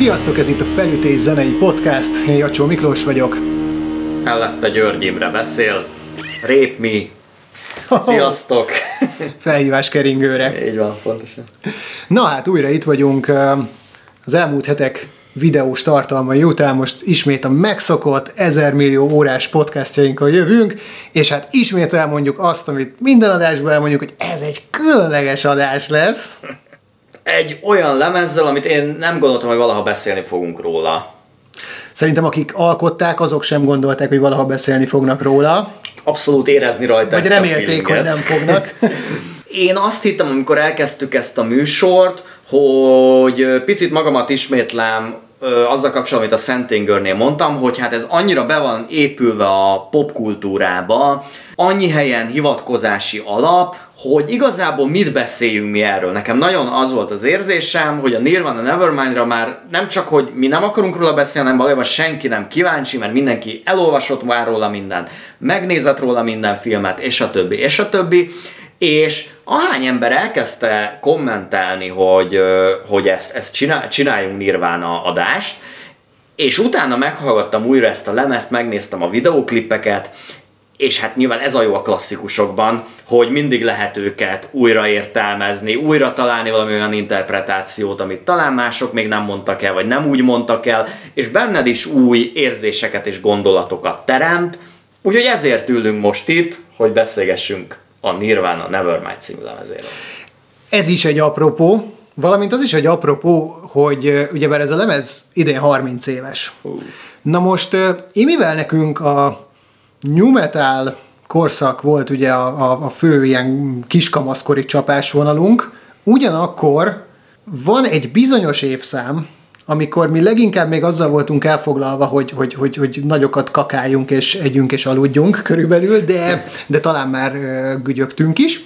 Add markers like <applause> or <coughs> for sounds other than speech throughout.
Sziasztok, ez itt a Felütés Zenei Podcast. Én Jacsó Miklós vagyok. Mellette György Imre beszél. Rép mi. Sziasztok! <laughs> Felhívás keringőre. Így van, pontosan. Na hát, újra itt vagyunk. Az elmúlt hetek videós tartalmai után most ismét a megszokott 1000 millió órás podcastjainkkal jövünk, és hát ismét elmondjuk azt, amit minden adásban elmondjuk, hogy ez egy különleges adás lesz. Egy olyan lemezzel, amit én nem gondoltam, hogy valaha beszélni fogunk róla. Szerintem akik alkották, azok sem gondolták, hogy valaha beszélni fognak róla. Abszolút érezni rajta Vagy remélték, hogy nem fognak. <laughs> Én azt hittem, amikor elkezdtük ezt a műsort, hogy picit magamat ismétlem azzal kapcsolatban, amit a Szentingörnél mondtam, hogy hát ez annyira be van épülve a popkultúrába, annyi helyen hivatkozási alap, hogy igazából mit beszéljünk mi erről. Nekem nagyon az volt az érzésem, hogy a Nirvana Nevermindra már nem csak, hogy mi nem akarunk róla beszélni, hanem valójában senki nem kíváncsi, mert mindenki elolvasott már róla mindent, megnézett róla minden filmet, és a többi, és a többi. És ahány ember elkezdte kommentelni, hogy, hogy ezt, ezt csinál, csináljunk Nirvana adást, és utána meghallgattam újra ezt a lemezt, megnéztem a videóklippeket, és hát nyilván ez a jó a klasszikusokban, hogy mindig lehet őket újra értelmezni, újra találni valami olyan interpretációt, amit talán mások még nem mondtak el, vagy nem úgy mondtak el, és benned is új érzéseket és gondolatokat teremt, úgyhogy ezért ülünk most itt, hogy beszélgessünk a Nirvana Nevermind című lemezéről. Ez is egy apropó, valamint az is egy apropó, hogy ugyebár ez a lemez idén 30 éves. Uh. Na most, én mivel nekünk a new metal korszak volt ugye a, a, a fő ilyen kiskamaszkori csapásvonalunk, ugyanakkor van egy bizonyos évszám, amikor mi leginkább még azzal voltunk elfoglalva, hogy, hogy, hogy, hogy nagyokat kakáljunk és együnk és aludjunk körülbelül, de, de talán már gügyögtünk is.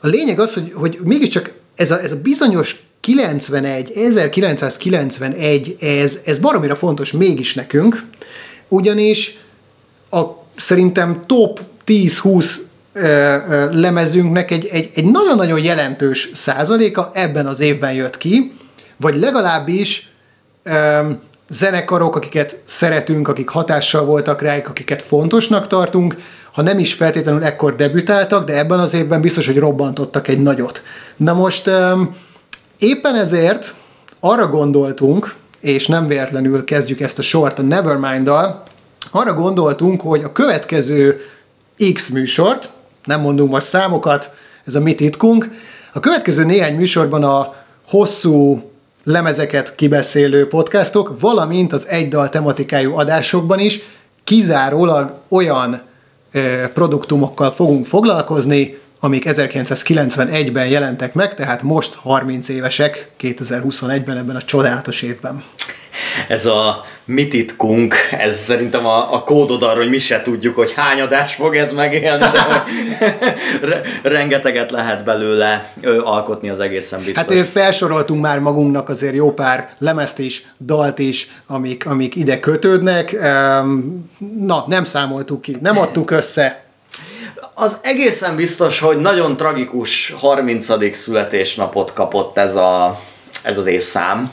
A lényeg az, hogy, hogy mégiscsak ez a, ez a bizonyos 91, 1991, ez, ez baromira fontos mégis nekünk, ugyanis a szerintem top 10-20 lemezünknek egy, egy, egy nagyon-nagyon jelentős százaléka ebben az évben jött ki, vagy legalábbis zenekarok, akiket szeretünk, akik hatással voltak rájuk, akiket fontosnak tartunk, ha nem is feltétlenül ekkor debütáltak, de ebben az évben biztos, hogy robbantottak egy nagyot. Na most um, éppen ezért arra gondoltunk, és nem véletlenül kezdjük ezt a sort a Nevermind-dal, arra gondoltunk, hogy a következő X műsort, nem mondunk most számokat, ez a mi titkunk, a következő néhány műsorban a hosszú lemezeket kibeszélő podcastok, valamint az egy dal tematikájú adásokban is kizárólag olyan ö, produktumokkal fogunk foglalkozni, amik 1991-ben jelentek meg, tehát most 30 évesek 2021-ben ebben a csodálatos évben ez a mititkunk, ez szerintem a, a kódod arra, hogy mi se tudjuk, hogy hány adás fog ez megélni, de <laughs> rengeteget lehet belőle alkotni az egészen biztos. Hát felsoroltunk már magunknak azért jó pár lemezt is, dalt is, amik, amik ide kötődnek. Na, nem számoltuk ki, nem adtuk össze, az egészen biztos, hogy nagyon tragikus 30. születésnapot kapott ez, a, ez az évszám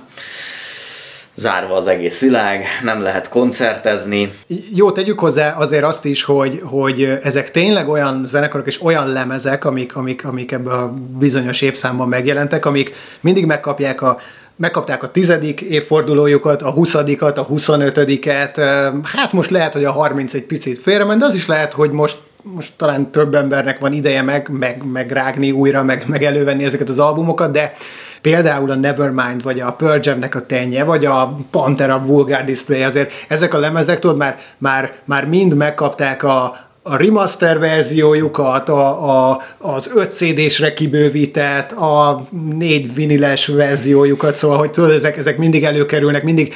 zárva az egész világ, nem lehet koncertezni. Jó, tegyük hozzá azért azt is, hogy, hogy ezek tényleg olyan zenekarok és olyan lemezek, amik, amik, amik ebben a bizonyos évszámban megjelentek, amik mindig megkapják a megkapták a tizedik évfordulójukat, a huszadikat, a huszonötödiket, hát most lehet, hogy a harminc egy picit félrement, de az is lehet, hogy most most talán több embernek van ideje meg, meg, megrágni újra, meg, meg elővenni ezeket az albumokat, de például a Nevermind, vagy a Pearl Jam-nek a tenye, vagy a Pantera Vulgar Display, azért ezek a lemezek, tudod, már, már, már mind megkapták a, a remaster verziójukat, a, a, az 5 CD-sre kibővített, a 4 viniles verziójukat, szóval, hogy tudod, ezek, ezek mindig előkerülnek, mindig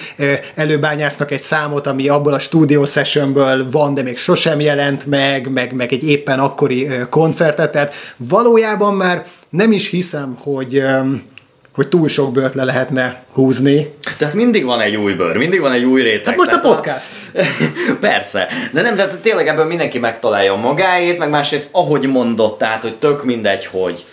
előbányásznak egy számot, ami abból a studio sessionből van, de még sosem jelent meg, meg, meg egy éppen akkori koncertet, tehát valójában már nem is hiszem, hogy hogy túl sok bőrt le lehetne húzni. Tehát mindig van egy új bőr, mindig van egy új réteg. Hát most a podcast. A... <laughs> Persze, de nem, tehát tényleg ebből mindenki megtalálja magáét, meg másrészt ahogy mondott, tehát hogy tök mindegy, hogy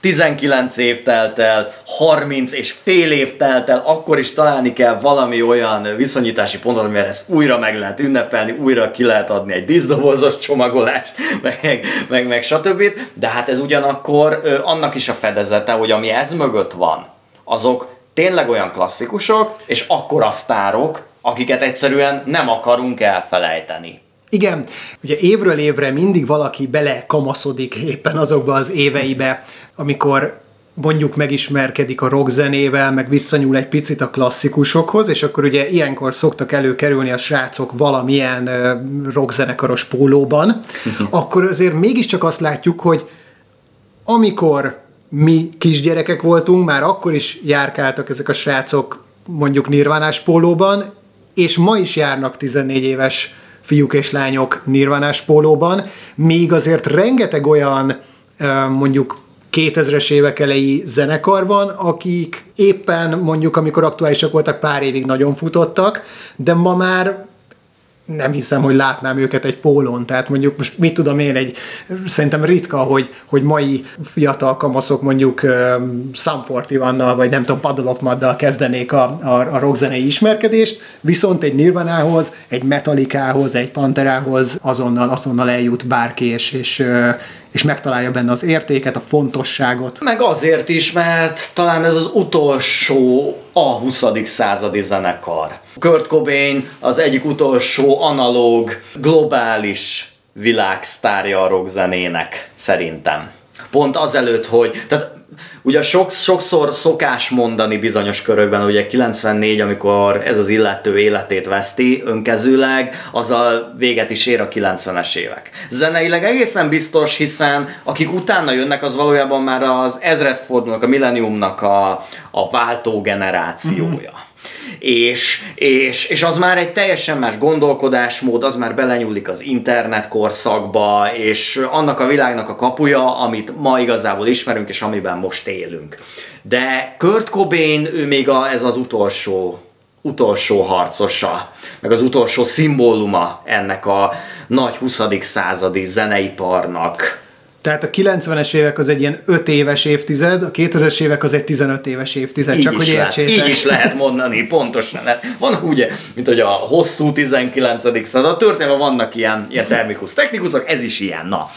19 év telt el, 30 és fél év telt el, akkor is találni kell valami olyan viszonyítási pontot, amivel ezt újra meg lehet ünnepelni, újra ki lehet adni egy diszdobozos csomagolást, <laughs> meg, meg, meg stb. De hát ez ugyanakkor ö, annak is a fedezete, hogy ami ez mögött van, azok tényleg olyan klasszikusok, és akkora sztárok, akiket egyszerűen nem akarunk elfelejteni. Igen, ugye évről évre mindig valaki bele kamaszodik éppen azokba az éveibe, amikor mondjuk megismerkedik a rockzenével, meg visszanyúl egy picit a klasszikusokhoz, és akkor ugye ilyenkor szoktak előkerülni a srácok valamilyen rockzenekaros pólóban, <laughs> akkor azért mégiscsak azt látjuk, hogy amikor mi kisgyerekek voltunk, már akkor is járkáltak ezek a srácok mondjuk nirvánás pólóban, és ma is járnak 14 éves fiúk és lányok nirvánás pólóban, még azért rengeteg olyan mondjuk 2000-es évek elejé zenekar van, akik éppen mondjuk, amikor aktuálisak voltak, pár évig nagyon futottak, de ma már nem hiszem, hogy látnám őket egy pólón. Tehát mondjuk most mit tudom én, egy, szerintem ritka, hogy, hogy mai fiatal kamaszok mondjuk um, 41 vagy nem tudom, Puddle of Maddal kezdenék a, a, a rockzenei ismerkedést, viszont egy Nirvanához, egy Metallicahoz, egy Panterához azonnal, azonnal eljut bárki, és, és és megtalálja benne az értéket, a fontosságot. Meg azért is, mert talán ez az utolsó a 20. századi zenekar. Kurt Cobain az egyik utolsó analóg, globális világsztárja a rockzenének, szerintem. Pont azelőtt, hogy, tehát Ugye sok, sokszor szokás mondani bizonyos körökben, ugye 94, amikor ez az illető életét veszti önkezőleg, azzal véget is ér a 90-es évek. Zeneileg egészen biztos, hiszen akik utána jönnek, az valójában már az ezredfordulónak, a millenniumnak a, a váltó generációja. Mm-hmm és, és, és az már egy teljesen más gondolkodásmód, az már belenyúlik az internet korszakba, és annak a világnak a kapuja, amit ma igazából ismerünk, és amiben most élünk. De Kurt Cobain, ő még a, ez az utolsó utolsó harcosa, meg az utolsó szimbóluma ennek a nagy 20. századi zeneiparnak tehát a 90-es évek az egy ilyen 5 éves évtized, a 2000-es évek az egy 15 éves évtized, így csak hogy értsétek. Lehet, így is lehet mondani, pontosan. Van ugye, mint hogy a hosszú 19. század, a történelme vannak ilyen, ilyen termikus technikusok, ez is ilyen, na.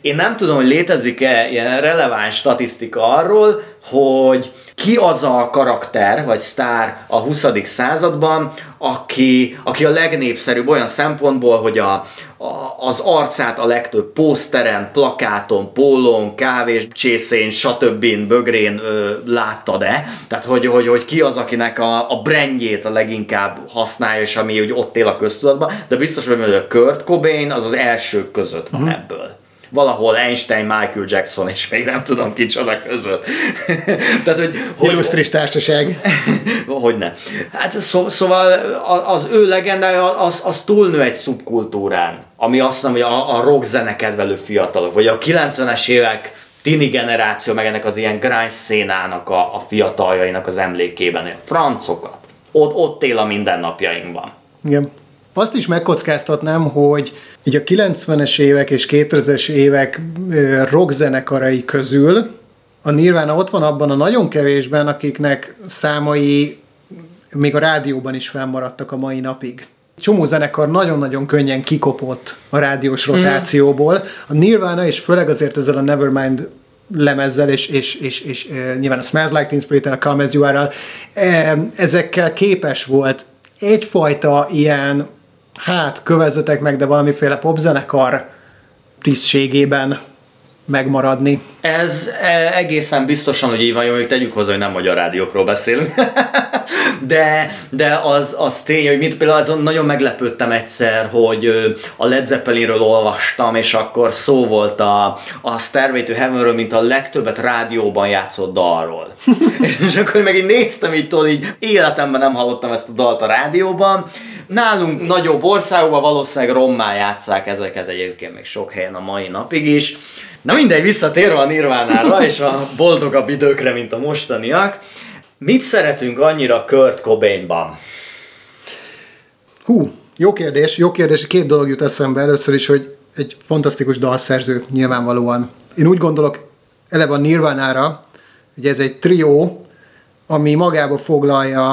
Én nem tudom, hogy létezik-e ilyen releváns statisztika arról, hogy ki az a karakter, vagy sztár a 20. században, aki, aki a legnépszerűbb olyan szempontból, hogy a, a, az arcát a legtöbb pószteren, plakáton, pólón, kávés, csészén, stb. bögrén ö, láttad-e? Tehát, hogy, hogy, hogy ki az, akinek a, a brandjét a leginkább használja, és ami úgy ott él a köztudatban, de biztos, hogy a Kurt Cobain az az elsők között van uh-huh. ebből valahol Einstein, Michael Jackson, és még nem tudom kicsoda között. <laughs> Tehát, hogy... hogy Illusztris társaság. <laughs> hogy ne. Hát szó, szóval az ő legendája az, az túlnő egy szubkultúrán, ami azt mondom, hogy a, a rock zene kedvelő fiatalok, vagy a 90-es évek tini generáció, meg ennek az ilyen grind szénának a, a fiataljainak az emlékében. Francokat. Ott, ott él a mindennapjainkban. Igen. Azt is megkockáztatnám, hogy így a 90-es évek és 2000-es évek rockzenekarai közül a Nirvana ott van abban a nagyon kevésben, akiknek számai még a rádióban is fennmaradtak a mai napig. Csomó zenekar nagyon-nagyon könnyen kikopott a rádiós hmm. rotációból. A Nirvana, és főleg azért ezzel a Nevermind lemezzel, és, és, és, és, és nyilván a Smells Like Teen Spirit, a Come As You Are-ral, ezekkel képes volt egyfajta ilyen hát kövezzetek meg, de valamiféle popzenekar tisztségében megmaradni. Ez e, egészen biztosan, hogy így van, hogy tegyük hozzá, hogy nem magyar rádiókról beszélünk. <laughs> de, de az, az tény, hogy mint például azon nagyon meglepődtem egyszer, hogy a Led Zeppelinről olvastam, és akkor szó volt a, a Stairway to Heavenről, mint a legtöbbet rádióban játszott dalról. <laughs> és akkor meg így néztem így, tudod, így életemben nem hallottam ezt a dalt a rádióban, Nálunk nagyobb országokban valószínűleg rommá játszák ezeket egyébként még sok helyen a mai napig is. Na mindegy, visszatérve a Nirvánára és a boldogabb időkre, mint a mostaniak. Mit szeretünk annyira Kurt Cobainban? Hú, jó kérdés, jó kérdés. Két dolog jut eszembe. Először is, hogy egy fantasztikus dalszerző nyilvánvalóan. Én úgy gondolok, eleve a Nirvana-ra, ugye ez egy trió, ami magába foglalja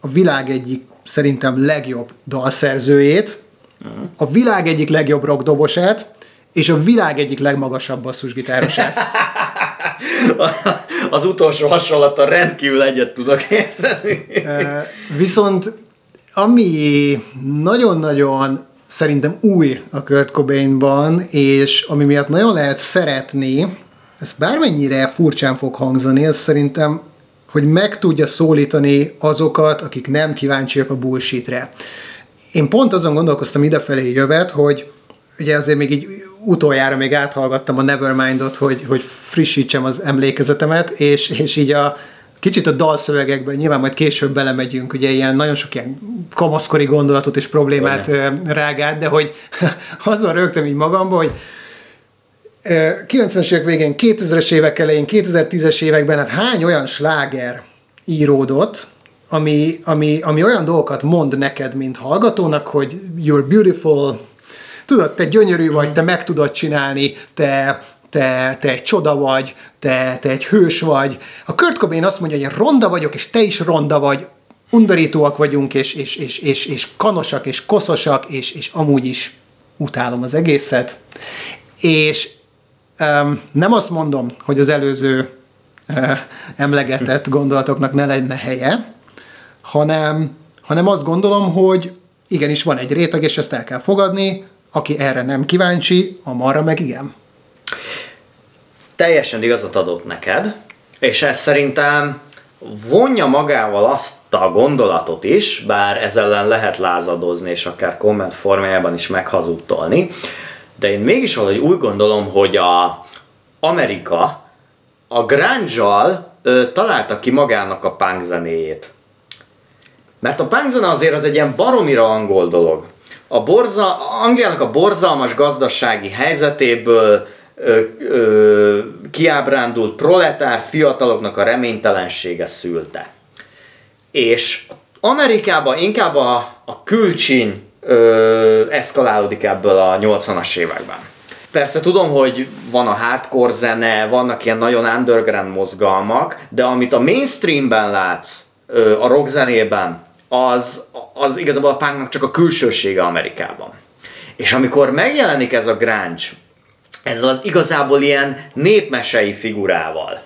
a világ egyik szerintem legjobb dalszerzőjét, a világ egyik legjobb rockdobosát, és a világ egyik legmagasabb basszusgitárosát. <laughs> Az utolsó hasonlattal rendkívül egyet tudok érteni. Viszont ami nagyon-nagyon szerintem új a Kurt Cobainban, és ami miatt nagyon lehet szeretni, ez bármennyire furcsán fog hangzani, ez szerintem, hogy meg tudja szólítani azokat, akik nem kíváncsiak a bullshitre. Én pont azon gondolkoztam idefelé jövet, hogy ugye azért még így utoljára még áthallgattam a Nevermind-ot, hogy, hogy frissítsem az emlékezetemet, és, és így a, kicsit a dalszövegekben, nyilván majd később belemegyünk, ugye ilyen nagyon sok ilyen kamaszkori gondolatot és problémát Olyan. rágát, de hogy <laughs> azon rögtem így magamba, hogy 90-es évek végén, 2000-es évek elején, 2010-es években, hát hány olyan sláger íródott, ami, ami, ami olyan dolgokat mond neked, mint hallgatónak, hogy you're beautiful, tudod, te gyönyörű vagy, te meg tudod csinálni, te, te, te egy csoda vagy, te, te egy hős vagy. A Kurt Cobain azt mondja, hogy én ronda vagyok, és te is ronda vagy, undorítóak vagyunk, és, és, és, és, és kanosak, és koszosak, és, és amúgy is utálom az egészet. És nem azt mondom, hogy az előző uh, emlegetett gondolatoknak ne lenne helye, hanem, hanem azt gondolom, hogy igenis van egy réteg, és ezt el kell fogadni, aki erre nem kíváncsi, a marra meg igen. Teljesen igazat adott neked, és ez szerintem vonja magával azt a gondolatot is, bár ezzel ellen lehet lázadozni, és akár komment formájában is meghazudtolni, de én mégis valahogy úgy gondolom, hogy a Amerika a grunge találta ki magának a punk zenéjét. Mert a punk zene azért az egy ilyen baromira angol dolog a borza, Angliának a borzalmas gazdasági helyzetéből ö, ö, kiábrándult proletár fiataloknak a reménytelensége szülte. És Amerikában inkább a, a külcsiny ö, eszkalálódik ebből a 80-as években. Persze tudom, hogy van a hardcore zene, vannak ilyen nagyon underground mozgalmak, de amit a mainstreamben látsz, a rock zenében, az, az igazából a punknak csak a külsősége Amerikában. És amikor megjelenik ez a grunge, ez az igazából ilyen népmesei figurával,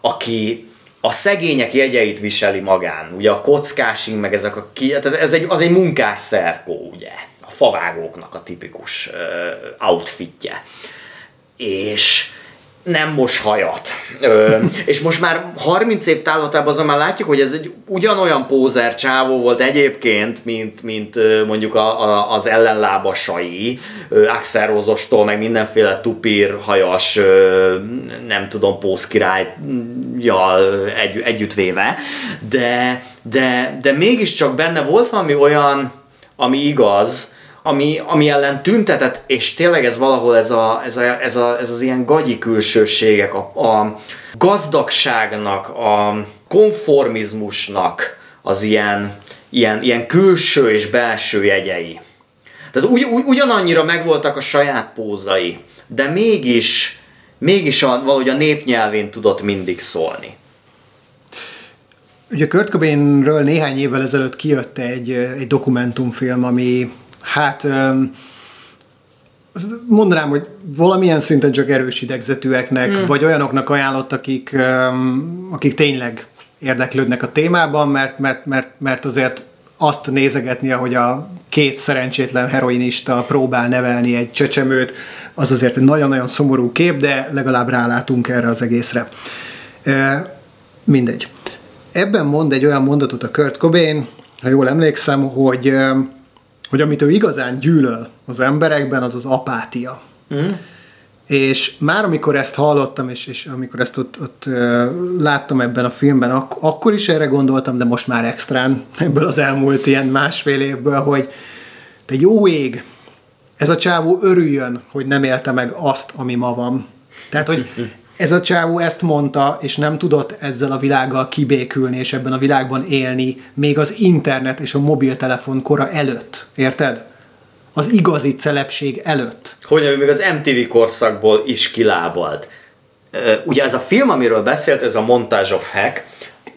aki a szegények jegyeit viseli magán, ugye a kockásing, meg ezek a ki, hát ez egy, az egy munkás szerkó, ugye, a favágóknak a tipikus uh, outfitje. És nem mos hajat. Ö, és most már 30 év távlatában azon már látjuk, hogy ez egy ugyanolyan pózer csávó volt egyébként, mint, mint mondjuk a, a, az ellenlábasai, Axel Rozostól, meg mindenféle tupír hajas, nem tudom, pózkirályjal egy, együttvéve, de, de, de mégiscsak benne volt valami olyan, ami igaz, ami, ami ellen tüntetett, és tényleg ez valahol ez, a, ez, a, ez, a, ez az ilyen gagyi külsőségek, a, a gazdagságnak, a konformizmusnak az ilyen, ilyen, ilyen külső és belső jegyei. Tehát ugy, ugy, ugyanannyira megvoltak a saját pózai, de mégis, mégis a, valahogy a népnyelvén tudott mindig szólni. Ugye Kurt Cobainről néhány évvel ezelőtt kijött egy, egy dokumentumfilm, ami Hát mondanám, hogy valamilyen szinten csak erős idegzetűeknek, hmm. vagy olyanoknak ajánlott, akik, akik tényleg érdeklődnek a témában, mert, mert, mert, mert azért azt nézegetni, ahogy a két szerencsétlen heroinista próbál nevelni egy csecsemőt, az azért egy nagyon-nagyon szomorú kép, de legalább rálátunk erre az egészre. Mindegy. Ebben mond egy olyan mondatot a Kurt Cobain, ha jól emlékszem, hogy hogy amit ő igazán gyűlöl az emberekben, az az apátia. Mm. És már amikor ezt hallottam, és, és amikor ezt ott, ott láttam ebben a filmben, ak- akkor is erre gondoltam, de most már extrán ebből az elmúlt ilyen másfél évből, hogy te jó ég, ez a csávó örüljön, hogy nem élte meg azt, ami ma van. Tehát, hogy ez a csávó ezt mondta, és nem tudott ezzel a világgal kibékülni, és ebben a világban élni, még az internet és a mobiltelefon kora előtt. Érted? Az igazi celebség előtt. Hogy még az MTV korszakból is kilábalt. ugye ez a film, amiről beszélt, ez a Montage of Hack,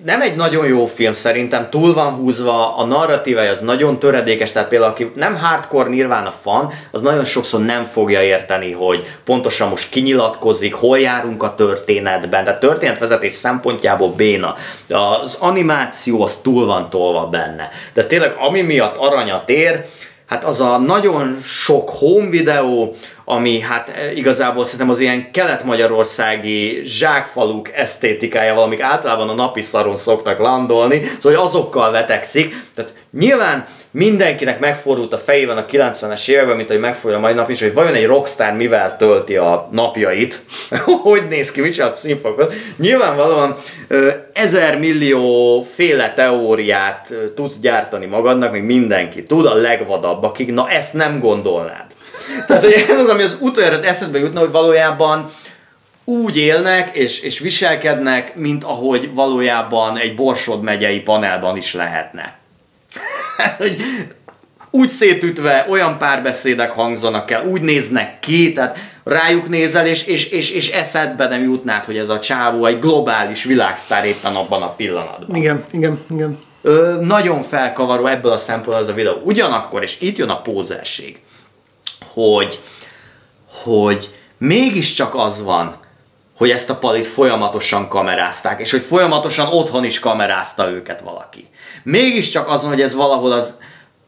nem egy nagyon jó film szerintem, túl van húzva, a narratívája az nagyon töredékes, tehát például aki nem hardcore a fan, az nagyon sokszor nem fogja érteni, hogy pontosan most kinyilatkozik, hol járunk a történetben, tehát történetvezetés szempontjából béna. Az animáció az túl van tolva benne. De tényleg ami miatt aranya tér, hát az a nagyon sok home videó, ami hát e, igazából szerintem az ilyen kelet-magyarországi zsákfaluk esztétikájával, amik általában a napi szaron szoktak landolni, szóval azokkal vetekszik. Tehát nyilván mindenkinek megfordult a fejében a 90-es években, mint hogy megfordul a mai nap is, hogy vajon egy rockstar mivel tölti a napjait, <laughs> hogy néz ki, mit csinál színfokat. Nyilvánvalóan ezer millió féle teóriát tudsz gyártani magadnak, még mindenki tud, a legvadabbakig, na ezt nem gondolnád. Tehát hogy ez az, ami az utoljára az eszedbe jutna, hogy valójában úgy élnek és, és viselkednek, mint ahogy valójában egy Borsod megyei panelban is lehetne. <laughs> Hogy úgy szétütve olyan párbeszédek hangzanak el, úgy néznek ki, tehát rájuk nézel, és, és, és, és eszedbe nem jutnád, hogy ez a csávó egy globális világsztár éppen abban a pillanatban. Igen, igen, igen. Ö, nagyon felkavaró ebből a szempontból az a videó. Ugyanakkor, és itt jön a pózerség, hogy, hogy mégiscsak az van, hogy ezt a palit folyamatosan kamerázták, és hogy folyamatosan otthon is kamerázta őket valaki. Mégiscsak azon, hogy ez valahol az,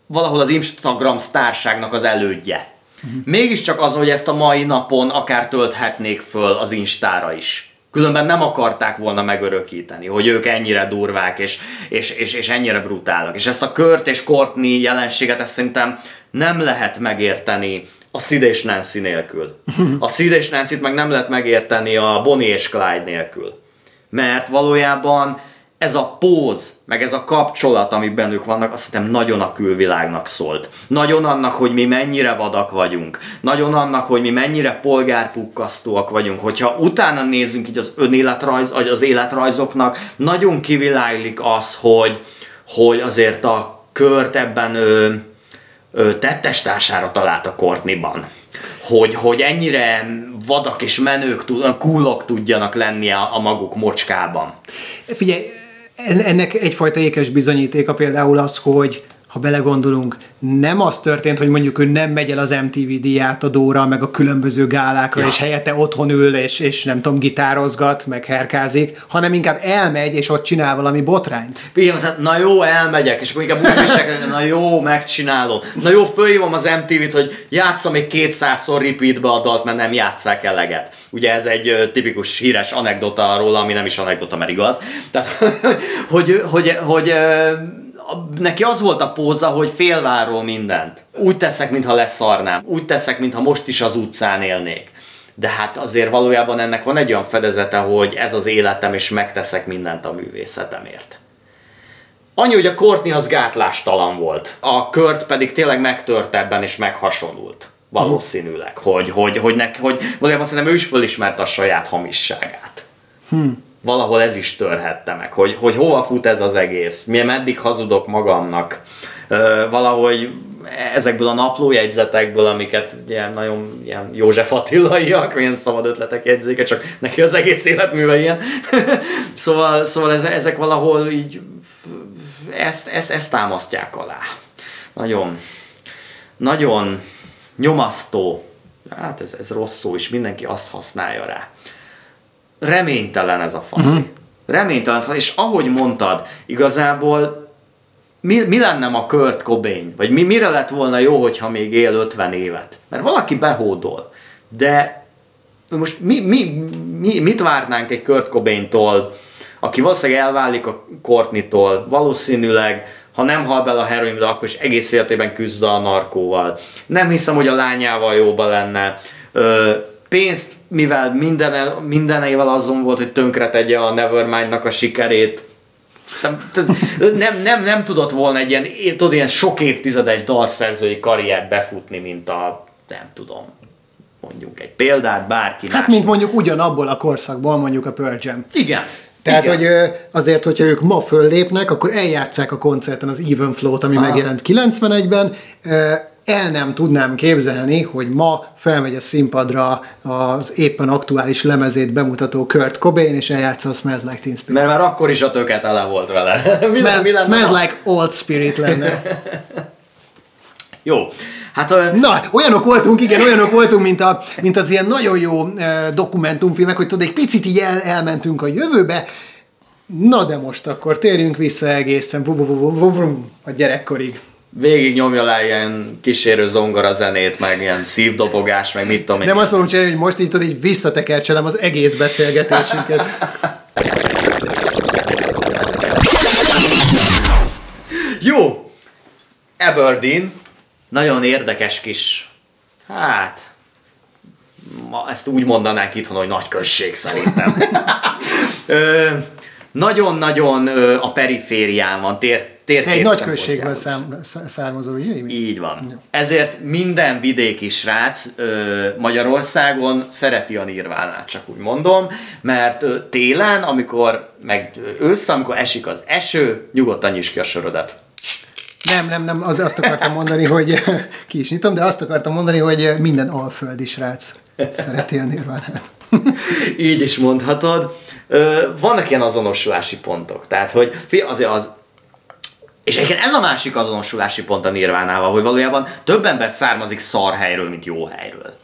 valahol az Instagram sztárságnak az elődje. Uh-huh. Mégiscsak azon, hogy ezt a mai napon akár tölthetnék föl az Instára is. Különben nem akarták volna megörökíteni, hogy ők ennyire durvák és, és, és, és ennyire brutálak. És ezt a Kurt és Courtney jelenséget ezt szerintem nem lehet megérteni a Sid és Nancy nélkül. A Sid és Nancy-t meg nem lehet megérteni a Bonnie és Clyde nélkül. Mert valójában ez a póz, meg ez a kapcsolat, ami bennük vannak, azt hiszem nagyon a külvilágnak szólt. Nagyon annak, hogy mi mennyire vadak vagyunk. Nagyon annak, hogy mi mennyire polgárpukkasztóak vagyunk. Hogyha utána nézzünk így az önéletrajz, vagy az életrajzoknak, nagyon kiviláglik az, hogy, hogy azért a kört ebben ő, tettestársára talált a Courtneyban. Hogy, hogy ennyire vadak és menők, kúlok tudjanak lenni a, a maguk mocskában. Figyelj, ennek egyfajta ékes bizonyítéka például az, hogy ha belegondolunk, nem az történt, hogy mondjuk ő nem megy el az MTV díjátadóra, meg a különböző gálákra, ja. és helyette otthon ül, és, és nem tudom, gitározgat, meg herkázik, hanem inkább elmegy, és ott csinál valami botrányt. Igen, tehát na jó, elmegyek, és akkor inkább úgy viselkedek, na jó, megcsinálom. Na jó, fölhívom az MTV-t, hogy játszom még kétszázszor repeatbe a dalt, mert nem játszák eleget. Ugye ez egy tipikus híres anekdota róla, ami nem is anekdota, mert igaz. Tehát, <laughs> hogy, hogy, hogy, hogy neki az volt a póza, hogy félváról mindent. Úgy teszek, mintha leszarnám. Úgy teszek, mintha most is az utcán élnék. De hát azért valójában ennek van egy olyan fedezete, hogy ez az életem, és megteszek mindent a művészetemért. Annyi, hogy a Courtney az gátlástalan volt. A kört pedig tényleg megtört ebben, és meghasonult. Valószínűleg. Hogy, hogy, hogy, nek, hogy valójában szerintem ő is fölismerte a saját hamisságát. Hmm valahol ez is törhette meg, hogy, hogy hova fut ez az egész, milyen meddig hazudok magamnak, valahogy ezekből a naplójegyzetekből, amiket ilyen nagyon ilyen József Attilaiak, milyen szabad ötletek jegyzéke, csak neki az egész életműve ilyen. <laughs> szóval szóval ezek valahol így ezt, ezt, ezt támasztják alá. Nagyon, nagyon nyomasztó, hát ez, ez rossz szó, és mindenki azt használja rá reménytelen ez a faszi. Uh-huh. Reménytelen, és ahogy mondtad, igazából mi, mi lenne a Kurt Cobain? Vagy mi, mire lett volna jó, hogyha még él 50 évet? Mert valaki behódol. De most mi, mi, mi, mit várnánk egy Kurt Cobain-tól, aki valószínűleg elválik a Courtney-tól, valószínűleg ha nem hal bele a heroinbe, akkor is egész életében küzd a narkóval. Nem hiszem, hogy a lányával jóba lenne. Ö, pénzt mivel minden, mindenével azon volt, hogy tönkre tegye a Nevermind-nak a sikerét, nem, nem, nem tudott volna egy ilyen, tudod, ilyen sok évtizedes dalszerzői karriert befutni, mint a, nem tudom, mondjuk egy példát, bárki Hát, más. mint mondjuk ugyanabból a korszakból, mondjuk a Pearl Jam. Igen. Tehát, Igen. hogy azért, hogyha ők ma föllépnek, akkor eljátszák a koncerten az Even Flow-t, ami ah. megjelent 91-ben, el nem tudnám képzelni, hogy ma felmegy a színpadra az éppen aktuális lemezét bemutató Kurt Cobain, és eljátsza a Smells Like Teen Spirit. Mert már akkor is a töket tele volt vele. <laughs> mi, Smells, mi smells Like Old Spirit lenne. <laughs> Jó. Hát ö, Na, olyanok voltunk, igen, olyanok voltunk, mint, a, mint az ilyen nagyon jó e, dokumentumfilmek, hogy tudod, egy picit így el, elmentünk a jövőbe, Na de most akkor térjünk vissza egészen vu- vu- vu- vu- vu- a gyerekkorig. Végig nyomja le ilyen kísérő zongora zenét, meg ilyen szívdobogás, meg mit tudom én. Nem azt mondom csinálni, hogy most így tudod, így visszatekercselem az egész beszélgetésünket. Jó! Aberdeen, nagyon érdekes kis, hát, ma ezt úgy mondanánk itthon, hogy nagy község szerintem. <laughs> Nagyon-nagyon a periférián van, tér, térkép Egy nagy községből szám, szá- származó, ugye? Így van. Ezért minden vidéki srác ö, Magyarországon szereti a nirvánát, csak úgy mondom, mert ö, télen, amikor, meg ősszel, amikor esik az eső, nyugodtan nyisd ki a sorodat. Nem, nem, nem, az, azt akartam mondani, hogy <laughs> ki is nyitom, de azt akartam mondani, hogy minden alföldi srác szereti a nirvánát. <laughs> Így is mondhatod. Ö, vannak ilyen azonosulási pontok. Tehát, hogy azért az, és egyébként ez a másik azonosulási pont a Nirvánával, hogy valójában több ember származik szar helyről, mint jó helyről.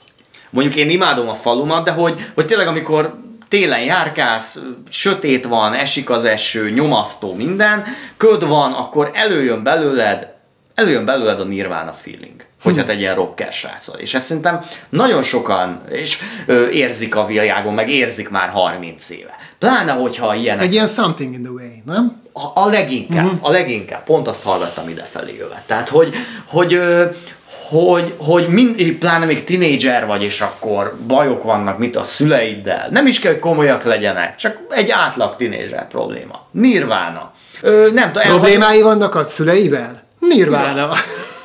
Mondjuk én imádom a falumat, de hogy, hogy tényleg amikor télen járkálsz, sötét van, esik az eső, nyomasztó minden, köd van, akkor előjön belőled, előjön belőled a Nirvana feeling hogyha te egy ilyen rocker srácol. És ezt szerintem nagyon sokan és ö, érzik a világon, meg érzik már 30 éve. Pláne, hogyha ilyenek Egy ilyen something in the way, nem? a, a leginkább, uh-huh. a leginkább, pont azt hallgattam idefelé jövet. Tehát, hogy, hogy, hogy, hogy mind, pláne még tinédzser vagy, és akkor bajok vannak, mit a szüleiddel. Nem is kell, hogy komolyak legyenek, csak egy átlag tinédzser probléma. Nirvána. Ö, nem tudom, elhagy, Problémái vannak a szüleivel? Nirvána.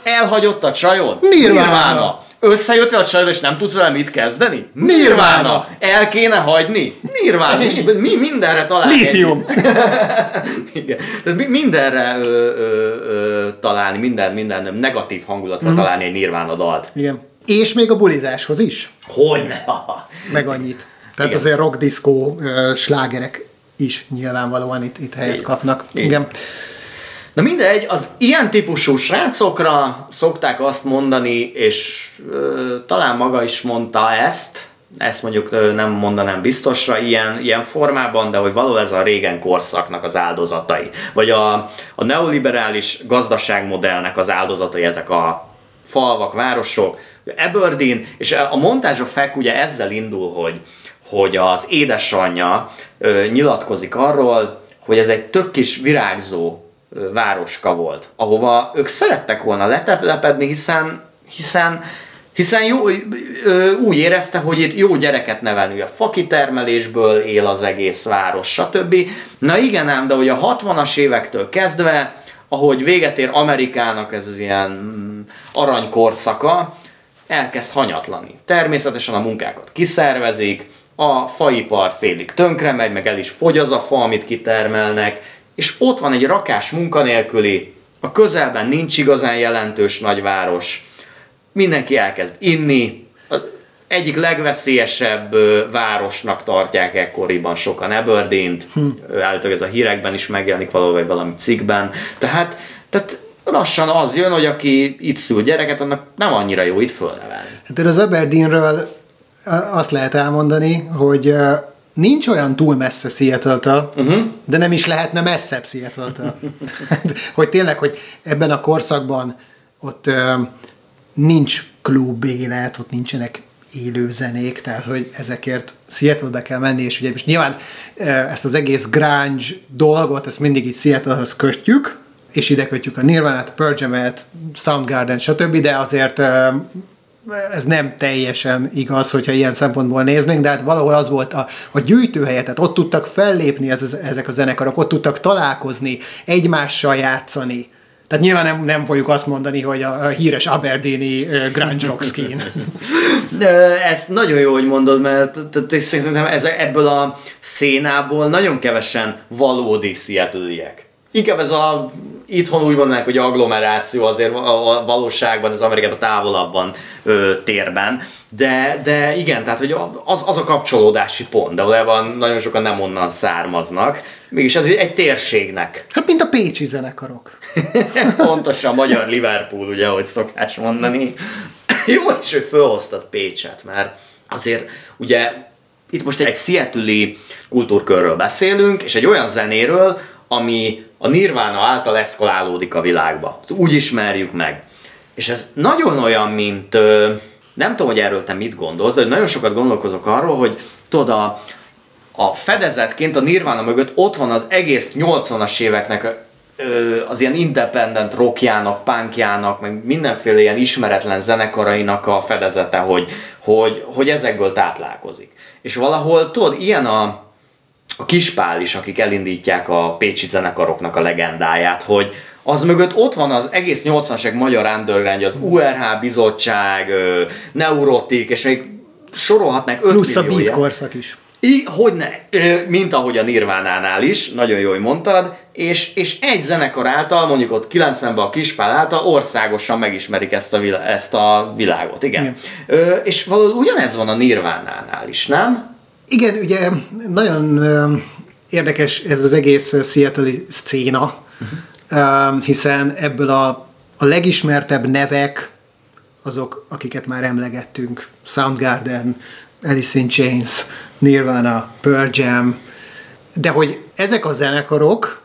elhagyott a csajod? Nirvána. Összejöttél a csajod, és nem tudsz vele mit kezdeni? Nirvána. El kéne hagyni? Nirvána. Mi, mi mindenre talál Lítium. <laughs> Igen. Tehát mi- mindenre ö, ö, ö, találni, minden, minden negatív hangulatra mm. találni egy Nirvana dalt. Igen. És még a bulizáshoz is, Hogyne? meg annyit. Tehát Igen. azért rock, diszkó, slágerek is nyilvánvalóan itt, itt helyet Igen. kapnak. Igen. Igen. Na mindegy, az ilyen típusú srácokra szokták azt mondani, és ö, talán maga is mondta ezt, ezt mondjuk ö, nem mondanám biztosra ilyen, ilyen formában, de hogy való ez a régen korszaknak az áldozatai. Vagy a, a neoliberális gazdaságmodellnek az áldozatai ezek a falvak, városok, Aberdeen, és a montázsok fek ugye ezzel indul, hogy, hogy az édesanyja ö, nyilatkozik arról, hogy ez egy tök kis virágzó városka volt, ahova ők szerettek volna letelepedni, hiszen, hiszen hiszen jó, ö, úgy érezte, hogy itt jó gyereket nevelni, a fakitermelésből él az egész város, stb. Na igen ám, de hogy a 60-as évektől kezdve, ahogy véget ér Amerikának ez az ilyen mm, aranykorszaka, elkezd hanyatlani. Természetesen a munkákat kiszervezik, a faipar félig tönkre megy, meg el is fogy az a fa, amit kitermelnek, és ott van egy rakás munkanélküli, a közelben nincs igazán jelentős nagyváros, mindenki elkezd inni, az egyik legveszélyesebb városnak tartják ekkoriban sokan Aberdeen-t, hm. állítólag ez a hírekben is megjelenik valahol, vagy valami cikkben, tehát, tehát lassan az jön, hogy aki itt szül gyereket, annak nem annyira jó itt fölnevelni. Hát az Aberdeenről azt lehet elmondani, hogy nincs olyan túl messze seattle uh-huh. de nem is lehetne messzebb seattle <laughs> hogy tényleg, hogy ebben a korszakban ott ö, nincs klub élet, ott nincsenek élő zenék, tehát hogy ezekért Seattle-be kell menni, és ugye most nyilván ezt az egész grunge dolgot, ezt mindig itt Seattle-höz kötjük, és ide kötjük a Nirvana-t, a Pearl Jam-et, Soundgarden, stb., de azért ez nem teljesen igaz, hogyha ilyen szempontból néznénk, de hát valahol az volt a, a gyűjtőhelye, tehát ott tudtak fellépni ez, ezek a zenekarok, ott tudtak találkozni, egymással játszani. Tehát nyilván nem, nem fogjuk azt mondani, hogy a, a híres Aberdeeni uh, grunge rock. De <laughs> ez nagyon jó, hogy mondod, mert szerintem ez, ebből a szénából nagyon kevesen valódi seattle inkább ez a itthon úgy mondanák, hogy agglomeráció azért a, valóságban, az Amerikában távolabban ö, térben, de, de igen, tehát hogy az, az a kapcsolódási pont, de valójában nagyon sokan nem onnan származnak, mégis ez egy térségnek. Hát mint a pécsi zenekarok. <laughs> Pontosan, magyar Liverpool, ugye, ahogy szokás mondani. <coughs> Jó is, hogy felhoztad Pécset, mert azért ugye itt most egy seattle kultúrkörről beszélünk, és egy olyan zenéről, ami a Nirvana által eszkalálódik a világba. Úgy ismerjük meg. És ez nagyon olyan, mint, nem tudom, hogy erről te mit gondolsz, de nagyon sokat gondolkozok arról, hogy tudod, a, a fedezetként a Nirvana mögött ott van az egész 80-as éveknek az ilyen independent rockjának, punkjának, meg mindenféle ilyen ismeretlen zenekarainak a fedezete, hogy, hogy, hogy ezekből táplálkozik. És valahol, tudod, ilyen a, a kispál is, akik elindítják a pécsi zenekaroknak a legendáját, hogy az mögött ott van az egész 80-as magyar underground, az URH bizottság, Neurotik, és még sorolhatnák 5 Plusz a beat korszak is. I, hogyne, mint ahogy a Nirvánánál is, nagyon jól mondtad, és, és egy zenekar által, mondjuk ott 90-ben a Kispál által országosan megismerik ezt a, vilá, ezt a világot, igen. igen. Ö, és valahol ugyanez van a Nirvánánál is, nem? Igen, ugye nagyon érdekes ez az egész Seattle szcéna, uh-huh. hiszen ebből a, a legismertebb nevek azok, akiket már emlegettünk, Soundgarden, Alice in Chains, Nirvana, Pearl Jam, de hogy ezek a zenekarok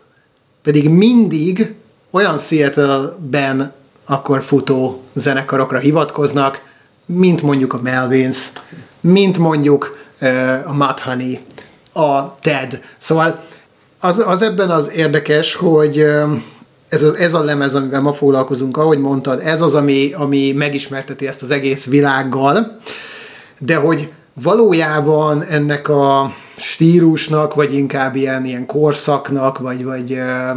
pedig mindig olyan Seattle-ben akkor futó zenekarokra hivatkoznak, mint mondjuk a Melvins, mint mondjuk a Mudhoney, a Ted. Szóval az, az ebben az érdekes, hogy ez, a, ez a lemez, amivel ma foglalkozunk, ahogy mondtad, ez az, ami, ami megismerteti ezt az egész világgal, de hogy valójában ennek a stílusnak, vagy inkább ilyen, ilyen korszaknak, vagy, vagy ö,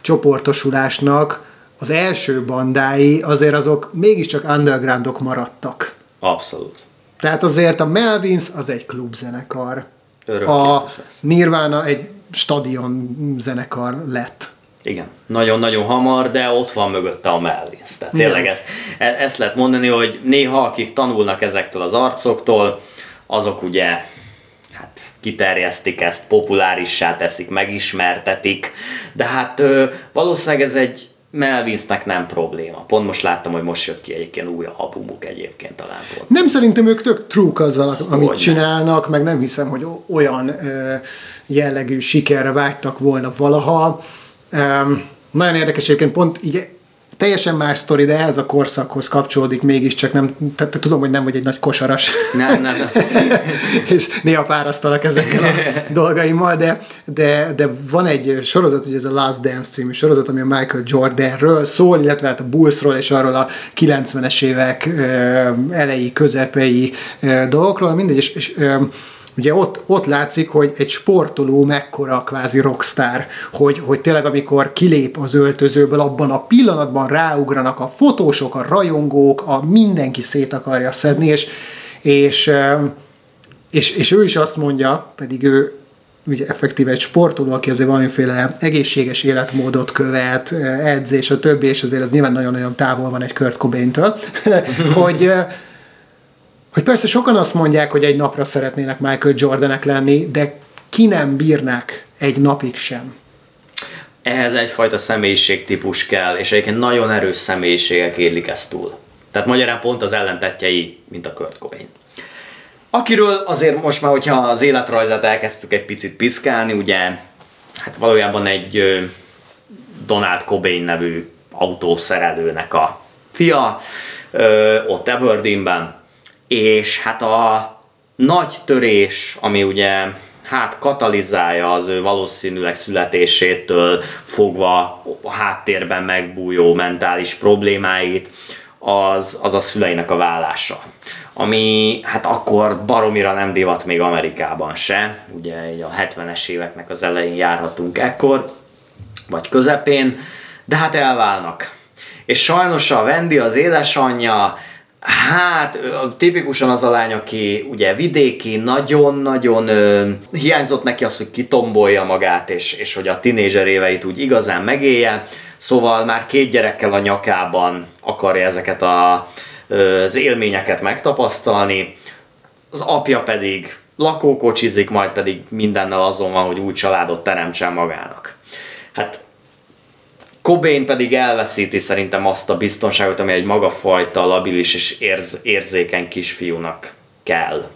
csoportosulásnak az első bandái azért azok mégiscsak undergroundok maradtak. Abszolút. Tehát azért a Melvins az egy klubzenekar. Örökké a Nirvana egy stadion zenekar lett. Igen, nagyon-nagyon hamar, de ott van mögötte a Melvins. Tehát tényleg ezt, e, ezt lehet mondani, hogy néha akik tanulnak ezektől az arcoktól, azok ugye hát kiterjesztik ezt, populárissá teszik, megismertetik, de hát ö, valószínűleg ez egy Melvinsnek nem probléma. Pont most láttam, hogy most jött ki egyébként új albumuk egyébként talán pont. Nem szerintem ők tök trúk azzal, amit hogy csinálnak, nem. meg nem hiszem, hogy olyan ö, jellegű sikerre vágytak volna valaha. Um, nagyon érdekes egyébként pont így teljesen más sztori, de ehhez a korszakhoz kapcsolódik mégiscsak, nem, tehát tudom, hogy nem vagy egy nagy kosaras. Nem, nem, nem. <laughs> és néha fárasztalak ezekkel a dolgaimmal, de, de, de van egy sorozat, ugye ez a Last Dance című sorozat, ami a Michael Jordanről szól, illetve hát a Bullsról és arról a 90-es évek elejé, közepei dolgokról, mindegy, és, és Ugye ott, ott látszik, hogy egy sportoló mekkora kvázi rockstar, hogy, hogy tényleg amikor kilép az öltözőből, abban a pillanatban ráugranak a fotósok, a rajongók, a mindenki szét akarja szedni, és, és, és, és ő is azt mondja, pedig ő ugye effektíve egy sportoló, aki azért valamiféle egészséges életmódot követ, edzés, a többi, és azért ez nyilván nagyon-nagyon távol van egy Kurt Cobain-től, <laughs> hogy, hogy persze sokan azt mondják, hogy egy napra szeretnének Michael Jordanek lenni, de ki nem bírnák egy napig sem. Ehhez egyfajta személyiségtípus kell, és egyébként nagyon erős személyiségek érlik ezt túl. Tehát magyarán pont az ellentetjei, mint a Kurt Cobain. Akiről azért most már, hogyha az életrajzát elkezdtük egy picit piszkálni, ugye hát valójában egy Donald Cobain nevű autószerelőnek a fia, ott Aberdeenben, és hát a nagy törés, ami ugye hát katalizálja az ő valószínűleg születésétől fogva a háttérben megbújó mentális problémáit, az, az a szüleinek a vállása. Ami hát akkor baromira nem divat még Amerikában se, ugye a 70-es éveknek az elején járhatunk ekkor, vagy közepén, de hát elválnak. És sajnos a Vendi, az édesanyja, Hát tipikusan az a lány, aki ugye vidéki, nagyon-nagyon hiányzott neki az, hogy kitombolja magát, és, és hogy a tinédzser éveit úgy igazán megélje. Szóval már két gyerekkel a nyakában akarja ezeket a, az élményeket megtapasztalni. Az apja pedig lakókocsizik, majd pedig mindennel azon van, hogy új családot teremtsen magának. Hát Cobain pedig elveszíti szerintem azt a biztonságot, ami egy magafajta labilis és érz, érzékeny kisfiúnak kell.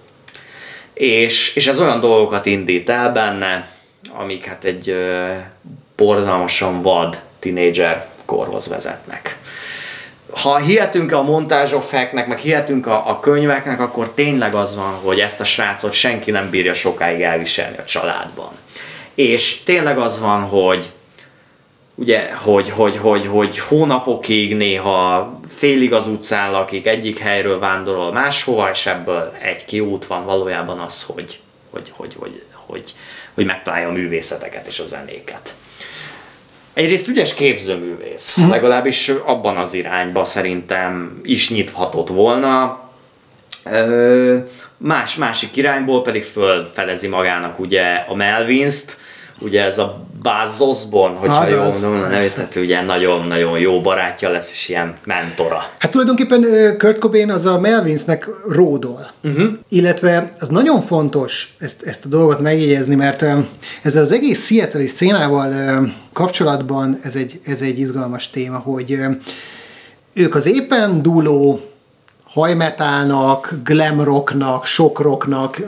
És, és ez olyan dolgokat indít el benne, amik hát egy ö, borzalmasan vad tinédzser korhoz vezetnek. Ha hihetünk a montázsofeknek, meg hihetünk a, a könyveknek, akkor tényleg az van, hogy ezt a srácot senki nem bírja sokáig elviselni a családban. És tényleg az van, hogy ugye, hogy, hogy, hogy, hogy hónapokig néha félig az utcán lakik, egyik helyről vándorol máshova, és ebből egy kiút van valójában az, hogy, hogy, hogy, hogy, hogy, hogy megtalálja a művészeteket és a zenéket. Egyrészt ügyes képzőművész, mm. legalábbis abban az irányba szerintem is nyithatott volna. Ö, más, másik irányból pedig fölfedezi magának ugye a Melvins-t, ugye ez a Buzz Osborne, hogyha az, jól az, mondom, tehát ugye nagyon-nagyon jó barátja lesz, és ilyen mentora. Hát tulajdonképpen Kurt Cobain az a Melvinsnek ródol. Uh-huh. Illetve az nagyon fontos ezt, ezt a dolgot megjegyezni, mert ezzel az egész Seattle szénával kapcsolatban ez egy, ez egy izgalmas téma, hogy ők az éppen dúló hajmetálnak, glamrocknak, sokrocknak,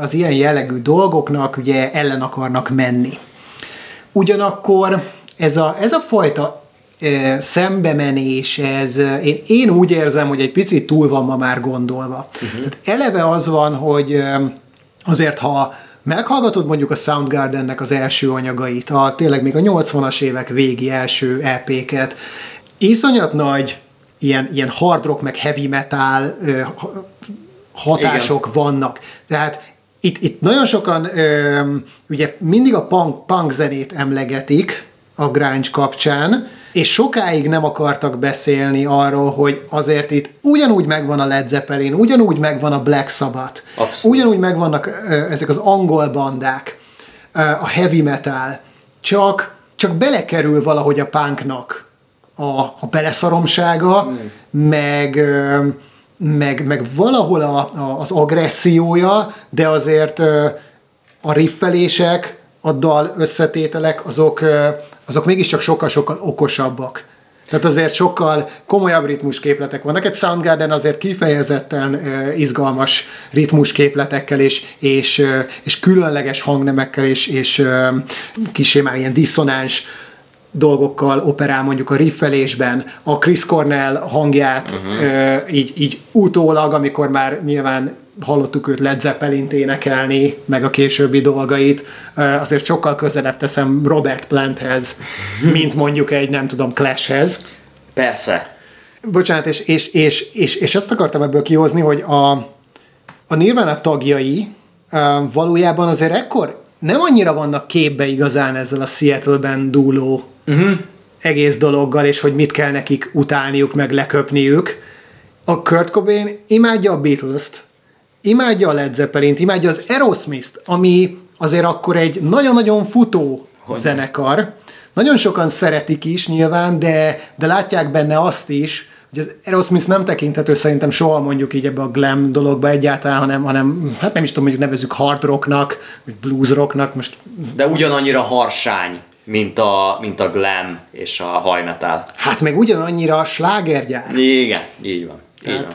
az ilyen jellegű dolgoknak ugye ellen akarnak menni. Ugyanakkor ez a, ez a fajta szembemenés, ez, én, én úgy érzem, hogy egy picit túl van ma már gondolva. Uh-huh. Tehát eleve az van, hogy azért ha meghallgatod mondjuk a Soundgardennek az első anyagait, a, tényleg még a 80-as évek végi első EP-ket, iszonyat nagy ilyen, ilyen hard rock, meg heavy metal ö, hatások Igen. vannak. Tehát itt, itt nagyon sokan ö, ugye mindig a punk, punk zenét emlegetik a grunge kapcsán, és sokáig nem akartak beszélni arról, hogy azért itt ugyanúgy megvan a Led Zeppelin, ugyanúgy megvan a Black Sabbath, Abszolút. ugyanúgy megvannak ö, ezek az angol bandák, ö, a heavy metal, csak, csak belekerül valahogy a punknak a, a beleszaromsága, mm. meg, meg, meg valahol a, a, az agressziója, de azért a riffelések, a dal összetételek, azok, azok mégiscsak sokkal-sokkal okosabbak. Tehát azért sokkal komolyabb ritmusképletek vannak. Egy Soundgarden azért kifejezetten izgalmas ritmusképletekkel és, és, és különleges hangnemekkel és, és kisé már ilyen diszonáns dolgokkal operál mondjuk a riffelésben, a Chris Cornell hangját uh-huh. így, így utólag, amikor már nyilván hallottuk őt Led Zeppelin énekelni, meg a későbbi dolgait, azért sokkal közelebb teszem Robert Planthez, <laughs> mint mondjuk egy, nem tudom, Clashhez. Persze. Bocsánat, és, és, és, és, és azt akartam ebből kihozni, hogy a, a Nirvana tagjai valójában azért ekkor nem annyira vannak képbe igazán ezzel a Seattle-ben dúló uh-huh. egész dologgal, és hogy mit kell nekik utálniuk, meg leköpniük. A Kurt Cobain imádja a Beatles-t, imádja a Led Zeppelin-t, imádja az Aerosmith-t, ami azért akkor egy nagyon-nagyon futó hogy zenekar. Nagyon sokan szeretik is nyilván, de, de látják benne azt is, hogy az Aerosmith nem tekinthető szerintem soha mondjuk így ebbe a glam dologba egyáltalán, hanem, hanem hát nem is tudom, mondjuk nevezük hard rocknak, vagy blues rocknak. Most... De ugyanannyira harsány mint a, mint a glam és a hajmetál. Hát meg ugyanannyira a slágergyár. Igen, így van. Így van.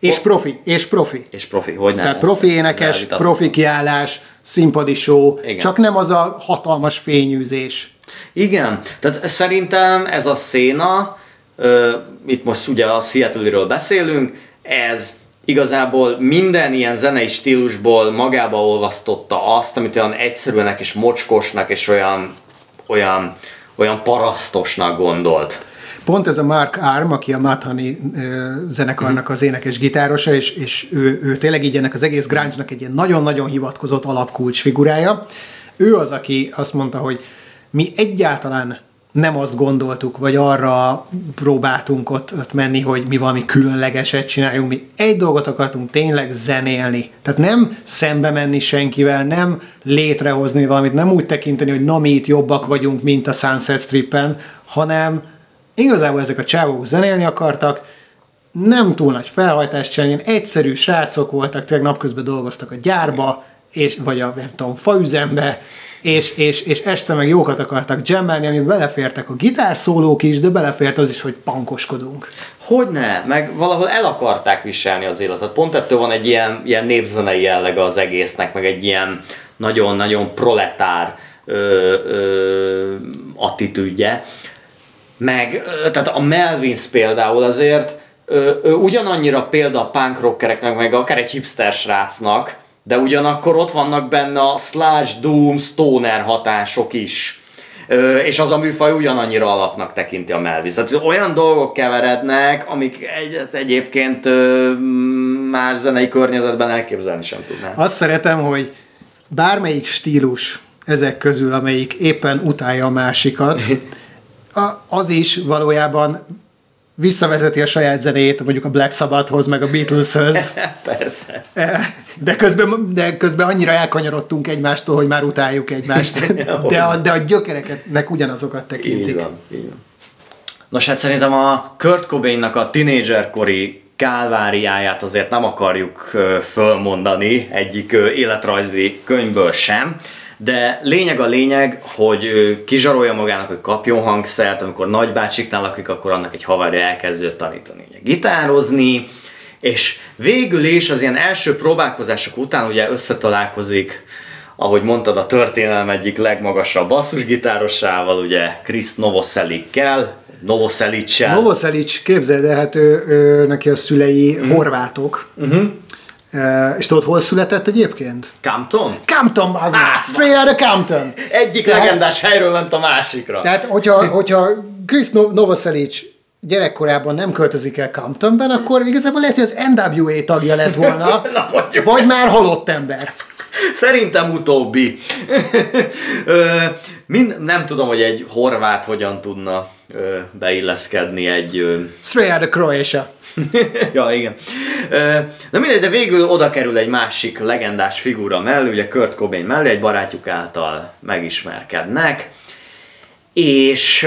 És profi, és profi. És profi, hogy nem. Tehát profi énekes, profi kiállás, színpadi show, Igen. csak nem az a hatalmas fényűzés. Igen, tehát szerintem ez a széna, itt most ugye a seattle beszélünk, ez igazából minden ilyen zenei stílusból magába olvasztotta azt, amit olyan egyszerűenek és mocskosnak és olyan olyan, olyan parasztosnak gondolt. Pont ez a Mark Arm, aki a Mathani zenekarnak az énekes gitárosa, és, és ő, ő tényleg így ennek az egész grunge egy ilyen nagyon-nagyon hivatkozott alapkulcs figurája. Ő az, aki azt mondta, hogy mi egyáltalán nem azt gondoltuk, vagy arra próbáltunk ott, ott menni, hogy mi valami különlegeset csináljunk, mi egy dolgot akartunk tényleg zenélni. Tehát nem szembe menni senkivel, nem létrehozni valamit, nem úgy tekinteni, hogy na mi itt jobbak vagyunk, mint a Sunset Stripen, hanem igazából ezek a csávók zenélni akartak, nem túl nagy felhajtást csinálni, egyszerű srácok voltak, tényleg napközben dolgoztak a gyárba, és, vagy a, nem tudom, faüzembe, és, és, és este meg jókat akartak jammelni, ami belefértek a gitárszólók is, de belefért az is, hogy pankoskodunk. Hogyne, meg valahol el akarták viselni az életet. Pont ettől van egy ilyen, ilyen népzenei jellege az egésznek, meg egy ilyen nagyon-nagyon proletár ö, ö, attitűdje. Meg, tehát a Melvins például azért ö, ö, ugyanannyira példa a punk rockereknek, meg akár egy hipster srácnak, de ugyanakkor ott vannak benne a slash, doom, stoner hatások is. Ö, és az a műfaj ugyanannyira alapnak tekinti a Melvis. Tehát olyan dolgok keverednek, amik egy, egyébként ö, más zenei környezetben elképzelni sem tudnám. Azt szeretem, hogy bármelyik stílus ezek közül, amelyik éppen utálja a másikat, <laughs> az is valójában visszavezeti a saját zenéjét mondjuk a Black Sabbathhoz, meg a Beatleshöz. <laughs> Persze. De közben, de közben annyira elkanyarodtunk egymástól, hogy már utáljuk egymást. <laughs> De a, de a gyökereknek ugyanazokat tekintik. Így van, így van. Nos, hát szerintem a Kurt Cobainnak a tinédzserkori kálváriáját azért nem akarjuk fölmondani egyik életrajzi könyvből sem, de lényeg a lényeg, hogy kizsarolja magának, hogy kapjon hangszert, amikor nagybácsiknál lakik, akkor annak egy haverja elkezdő tanítani ugye, gitározni, és végül is az ilyen első próbálkozások után ugye összetalálkozik, ahogy mondtad, a történelem egyik legmagasabb basszusgitárosával, ugye Chris Novoselikkel, Novoselic-sel. Novoselic, képzeld el, hát ő, ő, neki a szülei mm. horvátok. Uh-huh. Uh, és tudod, hol született egyébként? Campton? Campton, az ah, Straight out of Campton. Egyik tehát, legendás helyről ment a másikra. Tehát, hogyha, hogyha Chris Novoselic gyerekkorában nem költözik el Camptonben, akkor igazából lehet, hogy az NWA tagja lett volna, <laughs> Na, vagy már halott ember. Szerintem utóbbi. Mind, nem tudom, hogy egy horvát hogyan tudna beilleszkedni egy... Straight out of Croatia. ja, igen. Na mindegy, de végül oda kerül egy másik legendás figura mellé, ugye Kurt Cobain mellé, egy barátjuk által megismerkednek, és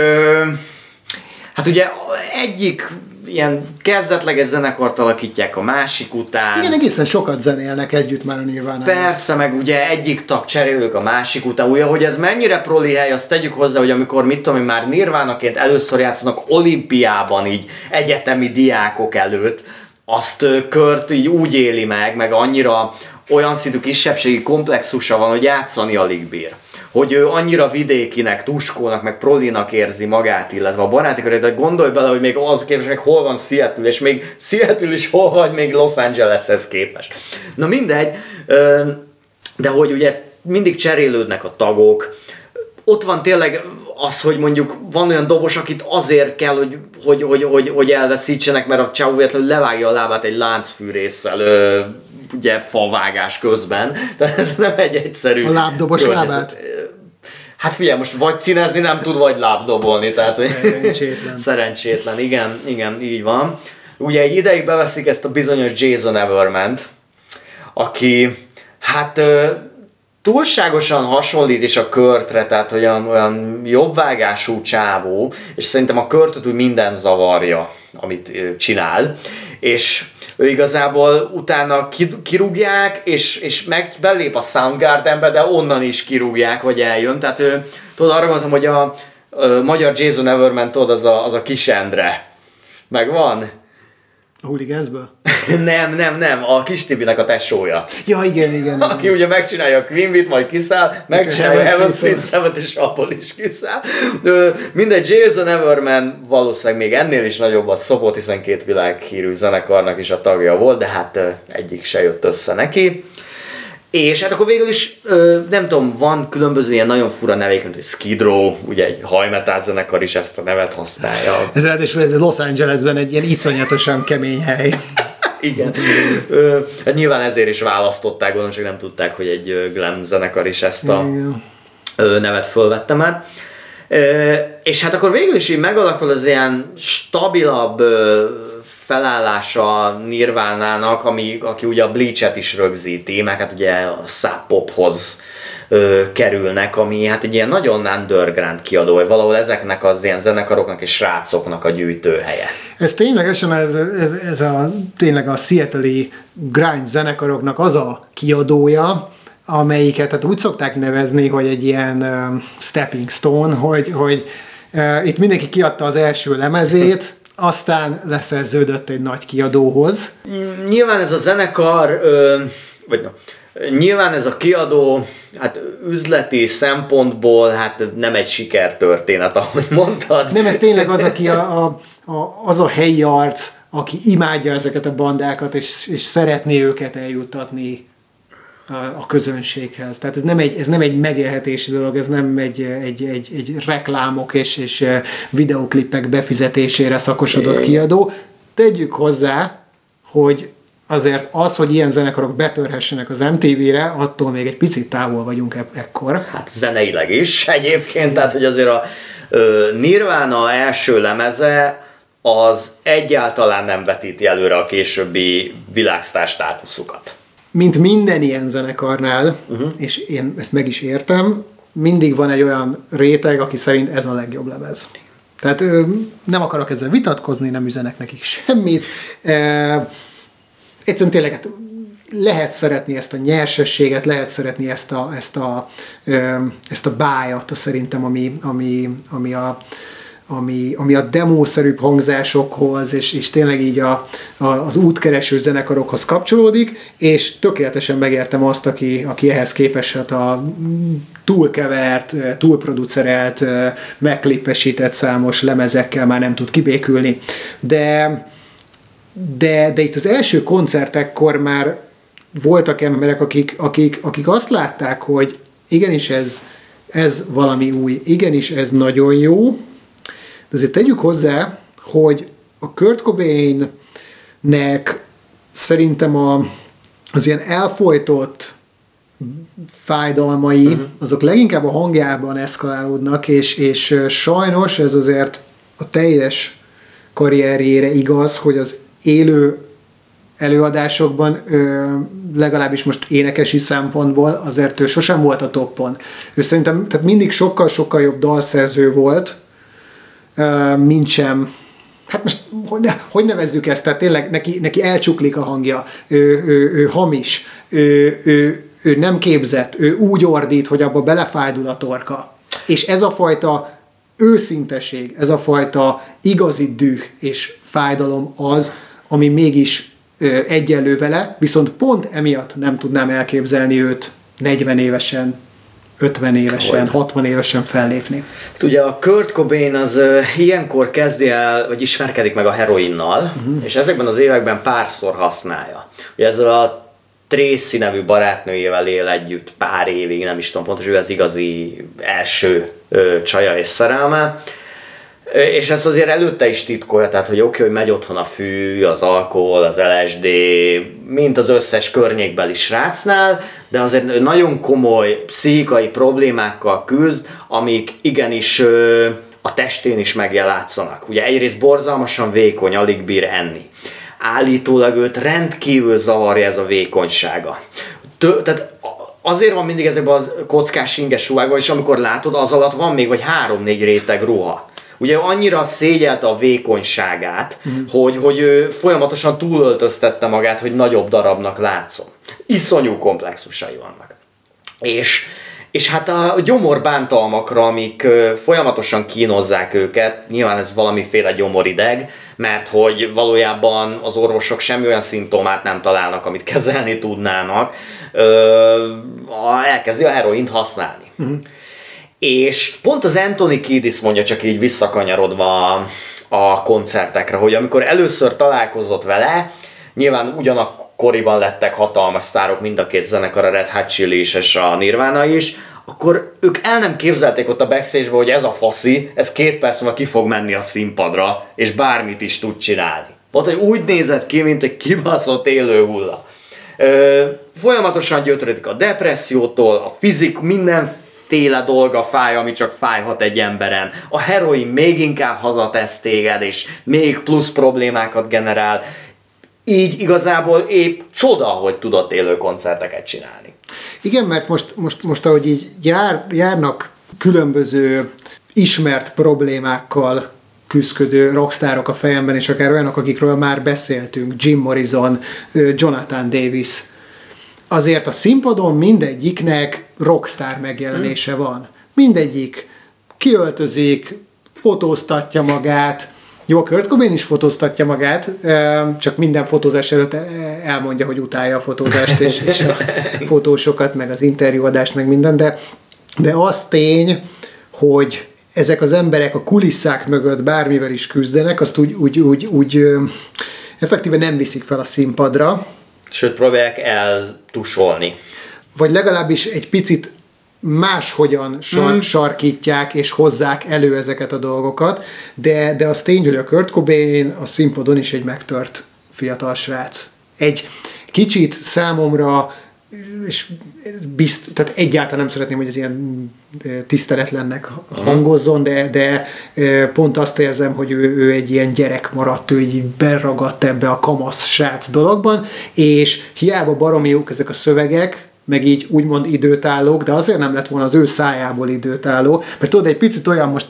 hát ugye egyik ilyen kezdetleges zenekart alakítják a másik után. Igen, egészen sokat zenélnek együtt már a nirvana Persze, meg ugye egyik tag cserélők a másik után. Ugye, hogy ez mennyire proli hely, azt tegyük hozzá, hogy amikor mit tudom már nirvánaként először játszanak olimpiában így egyetemi diákok előtt, azt Kört így úgy éli meg, meg annyira olyan szintű kisebbségi komplexusa van, hogy játszani alig bír hogy ő annyira vidékinek, tuskónak, meg prolinak érzi magát, illetve a baráti de gondolj bele, hogy még az képes, meg hol van Seattle, és még Seattle is hol vagy még Los Angeleshez képes. Na mindegy, de hogy ugye mindig cserélődnek a tagok, ott van tényleg az, hogy mondjuk van olyan dobos, akit azért kell, hogy, hogy, hogy, hogy, hogy elveszítsenek, mert a csávó levágja a lábát egy láncfűrészsel, ugye favágás közben, de ez nem egy egyszerű... A lábdobos környezet. lábát? Hát figyelj, most vagy színezni nem tud, vagy lábdobolni. Tehát, szerencsétlen. <laughs> szerencsétlen, igen, igen, így van. Ugye egy ideig beveszik ezt a bizonyos Jason Everment, aki hát túlságosan hasonlít is a körtre, tehát olyan, olyan jobbvágású csávó, és szerintem a körtöt úgy minden zavarja, amit csinál, és ő igazából utána kirúgják, és, és meg belép a Soundgardenbe, de onnan is kirúgják, vagy eljön. Tehát ő, tudod, arra mondtam, hogy a, a magyar Jason Everman, tudod, az a, az a kis Endre. Megvan? A Hooligans-ből? <laughs> nem, nem, nem, a kis Tibinek a tesója. Ja, igen, igen. Aki igen. ugye megcsinálja a Queen majd kiszáll, megcsinálja Heaven's Smith és abból is kiszáll. Mindegy, Jason Everman valószínűleg még ennél is nagyobb a szopott, hiszen két világhírű zenekarnak is a tagja volt, de hát egyik se jött össze neki. És hát akkor végül is, ö, nem tudom, van különböző ilyen nagyon fura nevek, mint egy Skid Row, ugye egy hajmetál zenekar is ezt a nevet használja. Ez ráadásul ez Los Angelesben egy ilyen iszonyatosan kemény hely. <laughs> Igen. Ö, hát nyilván ezért is választották, gondolom, csak nem tudták, hogy egy glam zenekar is ezt a ö, nevet fölvette már. És hát akkor végül is így megalakul az ilyen stabilabb felállása Nirvánának, ami, aki ugye a Bleach-et is rögzíti, meg hát ugye a Sub-Pophoz kerülnek, ami hát egy ilyen nagyon underground kiadó, vagy valahol ezeknek az ilyen zenekaroknak és srácoknak a gyűjtőhelye. Ez ténylegesen, ez, ez, ez a, tényleg a Seattle-i grind zenekaroknak az a kiadója, amelyiket hát úgy szokták nevezni, hogy egy ilyen uh, stepping stone, hogy, hogy uh, itt mindenki kiadta az első lemezét, aztán leszerződött egy nagy kiadóhoz. Nyilván ez a zenekar, ö, vagy no, nyilván ez a kiadó, hát üzleti szempontból hát nem egy sikertörténet, ahogy mondtad. Nem, ez tényleg az, aki a, a, a, az a helyi arc, aki imádja ezeket a bandákat, és, és szeretné őket eljuttatni a közönséghez. Tehát ez nem egy, ez nem egy megélhetési dolog, ez nem egy, egy, egy, egy reklámok és, és videoklipek befizetésére szakosodott kiadó. Tegyük hozzá, hogy azért az, hogy ilyen zenekarok betörhessenek az MTV-re, attól még egy picit távol vagyunk e- ekkor. Hát zeneileg is <laughs> egyébként, tehát hogy azért a ö, Nirvana első lemeze az egyáltalán nem vetíti előre a későbbi világsztár státuszukat mint minden ilyen zenekarnál, uh-huh. és én ezt meg is értem, mindig van egy olyan réteg, aki szerint ez a legjobb lemez. Tehát ö, nem akarok ezzel vitatkozni, nem üzenek nekik semmit. E, egyszerűen tényleg hát lehet szeretni ezt a nyersességet, lehet szeretni ezt a, ezt a, ö, ezt a bájat, szerintem, ami, ami, ami a, ami, ami a demószerűbb hangzásokhoz, és, és tényleg így a, a, az útkereső zenekarokhoz kapcsolódik, és tökéletesen megértem azt, aki, aki ehhez képest hát a túlkevert, túlproducerelt, megklippesített számos lemezekkel már nem tud kibékülni. De, de, de itt az első koncertekkor már voltak emberek, akik, akik, akik azt látták, hogy igenis ez, ez valami új, igenis ez nagyon jó, de azért tegyük hozzá, hogy a Kurt Cobain-nek szerintem a, az ilyen elfolytott fájdalmai, uh-huh. azok leginkább a hangjában eszkalálódnak, és, és sajnos ez azért a teljes karrierjére igaz, hogy az élő előadásokban, ö, legalábbis most énekesi szempontból, azért ő sosem volt a toppon. Ő szerintem tehát mindig sokkal-sokkal jobb dalszerző volt, mint sem. Hát most hogy, hogy nevezzük ezt? Tehát tényleg neki, neki elcsuklik a hangja, ő, ő, ő hamis, ő, ő, ő nem képzett, ő úgy ordít, hogy abba belefájdul a torka. És ez a fajta őszinteség, ez a fajta igazi düh és fájdalom az, ami mégis egyenlő vele, viszont pont emiatt nem tudnám elképzelni őt 40 évesen 50 évesen, Hogy? 60 évesen fellépni. Hát ugye a Kurt Cobain az ilyenkor kezdi el, vagy ismerkedik meg a heroinnal, uh-huh. és ezekben az években párszor használja. Ugye ezzel a Tracy nevű barátnőjével él együtt pár évig, nem is tudom pontosan, ő az igazi első ö, csaja és szerelme. És ezt azért előtte is titkolja, tehát hogy oké, okay, hogy megy otthon a fű, az alkohol, az LSD, mint az összes környékbeli srácnál, de azért nagyon komoly pszichikai problémákkal küzd, amik igenis a testén is megjelátszanak. Ugye egyrészt borzalmasan vékony, alig bír enni. Állítólag őt rendkívül zavarja ez a vékonysága. Tö- tehát azért van mindig ezekben a kockás inges ruhákban, és amikor látod, az alatt van még vagy három-négy réteg ruha ugye annyira szégyelte a vékonyságát, mm. hogy, hogy ő folyamatosan túlöltöztette magát, hogy nagyobb darabnak látszon. Iszonyú komplexusai vannak. És, és hát a gyomorbántalmakra, amik folyamatosan kínozzák őket, nyilván ez valamiféle gyomorideg, mert hogy valójában az orvosok semmi olyan szimptomát nem találnak, amit kezelni tudnának, elkezdi a heroint használni. Mm. És pont az Anthony Kiedis mondja csak így visszakanyarodva a, koncertekre, hogy amikor először találkozott vele, nyilván ugyanakkoriban lettek hatalmas sztárok, mind a két zenekar, a Red Hot Chili is és a Nirvana is, akkor ők el nem képzelték ott a backstage hogy ez a faszi, ez két perc múlva ki fog menni a színpadra, és bármit is tud csinálni. Pont, hogy úgy nézett ki, mint egy kibaszott élő hulla. Ö, folyamatosan gyötrődik a depressziótól, a fizik, minden féle dolga fáj, ami csak fájhat egy emberen. A heroin még inkább hazatesz téged, és még plusz problémákat generál. Így igazából épp csoda, hogy tudott élő koncerteket csinálni. Igen, mert most, most, most ahogy így jár, járnak különböző ismert problémákkal küzdködő rockstárok a fejemben, és akár olyanok, akikről már beszéltünk, Jim Morrison, Jonathan Davis, azért a színpadon mindegyiknek rockstar megjelenése hmm. van. Mindegyik kiöltözik, fotóztatja magát, jó, Kurt Cobain is fotóztatja magát, csak minden fotózás előtt elmondja, hogy utálja a fotózást, és, és a <laughs> fotósokat, meg az interjúadást, meg minden, de, de az tény, hogy ezek az emberek a kulisszák mögött bármivel is küzdenek, azt úgy, úgy, úgy, úgy effektíve nem viszik fel a színpadra. Sőt, próbálják eltusolni. Vagy legalábbis egy picit máshogyan sar, mm. sarkítják és hozzák elő ezeket a dolgokat, de, de az tény, hogy a Kurt Cobain a színpadon is egy megtört fiatal srác. Egy kicsit számomra és bizt, tehát egyáltalán nem szeretném, hogy ez ilyen tiszteletlennek hangozzon, de, de pont azt érzem, hogy ő, ő egy ilyen gyerek maradt, ő így beragadt ebbe a kamasz srác dologban, és hiába baromi jók ezek a szövegek, meg így úgymond időtállók, de azért nem lett volna az ő szájából időtálló, mert tudod, egy picit olyan most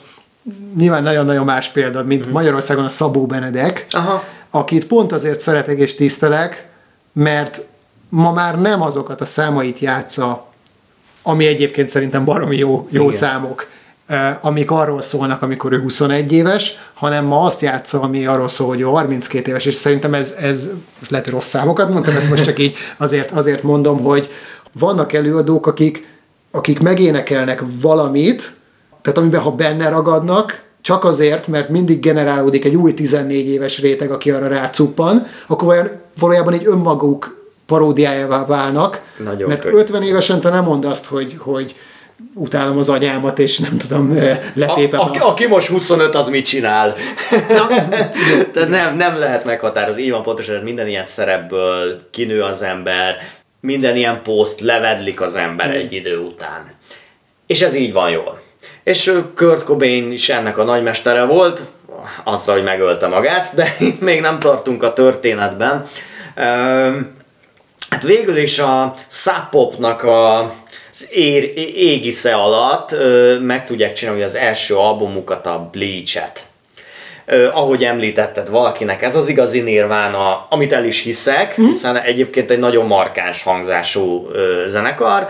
nyilván nagyon-nagyon más példa, mint mm. Magyarországon a Szabó Benedek, Aha. akit pont azért szeretek és tisztelek, mert ma már nem azokat a számait játsza, ami egyébként szerintem baromi jó, jó számok, amik arról szólnak, amikor ő 21 éves, hanem ma azt játsza, ami arról szól, hogy ő 32 éves, és szerintem ez, ez lehet, hogy rossz számokat mondtam, ezt most csak így azért, azért mondom, hogy vannak előadók, akik, akik megénekelnek valamit, tehát amiben ha benne ragadnak, csak azért, mert mindig generálódik egy új 14 éves réteg, aki arra rácuppan, akkor valójában egy önmaguk paródiájává válnak. Nagyon mert könny. 50 évesen te nem mondd azt, hogy, hogy utálom az anyámat, és nem tudom, letépem. A, a, aki most 25, az mit csinál? Na, <laughs> Tehát nem, nem lehet meghatározni. Így van pontosan, minden ilyen szerepből kinő az ember, minden ilyen poszt levedlik az ember egy idő után. És ez így van jól. És Kurt Cobain is ennek a nagymestere volt, azzal, hogy megölte magát, de itt <laughs> még nem tartunk a történetben. Hát végül is a Sapopnak a az ér, égisze alatt ö, meg tudják csinálni az első albumukat, a Bleach-et. Ö, ahogy említetted, valakinek ez az igazi nirvána, amit el is hiszek, mm. hiszen egyébként egy nagyon markáns hangzású ö, zenekar.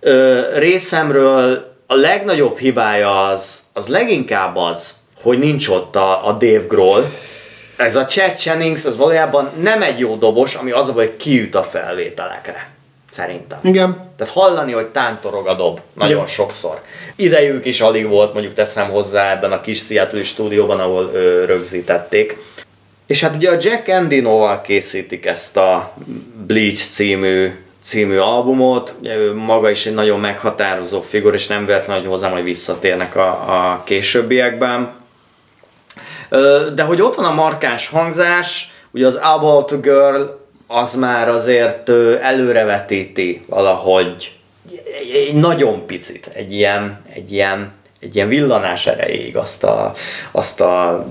Ö, részemről a legnagyobb hibája az, az leginkább az, hogy nincs ott a, a Dave Grohl, ez a Chad Jennings, az valójában nem egy jó dobos, ami az a baj, hogy kiüt a felvételekre. Szerintem. Igen. Tehát hallani, hogy tántorog a dob nagyon Igen. sokszor. Idejük is alig volt, mondjuk teszem hozzá ebben a kis Seattle stúdióban, ahol ö, rögzítették. És hát ugye a Jack Endinoval készítik ezt a Bleach című című albumot, ugye ő maga is egy nagyon meghatározó figur, és nem véletlen, hogy hozzá majd visszatérnek a, a későbbiekben. De hogy ott van a markáns hangzás, ugye az About a Girl az már azért előrevetíti valahogy egy nagyon picit, egy ilyen, egy ilyen, egy ilyen villanás erejéig azt a, azt a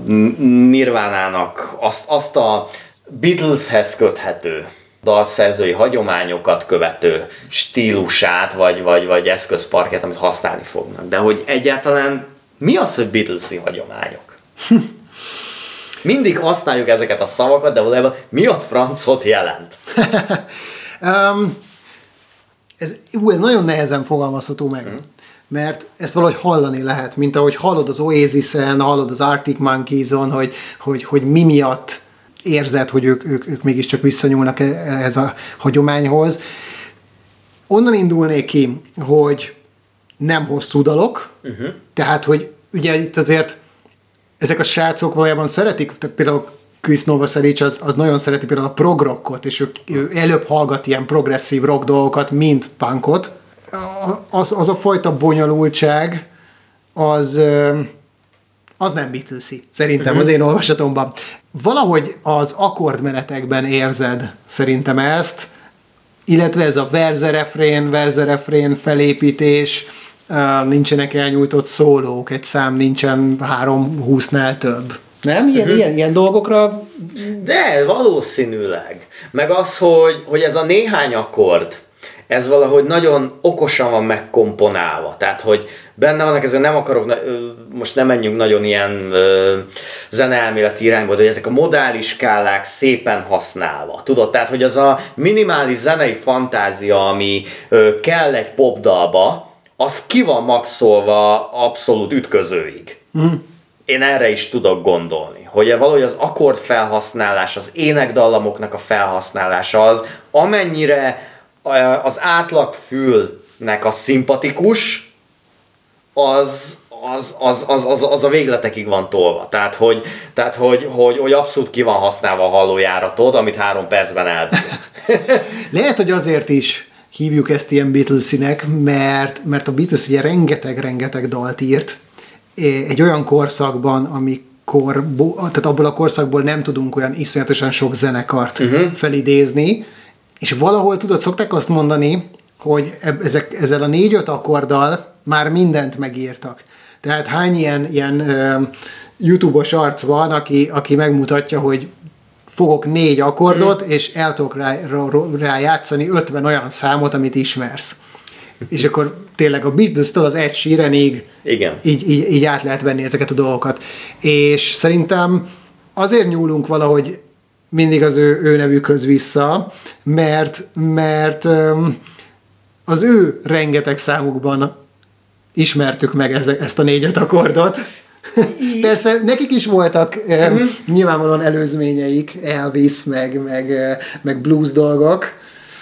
Nirvánának, azt, azt a Beatleshez köthető dalszerzői hagyományokat követő stílusát, vagy, vagy, vagy eszközparkját, amit használni fognak. De hogy egyáltalán mi az, hogy Beatlesi hagyományok? <laughs> Mindig használjuk ezeket a szavakat, de valójában mi a francot jelent? <laughs> um, ez, ú, ez nagyon nehezen fogalmazható meg. Mm. Mert ezt valahogy hallani lehet, mint ahogy hallod az Oasis-en, hallod az Arctic Monkeys-on, hogy, hogy, hogy mi miatt érzed, hogy ők, ők, ők mégiscsak visszanyúlnak e, ehhez a hagyományhoz. Onnan indulnék ki, hogy nem hosszú dalok, uh-huh. tehát, hogy ugye itt azért ezek a srácok valójában szeretik, tehát például Chris Novoselic az, az nagyon szereti például a prog rockot, és ő, ő előbb hallgat ilyen progresszív rock dolgokat, mint punkot. Az, az a fajta bonyolultság, az, az nem beatles szerintem uh-huh. az én olvasatomban. Valahogy az akkordmenetekben érzed szerintem ezt, illetve ez a verze-refrén, verze-refrén felépítés, nincsenek elnyújtott szólók, egy szám nincsen három húsznál több. Nem? Ilyen, uh-huh. ilyen, ilyen dolgokra? De valószínűleg. Meg az, hogy, hogy ez a néhány akkord, ez valahogy nagyon okosan van megkomponálva. Tehát, hogy benne vannak, ezzel nem akarok, most nem menjünk nagyon ilyen zeneelméleti irányba, de ezek a modális skálák szépen használva. Tudod, tehát, hogy az a minimális zenei fantázia, ami kell egy popdalba, az ki van maxolva abszolút ütközőig. Mm. Én erre is tudok gondolni, hogy valahogy az akkord felhasználás, az énekdallamoknak a felhasználása az, amennyire az átlag fülnek a szimpatikus, az, az, az, az, az, az a végletekig van tolva. Tehát, hogy, tehát hogy, hogy, hogy abszolút ki van használva a hallójáratod, amit három percben elbír. <laughs> Lehet, hogy azért is hívjuk ezt ilyen Beatlesinek, mert, mert a Beatles ugye rengeteg-rengeteg dalt írt egy olyan korszakban, amikor, tehát abból a korszakból nem tudunk olyan iszonyatosan sok zenekart uh-huh. felidézni, és valahol tudod, szokták azt mondani, hogy ezek, ezzel a négy-öt akkorddal már mindent megírtak. Tehát hány ilyen, ilyen YouTube-os arc van, aki, aki megmutatja, hogy fogok négy akkordot, mm. és el tudok rá, rá játszani 50 olyan számot, amit ismersz. és akkor tényleg a Beatles-től az Ed Sheeranig Igen. Így, így, így át lehet venni ezeket a dolgokat. És szerintem azért nyúlunk valahogy mindig az ő, ő nevükhöz vissza, mert, mert az ő rengeteg számukban ismertük meg ezt a négy-öt akkordot. Persze nekik is voltak uh-huh. nyilvánvalóan előzményeik, Elvis, meg, meg, meg blues dolgok.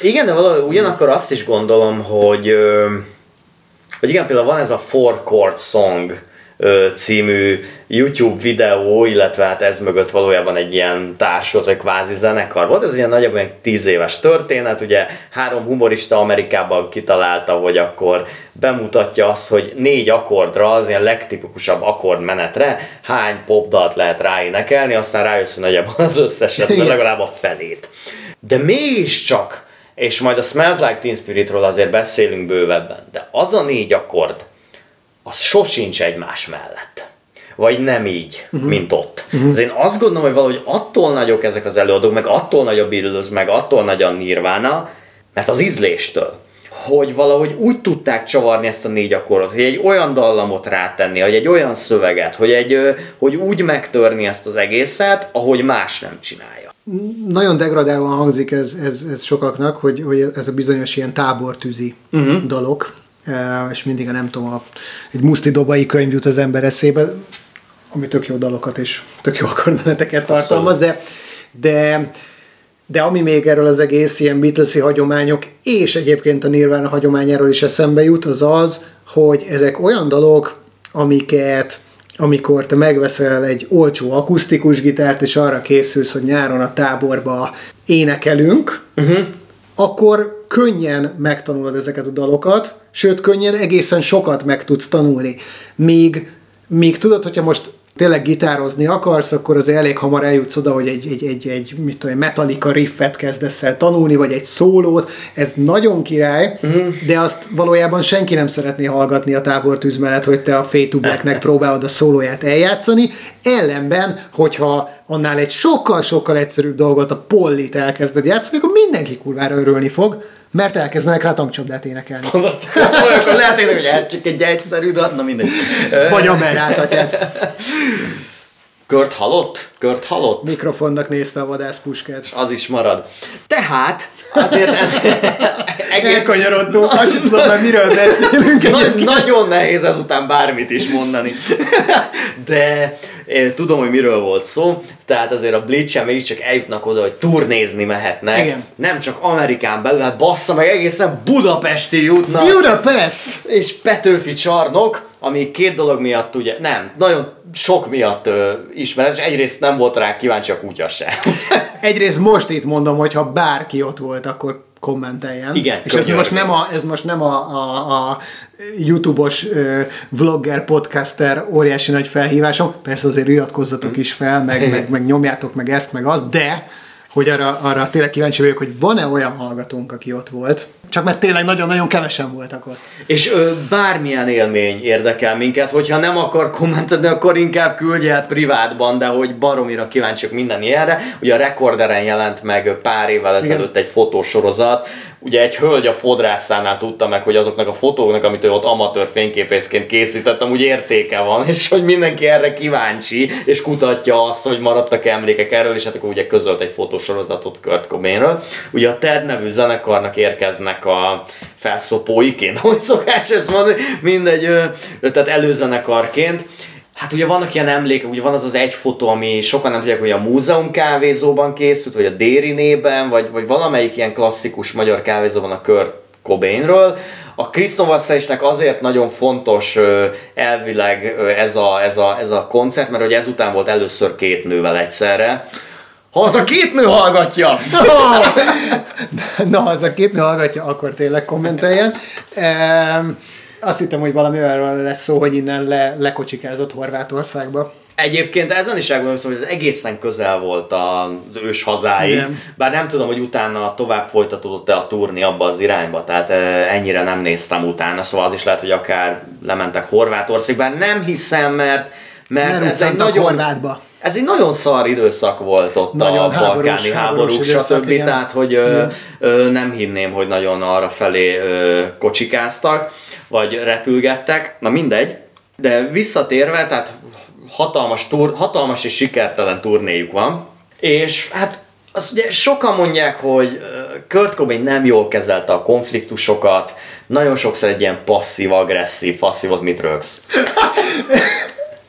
Igen, de valahogy ugyanakkor azt is gondolom, hogy, hogy igen, például van ez a Four Chord Song, című YouTube videó, illetve hát ez mögött valójában egy ilyen társulat, vagy kvázi zenekar volt. Ez egy ilyen nagyobb, ilyen tíz éves történet, ugye három humorista Amerikában kitalálta, hogy akkor bemutatja azt, hogy négy akkordra, az ilyen legtipikusabb akkordmenetre hány popdalt lehet ráénekelni, aztán rájössz, hogy nagyjából az összeset, legalább a felét. De mégiscsak, és majd a Smells Like Teen Spiritról azért beszélünk bővebben, de az a négy akkord, az sosincs egymás mellett. Vagy nem így, uh-huh. mint ott. Uh-huh. Az én azt gondolom, hogy valahogy attól nagyok ezek az előadók, meg attól nagyobb Beatles, meg attól nagy a Nirvana, mert az ízléstől hogy valahogy úgy tudták csavarni ezt a négy akkordot, hogy egy olyan dallamot rátenni, hogy egy olyan szöveget, hogy, egy, hogy úgy megtörni ezt az egészet, ahogy más nem csinálja. Nagyon degradálóan hangzik ez, ez, ez sokaknak, hogy, hogy ez a bizonyos ilyen tábortűzi uh-huh. dalok, és mindig a nem tudom, a, egy Muszti Dobai könyv jut az ember eszébe, ami tök jó dalokat és tök jó akkordmeneteket tartalmaz, de, de, de ami még erről az egész ilyen Beatlesi hagyományok, és egyébként a Nirvana hagyományáról is eszembe jut, az az, hogy ezek olyan dalok, amiket amikor te megveszel egy olcsó akusztikus gitárt, és arra készülsz, hogy nyáron a táborba énekelünk, uh-huh akkor könnyen megtanulod ezeket a dalokat, sőt, könnyen egészen sokat meg tudsz tanulni. Míg, míg tudod, hogyha most tényleg gitározni akarsz, akkor az elég hamar eljutsz oda, hogy egy, egy, egy, egy mit tudom, Metallica riffet kezdesz el tanulni, vagy egy szólót, ez nagyon király, uh-huh. de azt valójában senki nem szeretné hallgatni a tábortűz mellett, hogy te a Fade to Blacknek próbálod a szólóját eljátszani, ellenben, hogyha annál egy sokkal-sokkal egyszerűbb dolgot, a pollit elkezded játszani, akkor mindenki kurvára örülni fog, mert elkezdenek rá tankcsapdát énekelni. Pont azt akkor lehet énekelni, hogy ez csak egy egyszerű dal, na mindegy. Vagy a merátatját. Kört halott? Kört halott? Mikrofonnak nézte a vadászpuskát. Az is marad. Tehát azért... <laughs> Elkanyarodtunk, azt sem tudom már miről beszélünk. Nagy, nagyon nehéz ezután bármit is mondani. <laughs> De én tudom, hogy miről volt szó, tehát azért a Bleach-en mégiscsak eljutnak oda, hogy turnézni mehetnek. Igen. Nem csak Amerikán belül, hát bassza meg egészen Budapesti jutnak. Budapest! És Petőfi csarnok, ami két dolog miatt ugye, nem, nagyon sok miatt ö, ismeretes. Egyrészt nem volt rá kíváncsi a kutya se. Egyrészt most itt mondom, hogy ha bárki ott volt, akkor kommenteljen. Igen, és ez most, nem a, ez most nem a, a, a YouTube-os uh, vlogger, podcaster óriási nagy felhívásom. Persze azért iratkozzatok is fel, meg, meg, meg nyomjátok meg ezt, meg azt, de hogy arra, arra tényleg kíváncsi vagyok, hogy van-e olyan hallgatónk, aki ott volt, Csak mert tényleg nagyon-nagyon kevesen voltak ott. És ö, bármilyen élmény érdekel minket, hogyha nem akar kommentelni, akkor inkább küldje hát privátban, de hogy baromira kíváncsiak minden ilyenre. Ugye a Recorderen jelent meg pár évvel ezelőtt egy fotósorozat, ugye egy hölgy a fodrászánál tudta meg, hogy azoknak a fotóknak, amit ő ott amatőr fényképészként készített, amúgy értéke van, <laughs> és hogy mindenki erre kíváncsi, és kutatja azt, hogy maradtak emlékek erről, és hát akkor ugye közölt egy fotósorozatot Kurt Cobainről. Ugye a TED nevű zenekarnak érkeznek a felszopóiként, <laughs> hogy szokás ezt mondani, mindegy, tehát előzenekarként, Hát ugye vannak ilyen emlékek, ugye van az az egy fotó, ami sokan nem tudják, hogy a múzeum kávézóban készült, vagy a Dérinében, vagy, vagy valamelyik ilyen klasszikus magyar kávézóban a Kurt Cobainről. A Krisztovasszesnek azért nagyon fontos elvileg ez a, ez, a, ez a koncert, mert hogy ezután volt először két nővel egyszerre. Ha az a két nő hallgatja! <laughs> Na, ha az a két nő hallgatja, akkor tényleg kommenteljen. Um, azt hittem, hogy valami olyanról lesz szó, hogy innen le, lekocsikázott Horvátországba. Egyébként ezen is elgondolkozom, hogy ez egészen közel volt az ős hazáig, Igen. bár nem tudom, hogy utána tovább folytatódott-e a turni abba az irányba, tehát ennyire nem néztem utána, szóval az is lehet, hogy akár lementek Horvátországba, bár nem hiszem, mert, mert ez egy nagyon... Horvátba. Ez egy nagyon szar időszak volt ott nagyon a balkáni háborúk, stb. Tehát, hogy ö, ö, nem hinném, hogy nagyon arra felé ö, kocsikáztak vagy repülgettek, na mindegy, de visszatérve, tehát hatalmas, tur, hatalmas és sikertelen turnéjuk van, és hát azt ugye sokan mondják, hogy Kurt Cobain nem jól kezelte a konfliktusokat, nagyon sokszor egy ilyen passzív-agresszív, passzívot mit rögsz.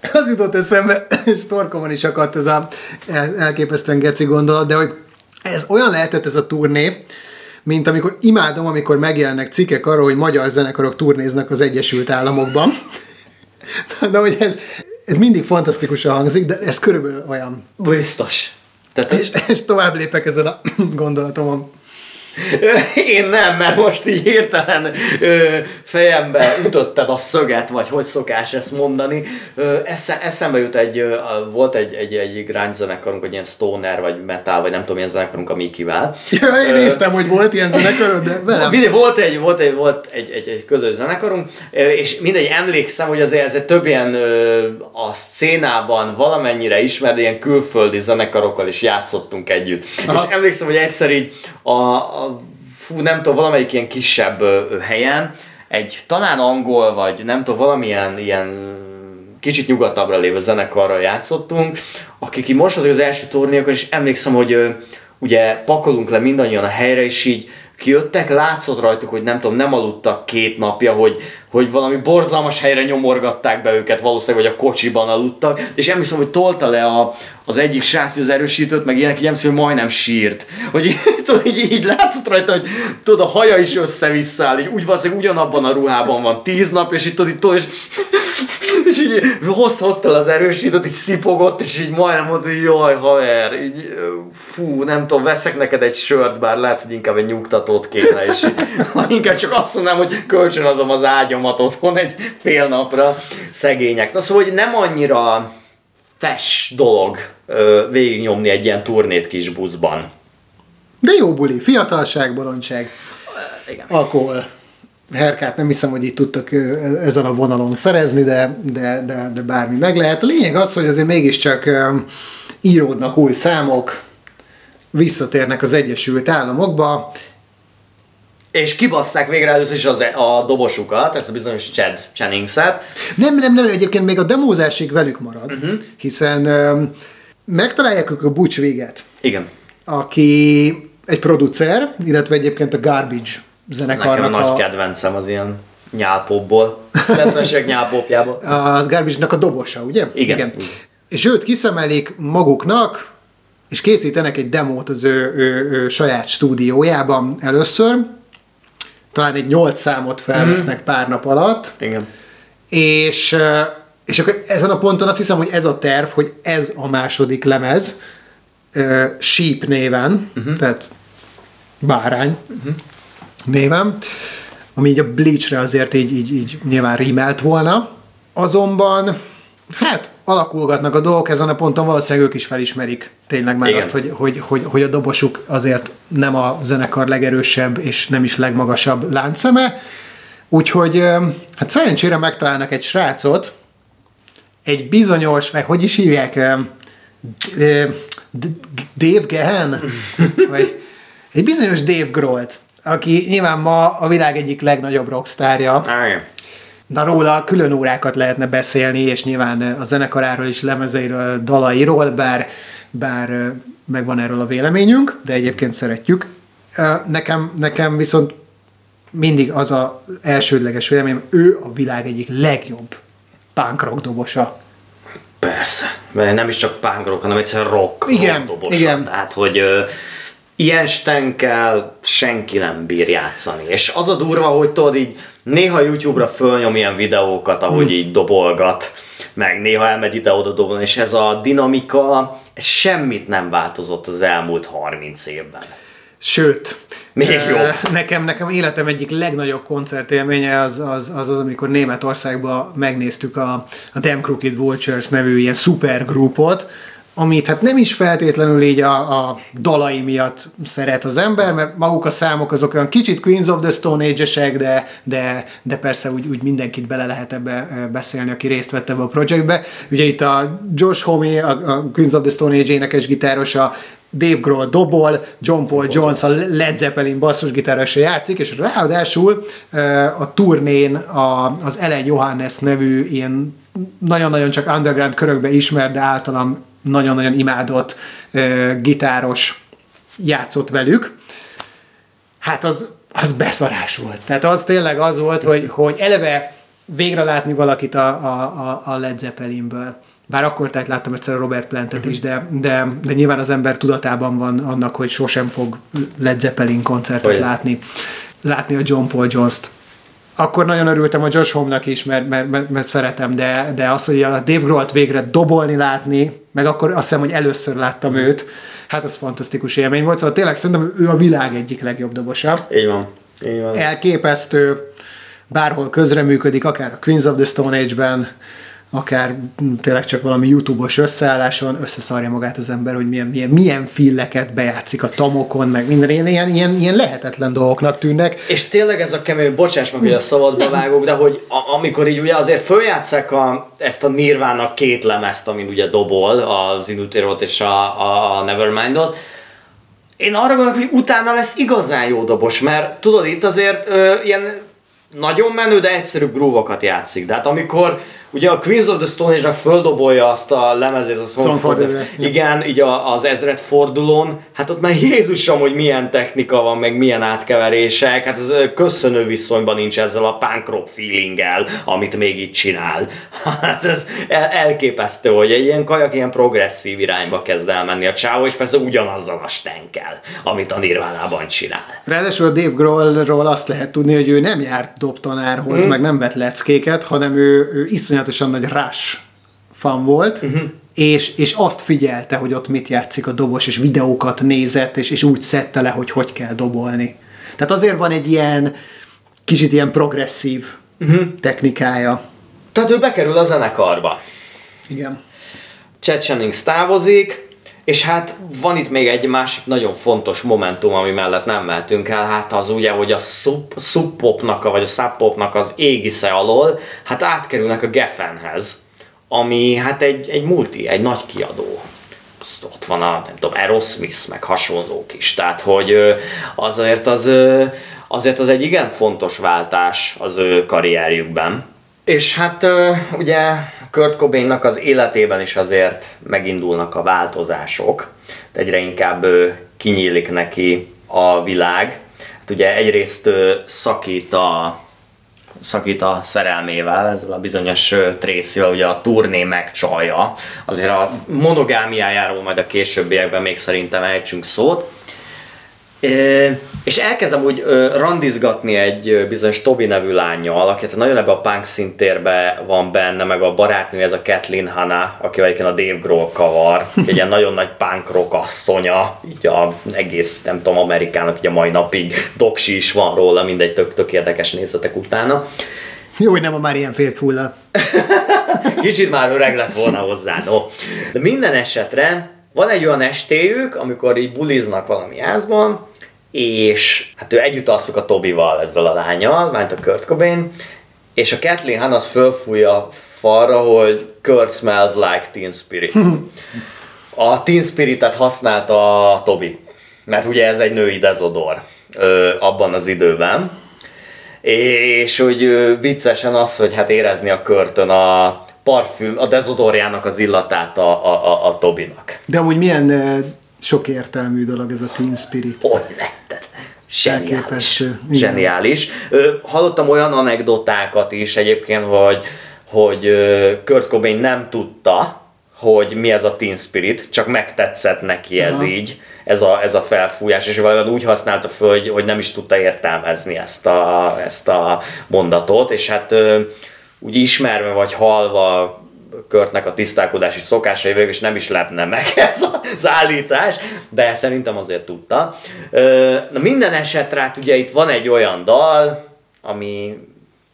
<laughs> az jutott eszembe, és torkomon is akadt ez a elképesztően geci gondolat, de hogy ez olyan lehetett ez a turné, mint amikor imádom, amikor megjelennek cikkek arról, hogy magyar zenekarok turnéznak az Egyesült Államokban. <laughs> De hogy ez, ez mindig fantasztikusan hangzik, de ez körülbelül olyan. Biztos. Tehát, és, és tovább lépek ezen a <clears throat> gondolatomon. <laughs> Én nem, mert most így hirtelen ö, fejembe ütötted a szöget, vagy hogy szokás ezt mondani. Ö, esze, eszembe jut egy, ö, volt egy, egy, egy grunge zenekarunk, egy ilyen stoner, vagy metal, vagy nem tudom, milyen zenekarunk a Mikivel. Ja, én ö, néztem, hogy volt ilyen zenekarunk, de velem. Mindegy, volt egy, volt egy, volt egy, egy, egy közös zenekarunk, és mindegy, emlékszem, hogy azért ez több ilyen ö, a szénában valamennyire ismert, ilyen külföldi zenekarokkal is játszottunk együtt. Aha. És emlékszem, hogy egyszer így a, a fú, nem tudom, valamelyik ilyen kisebb helyen, egy talán angol, vagy nem tudom, valamilyen ilyen kicsit nyugatabbra lévő zenekarral játszottunk, akik így most az első turnékon, és emlékszem, hogy ugye pakolunk le mindannyian a helyre, és így kijöttek, látszott rajtuk, hogy nem tudom, nem aludtak két napja, hogy, hogy valami borzalmas helyre nyomorgatták be őket, valószínűleg, hogy a kocsiban aludtak, és emlékszem, hogy tolta le a, az egyik srác az erősítőt, meg ilyenek, így emlékszem, hogy majdnem sírt. Hogy így, <laughs> így, így látszott rajta, hogy tudod, a haja is össze-vissza áll, így úgy valószínűleg ugyanabban a ruhában van tíz nap, és itt tudod, tudod, és és így hozta, hozta az erősítőt, így szipogott, és így majdnem mondta, hogy jaj, haver, így, fú, nem tudom, veszek neked egy sört, bár lehet, hogy inkább egy nyugtatót kéne, és így, <laughs> inkább csak azt mondanám, hogy kölcsönadom az ágyamat otthon egy fél napra szegények. Na szóval, hogy nem annyira fes dolog ö, végignyomni egy ilyen turnét kis buszban. De jó buli, fiatalság, bolondság, Igen. alkohol. Herkát nem hiszem, hogy itt tudtak ezen a vonalon szerezni, de, de, de, de bármi meg lehet. A lényeg az, hogy azért mégiscsak íródnak új számok, visszatérnek az Egyesült Államokba, és kibasszák végre először is az, e- a dobosukat, ezt a bizonyos Chad Jennings-et. Nem, nem, nem, egyébként még a demózásig velük marad, uh-huh. hiszen um, megtalálják ők a Butch véget. Igen. Aki egy producer, illetve egyébként a Garbage zenekarnak Nekem a, a nagy kedvencem az ilyen nyálpopból. 90-es nyálpopjából. <laughs> A Garbage-nak a dobosa, ugye? Igen. Igen. És őt kiszemelik maguknak, és készítenek egy demót az ő, ő, ő saját stúdiójában először. Talán egy nyolc számot felvesznek mm. pár nap alatt. Igen. És, és akkor ezen a ponton azt hiszem, hogy ez a terv, hogy ez a második lemez, uh, Sheep néven, uh-huh. tehát bárány, uh-huh névem, ami így a Bleachre azért így, így, így nyilván rímelt volna. Azonban, hát alakulgatnak a dolgok, ezen a ponton valószínűleg ők is felismerik tényleg már Igen. azt, hogy, hogy, hogy, hogy a dobosuk azért nem a zenekar legerősebb és nem is legmagasabb láncszeme. Úgyhogy hát szerencsére megtalálnak egy srácot, egy bizonyos, meg hogy is hívják, Dave Gehen? <laughs> Vagy egy bizonyos Dave Grohl-t, aki nyilván ma a világ egyik legnagyobb rockstárja. Igen. Na róla külön órákat lehetne beszélni, és nyilván a zenekaráról is, lemezeiről, dalairól, bár, bár megvan erről a véleményünk, de egyébként szeretjük. Nekem, nekem viszont mindig az a elsődleges véleményem, ő a világ egyik legjobb punk rock dobosa. Persze. Mert nem is csak punk rock, hanem egyszerűen rock. Igen, rock dobosa. igen. Tehát, hogy ilyen stenkel senki nem bír játszani. És az a durva, hogy tudod így néha YouTube-ra fölnyom ilyen videókat, ahogy Hmm. így dobolgat, meg néha elmegy ide-oda dobolni, és ez a dinamika, ez semmit nem változott az elmúlt 30 évben. Sőt, Még ö, jobb. Nekem, nekem életem egyik legnagyobb koncertélménye az az, az, az amikor Németországban megnéztük a, a Damn Crooked Vultures nevű ilyen szupergrupot, amit hát nem is feltétlenül így a, a dalai miatt szeret az ember, mert maguk a számok azok olyan kicsit Queens of the Stone Age-esek, de, de, de persze úgy, úgy mindenkit bele lehet ebbe beszélni, aki részt vett ebbe a projektbe. Ugye itt a Josh Homme, a, a Queens of the Stone Age énekes gitárosa, Dave Grohl dobol, John Paul Jones a Led Zeppelin basszusgitárosa játszik, és ráadásul a turnén a, az Ellen Johannes nevű ilyen nagyon-nagyon csak underground körökbe ismert, de általam nagyon-nagyon imádott gitáros játszott velük. Hát az, az beszarás volt. Tehát az tényleg az volt, hogy, hogy eleve végre látni valakit a, a, a- Led Zeppelinből. Bár akkor tehát láttam egyszer a Robert Plantet is, de, de, de nyilván az ember tudatában van annak, hogy sosem fog Led Zeppelin koncertet Hogy- látni. Látni a John Paul Jones-t. Akkor nagyon örültem a Josh Homme-nak is, mert, mert, mert, mert szeretem, de, de az, hogy a Dave Grohl-t végre dobolni látni, meg akkor azt hiszem, hogy először láttam őt, hát az fantasztikus élmény volt, szóval tényleg szerintem ő a világ egyik legjobb dobosa Így van. Így van. elképesztő, bárhol közreműködik, akár a Queens of the Stone Age-ben, akár mm, tényleg csak valami YouTube-os összeálláson, összeszarja magát az ember, hogy milyen, milyen, milyen filleket bejátszik a tamokon, meg minden ilyen, ilyen, ilyen, lehetetlen dolgoknak tűnnek. És tényleg ez a kemény, bocsáss meg, hogy a szabadba vágok, de hogy a, amikor így ugye azért följátszák a, ezt a Nirvának két lemezt, amin ugye dobol, az Inutirot és a, a, Nevermindot, én arra gondolok, hogy utána lesz igazán jó dobos, mert tudod, itt azért ö, ilyen nagyon menő, de egyszerű grúvokat játszik. De hát amikor ugye a Queens of the Stone Age-ra földobolja azt a lemezét, a Song, for the- Igen, így a, az ezred fordulón, hát ott már Jézusom, hogy milyen technika van, meg milyen átkeverések, hát ez köszönő viszonyban nincs ezzel a punk rock feelinggel, amit még itt csinál. <laughs> Hát ez el, elképesztő, hogy egy ilyen kajak ilyen progresszív irányba kezd elmenni a csávó, és persze ugyanazzal a stenkel, amit a Nirvánában csinál. Ráadásul a Dave Grohlról azt lehet tudni, hogy ő nem járt dobtanárhoz, mm. meg nem vett leckéket, hanem ő, ő iszonyatosan nagy Rush fan volt, uh-huh. és, és azt figyelte, hogy ott mit játszik a dobos, és videókat nézett, és, és úgy szedte le, hogy hogy kell dobolni. Tehát azért van egy ilyen kicsit ilyen progresszív uh-huh. technikája. Tehát ő bekerül a zenekarba. Igen. Chad Jennings távozik, és hát van itt még egy másik nagyon fontos momentum, ami mellett nem mehetünk el, hát az ugye, hogy a sub, subpopnak, vagy a subpopnak az égisze alól, hát átkerülnek a Geffenhez, ami hát egy, egy multi, egy nagy kiadó. Ott van a, nem tudom, Aerosmith, meg hasonlók is, tehát hogy azért az, azért az egy igen fontos váltás az ő karrierjükben. És hát ugye Kurt Cobainnak az életében is azért megindulnak a változások, de egyre inkább kinyílik neki a világ. Hát ugye egyrészt szakít a szakít a szerelmével, ezzel a bizonyos ö, Tracy-vel, ugye a turné megcsalja. Azért a monogámiájáról majd a későbbiekben még szerintem ejtsünk szót. És elkezdem úgy randizgatni egy bizonyos Tobi nevű lányjal, aki hát nagyon ebbe a punk szintérbe van benne, meg a barátnő, ez a Kathleen Hanna, akivel egyébként a Dave Grohl kavar, <laughs> egy ilyen nagyon nagy punk rock asszonya, így a egész, nem tudom, Amerikának így a mai napig doksi is van róla, mindegy, tök, tök érdekes nézzetek utána. Jó, hogy nem a Marian Faithfull <laughs> Kicsit már öreg lett volna hozzá, no. De minden esetre van egy olyan estéjük, amikor így buliznak valami házban, és hát ő együtt alszik a Tobival, ezzel a lányal, mert a Kurt Cobain, és a Kathleen Han az fölfújja falra, hogy Kurt smells like Teen Spirit. <laughs> A Teen Spirit-et használta a Tobi, mert ugye ez egy női dezodor ö, abban az időben. És hogy ö, viccesen az, hogy hát érezni a körtön a parfüm, a dezodorjának az illatát a, a, a, a Tobinak. De amúgy milyen uh, sok értelmű dolog ez a Teen Spirit. Hogy letted? Zseniális. Zseniális. Ö, hallottam olyan anekdotákat is egyébként, hogy, hogy Kurt Cobain nem tudta, hogy mi ez a Teen Spirit, csak megtetszett neki ez Aha. így, ez a, ez a felfújás, és valójában úgy használta föl, hogy, hogy nem is tudta értelmezni ezt a, ezt a mondatot, és hát úgy ismerve vagy halva Körtnek a tisztálkodási szokásai végül is nem is lepne meg <laughs> ez az állítás, de szerintem azért tudta. Na minden esetre hát ugye itt van egy olyan dal, ami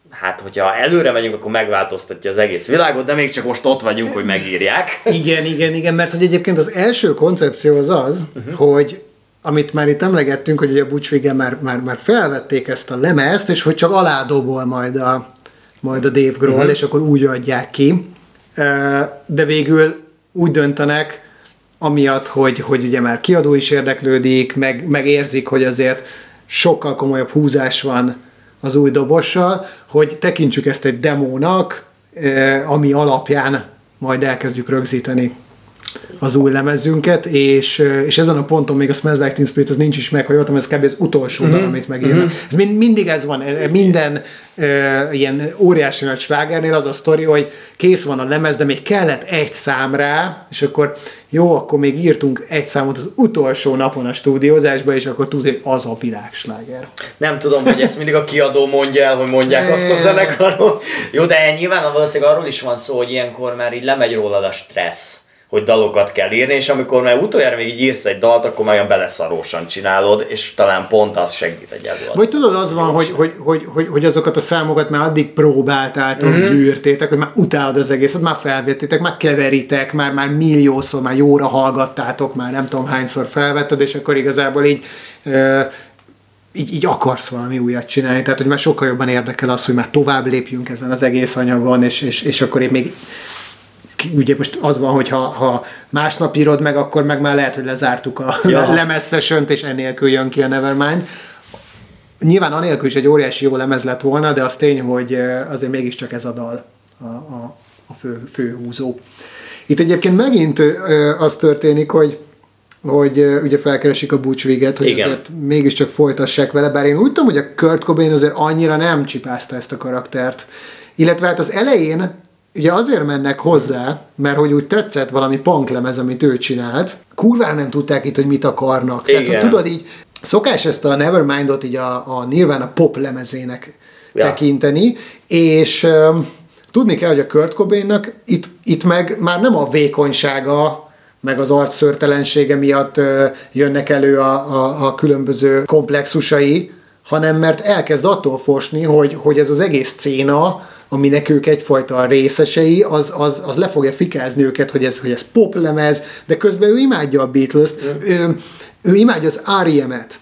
hát hogyha előre megyünk, akkor megváltoztatja az egész világot, de még csak most ott vagyunk, hogy megírják. <laughs> Igen, igen, igen, mert hogy egyébként az első koncepció az az, uh-huh. hogy amit már itt emlegettünk, hogy ugye a Butch már, már, már felvették ezt a lemezt, és hogy csak aládobol majd a, majd a Dave Grohl, uh-huh. és akkor úgy adják ki. De végül úgy döntenek, amiatt, hogy, hogy ugye már kiadó is érdeklődik, meg, meg érzik, hogy azért sokkal komolyabb húzás van az új dobossal, hogy tekintsük ezt egy demónak, ami alapján majd elkezdjük rögzíteni az új lemezünket, és, és ezen a ponton még a Smells Like Teen Spirit az nincs is meg, hogy ott ez kb. az utolsó mm-hmm. dal, amit megírnak. Mm-hmm. Ez mind, mindig ez van, eh, minden e, ilyen óriási nagy slágernél az a sztori, hogy kész van a lemez, de még kellett egy szám rá, és akkor jó, akkor még írtunk egy számot az utolsó napon a stúdiózásba, és akkor tudod, hogy az a világsláger. Nem tudom, hogy ezt mindig a kiadó mondja el, hogy mondják azt a zenekarról. Jó, de nyilván valószínűleg arról is van szó, hogy ilyenkor már így lemegy rólad a stressz hogy dalokat kell írni, és amikor már utoljára még így írsz egy dalt, akkor már olyan beleszarósan csinálod, és talán pont az segít egy előadó. Vagy tudod, az van, hogy, hogy, hogy, hogy, hogy azokat a számokat már addig próbáltátok, mm-hmm. gyűrtétek, hogy már utálod az egészet, már felvettétek, már keveritek, már, már milliószor, már jóra hallgattátok, már nem tudom hányszor felvetted, és akkor igazából így ö, így, így akarsz valami újat csinálni, tehát hogy már sokkal jobban érdekel az, hogy már tovább lépjünk ezen az egész anyagon, és, és, és akkor én még ugye most az van, hogy ha, ha másnap írod meg, akkor meg már lehet, hogy lezártuk a Ja. <laughs> ja. lemezsesönt, és enélkül jön ki a Nevermind. Nyilván anélkül is egy óriási jó lemez lett volna, de az tény, hogy azért mégiscsak ez a dal a, a, a fő, fő húzó. Itt egyébként megint az történik, hogy hogy ugye felkeresik a Butch Vig-et, hogy Igen. azért mégiscsak folytassák vele, bár én úgy tudom, hogy a Kurt Cobain azért annyira nem csipázta ezt a karaktert. Illetve hát az elején ugye azért mennek hozzá, mert hogy úgy tetszett valami punklemez, amit ő csinált, kurvára nem tudták itt, hogy mit akarnak. Tehát Igen. hogy tudod így, szokás ezt a Nevermind-ot így a, a Nirvana pop lemezének Ja. tekinteni, és um, tudni kell, hogy a Kurt Cobainnak itt, itt meg már nem a vékonysága, meg az arcszörtelensége miatt ö, jönnek elő a, a, a különböző komplexusai, hanem mert elkezd attól fosni, hogy, hogy ez az egész széna, aminek ők egyfajta részesei, az, az, az le fogja fikázni őket, hogy ez, hogy ez poplemez, de közben ő imádja a Beatles-t, ő, ő imádja az R.E.M.-et,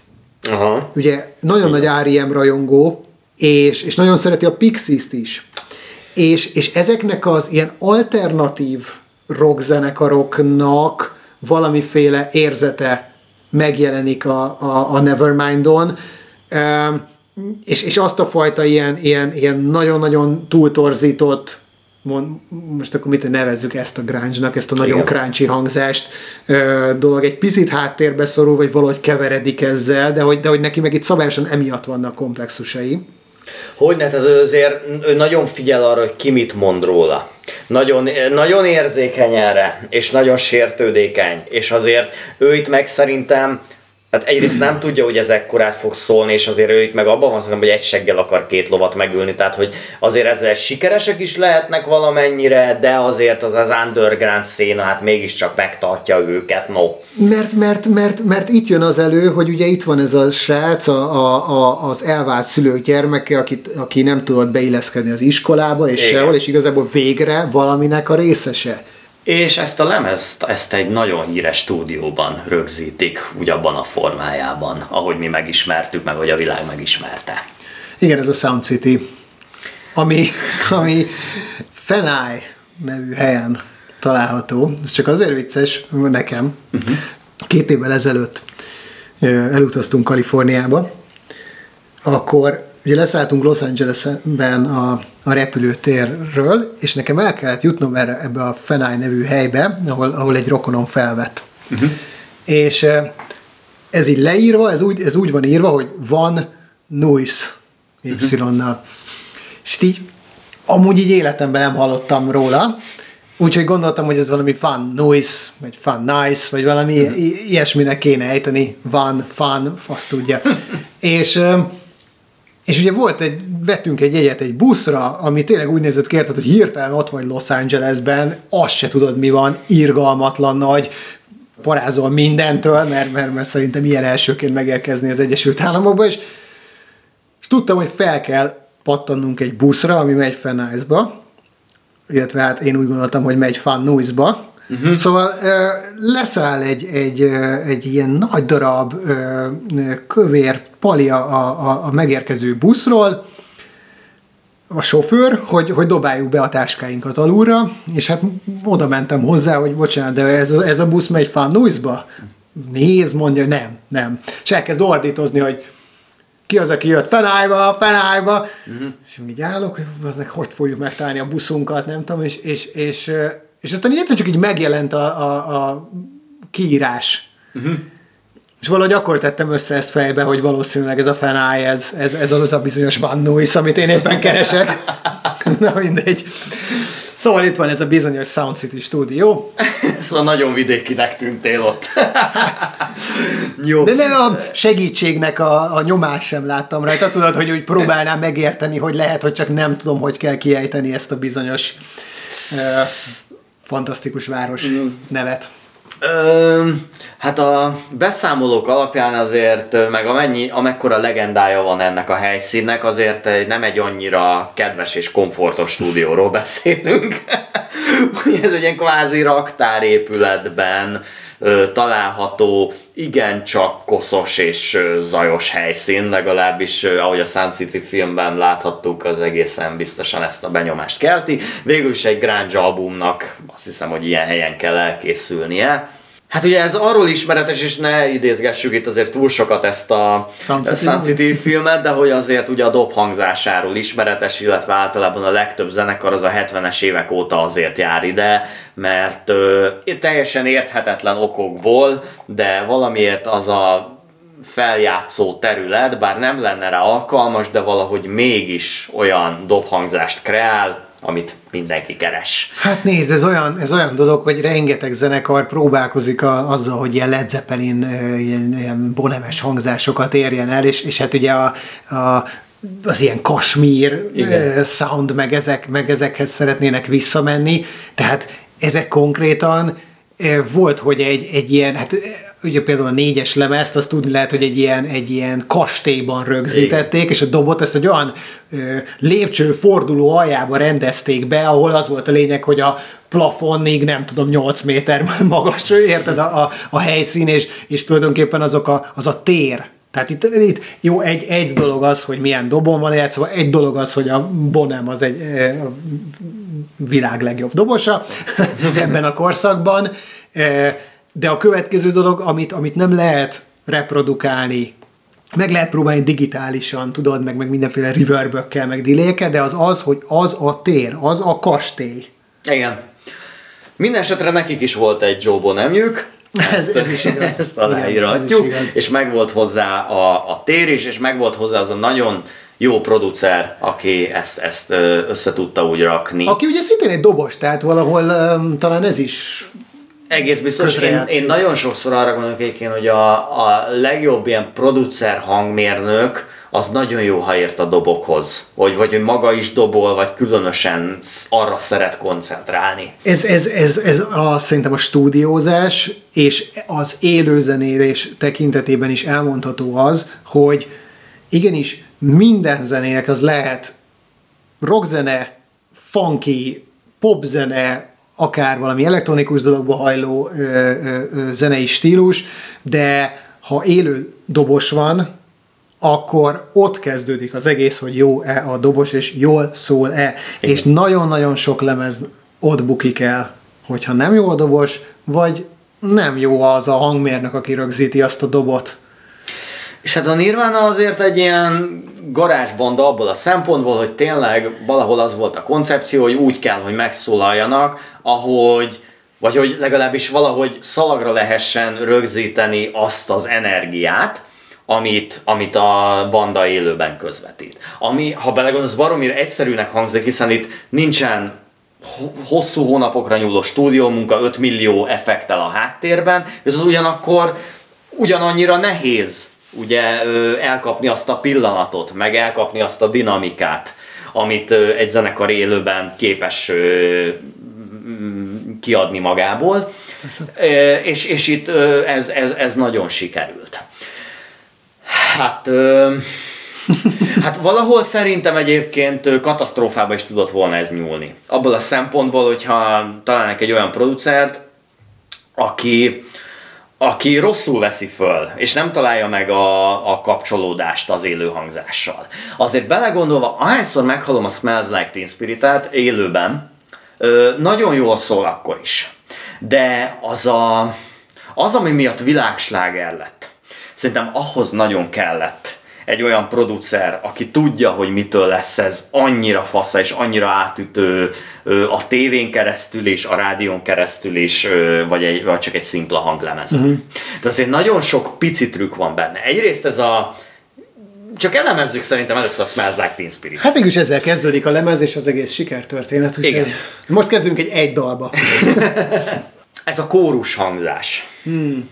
Aha. ugye nagyon nagy R.E.M. rajongó, és, és nagyon szereti a Pixies-t is. És, és ezeknek az ilyen alternatív rockzenekaroknak valamiféle érzete megjelenik a, a, a Nevermind-on, Ehm, és, és azt a fajta ilyen, ilyen, ilyen nagyon-nagyon túltorzított mond, most akkor mit nevezzük ezt a grunge-nak, ezt a nagyon Igen. crunchy hangzást ö, dolog egy picit háttérbe szorul, vagy valahogy keveredik ezzel, de hogy, de hogy neki meg itt szabályosan emiatt vannak komplexusai. Hogy ne, tehát ő azért ő nagyon figyel arra, hogy ki mit mond róla. Nagyon, nagyon érzékeny erre, és nagyon sértődékeny, és azért ő itt meg szerintem Hát egyrészt nem tudja, hogy ez ekkorát fog szólni, és azért ő itt meg abban van szerintem, hogy egy seggel akar két lovat megülni, tehát hogy azért ezzel sikeresek is lehetnek valamennyire, de azért az az underground széna hát mégiscsak megtartja őket, no. Mert, mert, mert, mert itt jön az elő, hogy ugye itt van ez a srác, a, a, a, az elvált szülők gyermeke, akit, aki nem tudott beilleszkedni az iskolába, és Igen. sehol, és igazából végre valaminek a részese. És ezt a lemezt, ezt egy nagyon híres stúdióban rögzítik, úgy abban a formájában, ahogy mi megismertük, meg hogy a világ megismerte. Igen, ez a Sound City, ami, ami Fenai nevű helyen található. Ez csak azért vicces nekem. Uh-huh. Két évvel ezelőtt elutaztunk Kaliforniába, akkor ugye leszálltunk Los Angelesben a, a repülőtérről, és nekem el kellett jutnom erre, ebbe a Fenai nevű helybe, ahol, ahol egy rokonom felvett. Uh-huh. És ez így leírva, ez úgy, ez úgy van írva, hogy van noise Y-nal. És így amúgy így életemben nem hallottam róla, úgyhogy gondoltam, hogy ez valami fun noise, vagy fun nice, vagy valami i- ilyesminek kéne ejteni, van, fun, azt tudja. <laughs> és, és ugye volt egy, vettünk egy jegyet egy buszra, ami tényleg úgy nézett ki, érted, hogy hirtelen ott vagy Los Angelesben, azt se tudod mi van, irgalmatlan nagy, parázol mindentől, mert, mert, mert szerintem ilyen elsőként megérkezni az Egyesült Államokba, és, és tudtam, hogy fel kell pattannunk egy buszra, ami megy Fennice-ba, illetve hát én úgy gondoltam, hogy megy Fan Nuis-ba, Uh-huh. Szóval leszáll egy, egy, egy ilyen nagy darab kövér palia a, a, a megérkező buszról, a sofőr, hogy, hogy dobáljuk be a táskáinkat alulra, és hát oda mentem hozzá, hogy bocsánat, de ez, a- ez a busz megy Fan Nuisba? Nézd, mondja, nem, nem. És elkezd ordítozni, hogy ki az, aki jött fenállba, fenállba, uh-huh. és így állok, hogy aznak hogy fogjuk megtalálni a buszunkat, nem tudom, és, és, és, és aztán egyszer csak így megjelent a, a, a kiírás. Uh-huh. És valahogy akkor tettem össze ezt fejbe, hogy valószínűleg ez a fenáj, ez, ez, ez az a bizonyos Van Nuys, amit én éppen keresek. <laughs> Na mindegy. Szóval itt van ez a bizonyos Sound City stúdió. <laughs> Szóval nagyon vidékinek tűntél ott. <laughs> Jó. De nem a segítségnek a, a nyomás sem láttam rajta. Tudod, hogy úgy próbálnám megérteni, hogy lehet, hogy csak nem tudom, hogy kell kiejteni ezt a bizonyos uh, fantasztikus város nevet. Ö, hát a beszámolók alapján azért, meg amennyi, amekkora legendája van ennek a helyszínnek, azért nem egy annyira kedves és komfortos stúdióról beszélünk. <laughs> Ez egy ilyen kvázi raktárépületben található, igencsak koszos és zajos helyszín, legalábbis ahogy a Sun City filmben láthattuk, az egészen biztosan ezt a benyomást kelti. Végül is egy grunge albumnak azt hiszem, hogy ilyen helyen kell elkészülnie. Hát ugye ez arról ismeretes, és ne idézgessük itt azért túl sokat ezt a City. Sun City filmet, de hogy azért ugye a dob hangzásáról ismeretes, illetve általában a legtöbb zenekar az a 70-es évek óta azért jár ide, mert ö, teljesen érthetetlen okokból, de valamiért az a feljátszó terület, bár nem lenne rá alkalmas, de valahogy mégis olyan dobhangzást kreál, amit mindenki keres. Hát nézd, ez olyan, ez olyan dolog, hogy rengeteg zenekar próbálkozik a, azzal, hogy ilyen Led Zeppelin, ilyen, ilyen bonemes hangzásokat érjen el, és, és hát ugye a, a az ilyen kasmír Igen. sound, meg, ezek, meg ezekhez szeretnének visszamenni, tehát ezek konkrétan volt, hogy egy, egy ilyen, hát ugye például a négyes lemezt, azt tudni lehet, hogy egy ilyen, egy ilyen kastélyban rögzítették, és a dobot ezt egy olyan ö, lépcső forduló aljába rendezték be, ahol az volt a lényeg, hogy a plafonig, nem tudom, 8 méter <laughs> magas, érted, a, a, a helyszín, és, és tulajdonképpen azok a, az a tér, tehát itt, itt jó, egy, egy dolog az, hogy milyen dobon van játszva, egy dolog az, hogy a Bonem az egy eh, a világ legjobb dobosa <laughs> ebben a korszakban, Eh, de a következő dolog, amit, amit nem lehet reprodukálni, meg lehet próbálni digitálisan, tudod, meg, meg mindenféle reverbökkel, meg delay de az az, hogy az a tér, az a kastély. Igen. Minden esetre nekik is volt egy Joe Bonemjük. Ez- ez is igaz. Ezt Igen, aláíratjuk. ez is igaz. És meg volt hozzá a, a tér is, és meg volt hozzá az a nagyon jó producer, aki ezt, ezt össze tudta úgy rakni. Aki ugye szintén egy dobos, tehát valahol um, talán ez is Egész biztos, én, én nagyon sokszor arra gondolok egyébként, hogy a, a legjobb ilyen producer hangmérnök, az nagyon jó, ha ért a dobokhoz. Vagy, vagy hogy maga is dobol, vagy különösen arra szeret koncentrálni. Ez, ez, ez, ez a, szerintem a stúdiózás és az élőzenélés tekintetében is elmondható az, hogy igenis minden zenének az lehet rockzene, funky, popzene, akár valami elektronikus dologba hajló ö, ö, ö, zenei stílus, de ha élő dobos van, akkor ott kezdődik az egész, hogy jó-e a dobos, és jól szól-e. Igen. És nagyon-nagyon sok lemez ott bukik el, hogyha nem jó a dobos, vagy nem jó az a hangmérnök, aki rögzíti azt a dobot. És hát a Nirvana azért egy ilyen garázsbanda abból a szempontból, hogy tényleg valahol az volt a koncepció, hogy úgy kell, hogy megszólaljanak, ahogy vagy hogy legalábbis valahogy szalagra lehessen rögzíteni azt az energiát, amit, amit a banda élőben közvetít. Ami, ha belegondolsz, baromira egyszerűnek hangzik, hiszen itt nincsen hosszú hónapokra nyúló stúdiómunka, 5 millió effektel a háttérben, és az ugyanakkor ugyanannyira nehéz ugye elkapni azt a pillanatot, meg elkapni azt a dinamikát, amit egy zenekar élőben képes kiadni magából, és, és itt ez, ez, ez nagyon sikerült. Hát, <laughs> hát valahol szerintem egyébként katasztrófába is tudott volna ez nyúlni. Abból a szempontból, hogyha találnak egy olyan producert, aki, aki rosszul veszi föl, és nem találja meg a, a kapcsolódást az élő hangzással. Azért belegondolva, ahányszor meghallom a Smells Like Teen Spirit-et élőben, ö, nagyon jól szól akkor is. De az, a, az ami miatt világsláger lett, szerintem ahhoz nagyon kellett egy olyan producer, aki tudja, hogy mitől lesz ez annyira fasza és annyira átütő a tévén keresztül és a rádión keresztül is, vagy, egy, vagy csak egy szimpla hanglemez. Uh-huh. De azért nagyon sok pici trükk van benne. Egyrészt ez a csak elemezzük szerintem először a Smells Like Teen Spirit. Hát mégis ezzel kezdődik a lemez és az egész sikertörténet. Igen. Most kezdünk egy egy dalba. <laughs> ez a kórus hangzás. Hmm.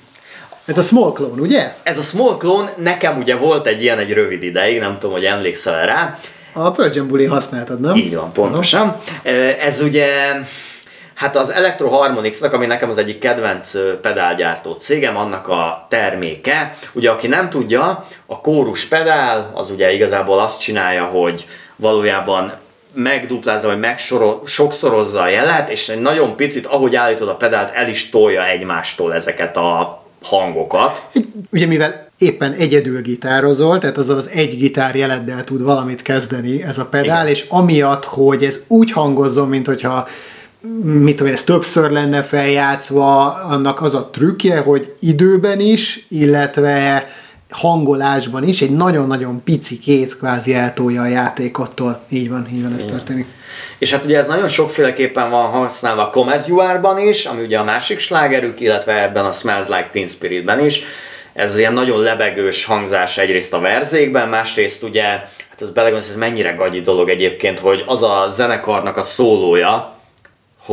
Ez a Small Clone, ugye? Ez a Small Clone, nekem ugye volt egy ilyen egy rövid ideig, nem tudom, hogy emlékszel rá. A Pearl Bully használtad, nem? Így van, pontosan. Aha. Ez ugye Hát az Electro Harmonix-nak, ami nekem az egyik kedvenc pedálgyártó cégem, annak a terméke. Ugye aki nem tudja, a kórus pedál az ugye igazából azt csinálja, hogy valójában megduplázza, vagy megsokszorozza a jelet, és egy nagyon picit, ahogy állítod a pedált, el is tolja egymástól ezeket a hangokat. Ugye mivel éppen egyedül gitározol, tehát az az egy gitár jeleddel tud valamit kezdeni ez a pedál, Igen. és amiatt, hogy ez úgy hangozzon, mint hogyha mit tudom én, ez többször lenne feljátszva, annak az a trükkje, hogy időben is, illetve hangolásban is egy nagyon-nagyon pici két kvázi eltolja a játékottól. Így van, így van, ez történik. És hát ugye ez nagyon sokféleképpen van használva a Come As You Are-ban is, ami ugye a másik slágerük, illetve ebben a Smells Like Teen Spirit-ben is. Ez ilyen nagyon lebegős hangzás egyrészt a verzékben, másrészt ugye, hát az belegondolsz, ez mennyire gagyi dolog egyébként, hogy az a zenekarnak a szólója,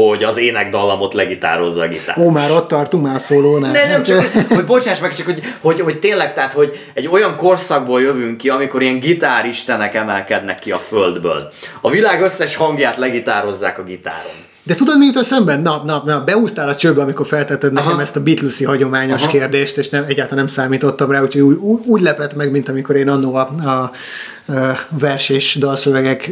hogy az énekdallamot legitározza a gitár. Ó, már ott tartunk már szólónál. Nem, nem, csak, hogy bocsáss meg, csak hogy, hogy, hogy tényleg, tehát, hogy egy olyan korszakból jövünk ki, amikor ilyen gitáristenek emelkednek ki a földből. A világ összes hangját legitározzák a gitáron. De tudod, mi jut eszembe? Na, na, na, beúztál a csőbe, amikor feltetted nekem Aha. ezt a Beatlesi hagyományos Aha. kérdést, és nem, egyáltalán nem számítottam rá, úgyhogy úgy, úgy, úgy lepett meg, mint amikor én annó a, a, a vers és dalszövegek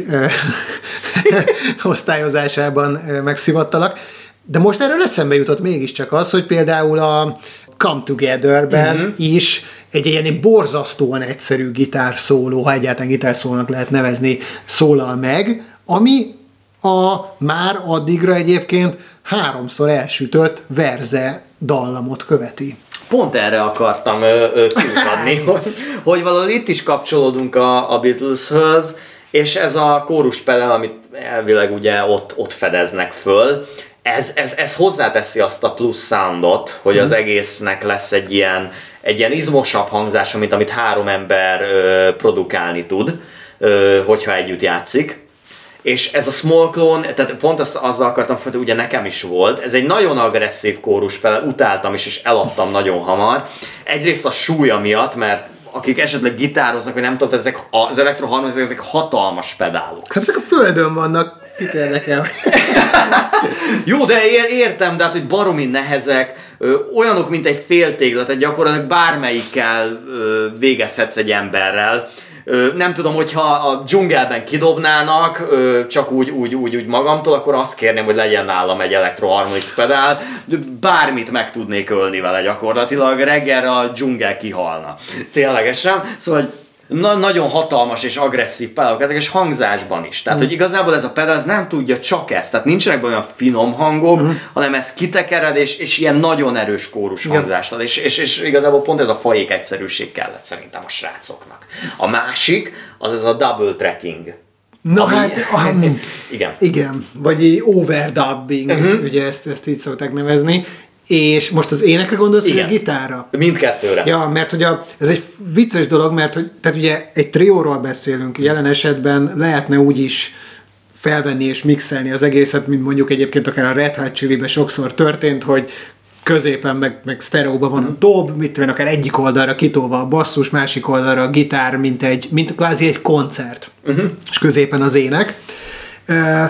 <laughs> osztályozásában megszivattalak. De most erről eszembe jutott mégiscsak az, hogy például a Come Together-ben uh-huh. is egy ilyen borzasztóan egyszerű gitárszóló, ha egyáltalán gitárszólónak lehet nevezni, szólal meg, ami a már addigra egyébként háromszor elsütött verze dallamot követi. Pont erre akartam kiukadni, <laughs> hogy, hogy valahol itt is kapcsolódunk a, a Beatleshöz, és ez a kórus pedal, amit elvileg ugye ott, ott fedeznek föl, ez, ez, ez hozzáteszi azt a plusz soundot, hogy az mhm. egésznek lesz egy ilyen, egy ilyen izmosabb hangzás, amit, amit három ember ö, produkálni tud, ö, hogyha együtt játszik és ez a small clone, tehát pont azt, azzal akartam hogy ugye nekem is volt, ez egy nagyon agresszív kórus, utáltam is, és eladtam nagyon hamar. Egyrészt a súlya miatt, mert akik esetleg gitároznak, vagy nem tudom, ezek az elektroharmonizer, ezek hatalmas pedálok. Hát ezek a földön vannak, kit érdekel. <laughs> Jó, de értem, de hát, hogy baromi nehezek, ö, olyanok, mint egy féltéglet, tehát gyakorlatilag bármelyikkel ö, végezhetsz egy emberrel. Nem tudom, hogyha a dzsungelben kidobnának, csak úgy, úgy, úgy, úgy magamtól, akkor azt kérném, hogy legyen nálam egy elektroharmonix pedál, bármit meg tudnék ölni vele gyakorlatilag, reggelre a dzsungel kihalna. Ténylegesen. Szóval, hogy na- nagyon hatalmas és agresszív pedálok ezek, és hangzásban is. Tehát, mm. hogy igazából ez a pedál nem tudja csak ezt, tehát nincsenek olyan finom hangok, mm. hanem ez kitekered, és, és ilyen nagyon erős kórus hangzást ad, és, és, és igazából pont ez a fajék egyszerűség kellett szerintem a srácoknak. A másik, az ez a double tracking. Na ami, hát, <laughs> um, igen. Igen, vagy overdubbing, uh-huh. ugye ezt, ezt így szokták nevezni. És most az énekre gondolsz, Igen. vagy a gitárra? Mindkettőre. Ja, mert hogy a, ez egy vicces dolog, mert hogy, tehát ugye egy trióról beszélünk, jelen esetben lehetne úgy is felvenni és mixelni az egészet, mint mondjuk egyébként akár a Red Hot chili sokszor történt, hogy középen meg, meg sztereóban van a dob, mit tudom akár egyik oldalra kitolva a basszus, másik oldalra a gitár, mint egy, mint kvázi egy koncert, uh-huh. és középen az ének. Uh,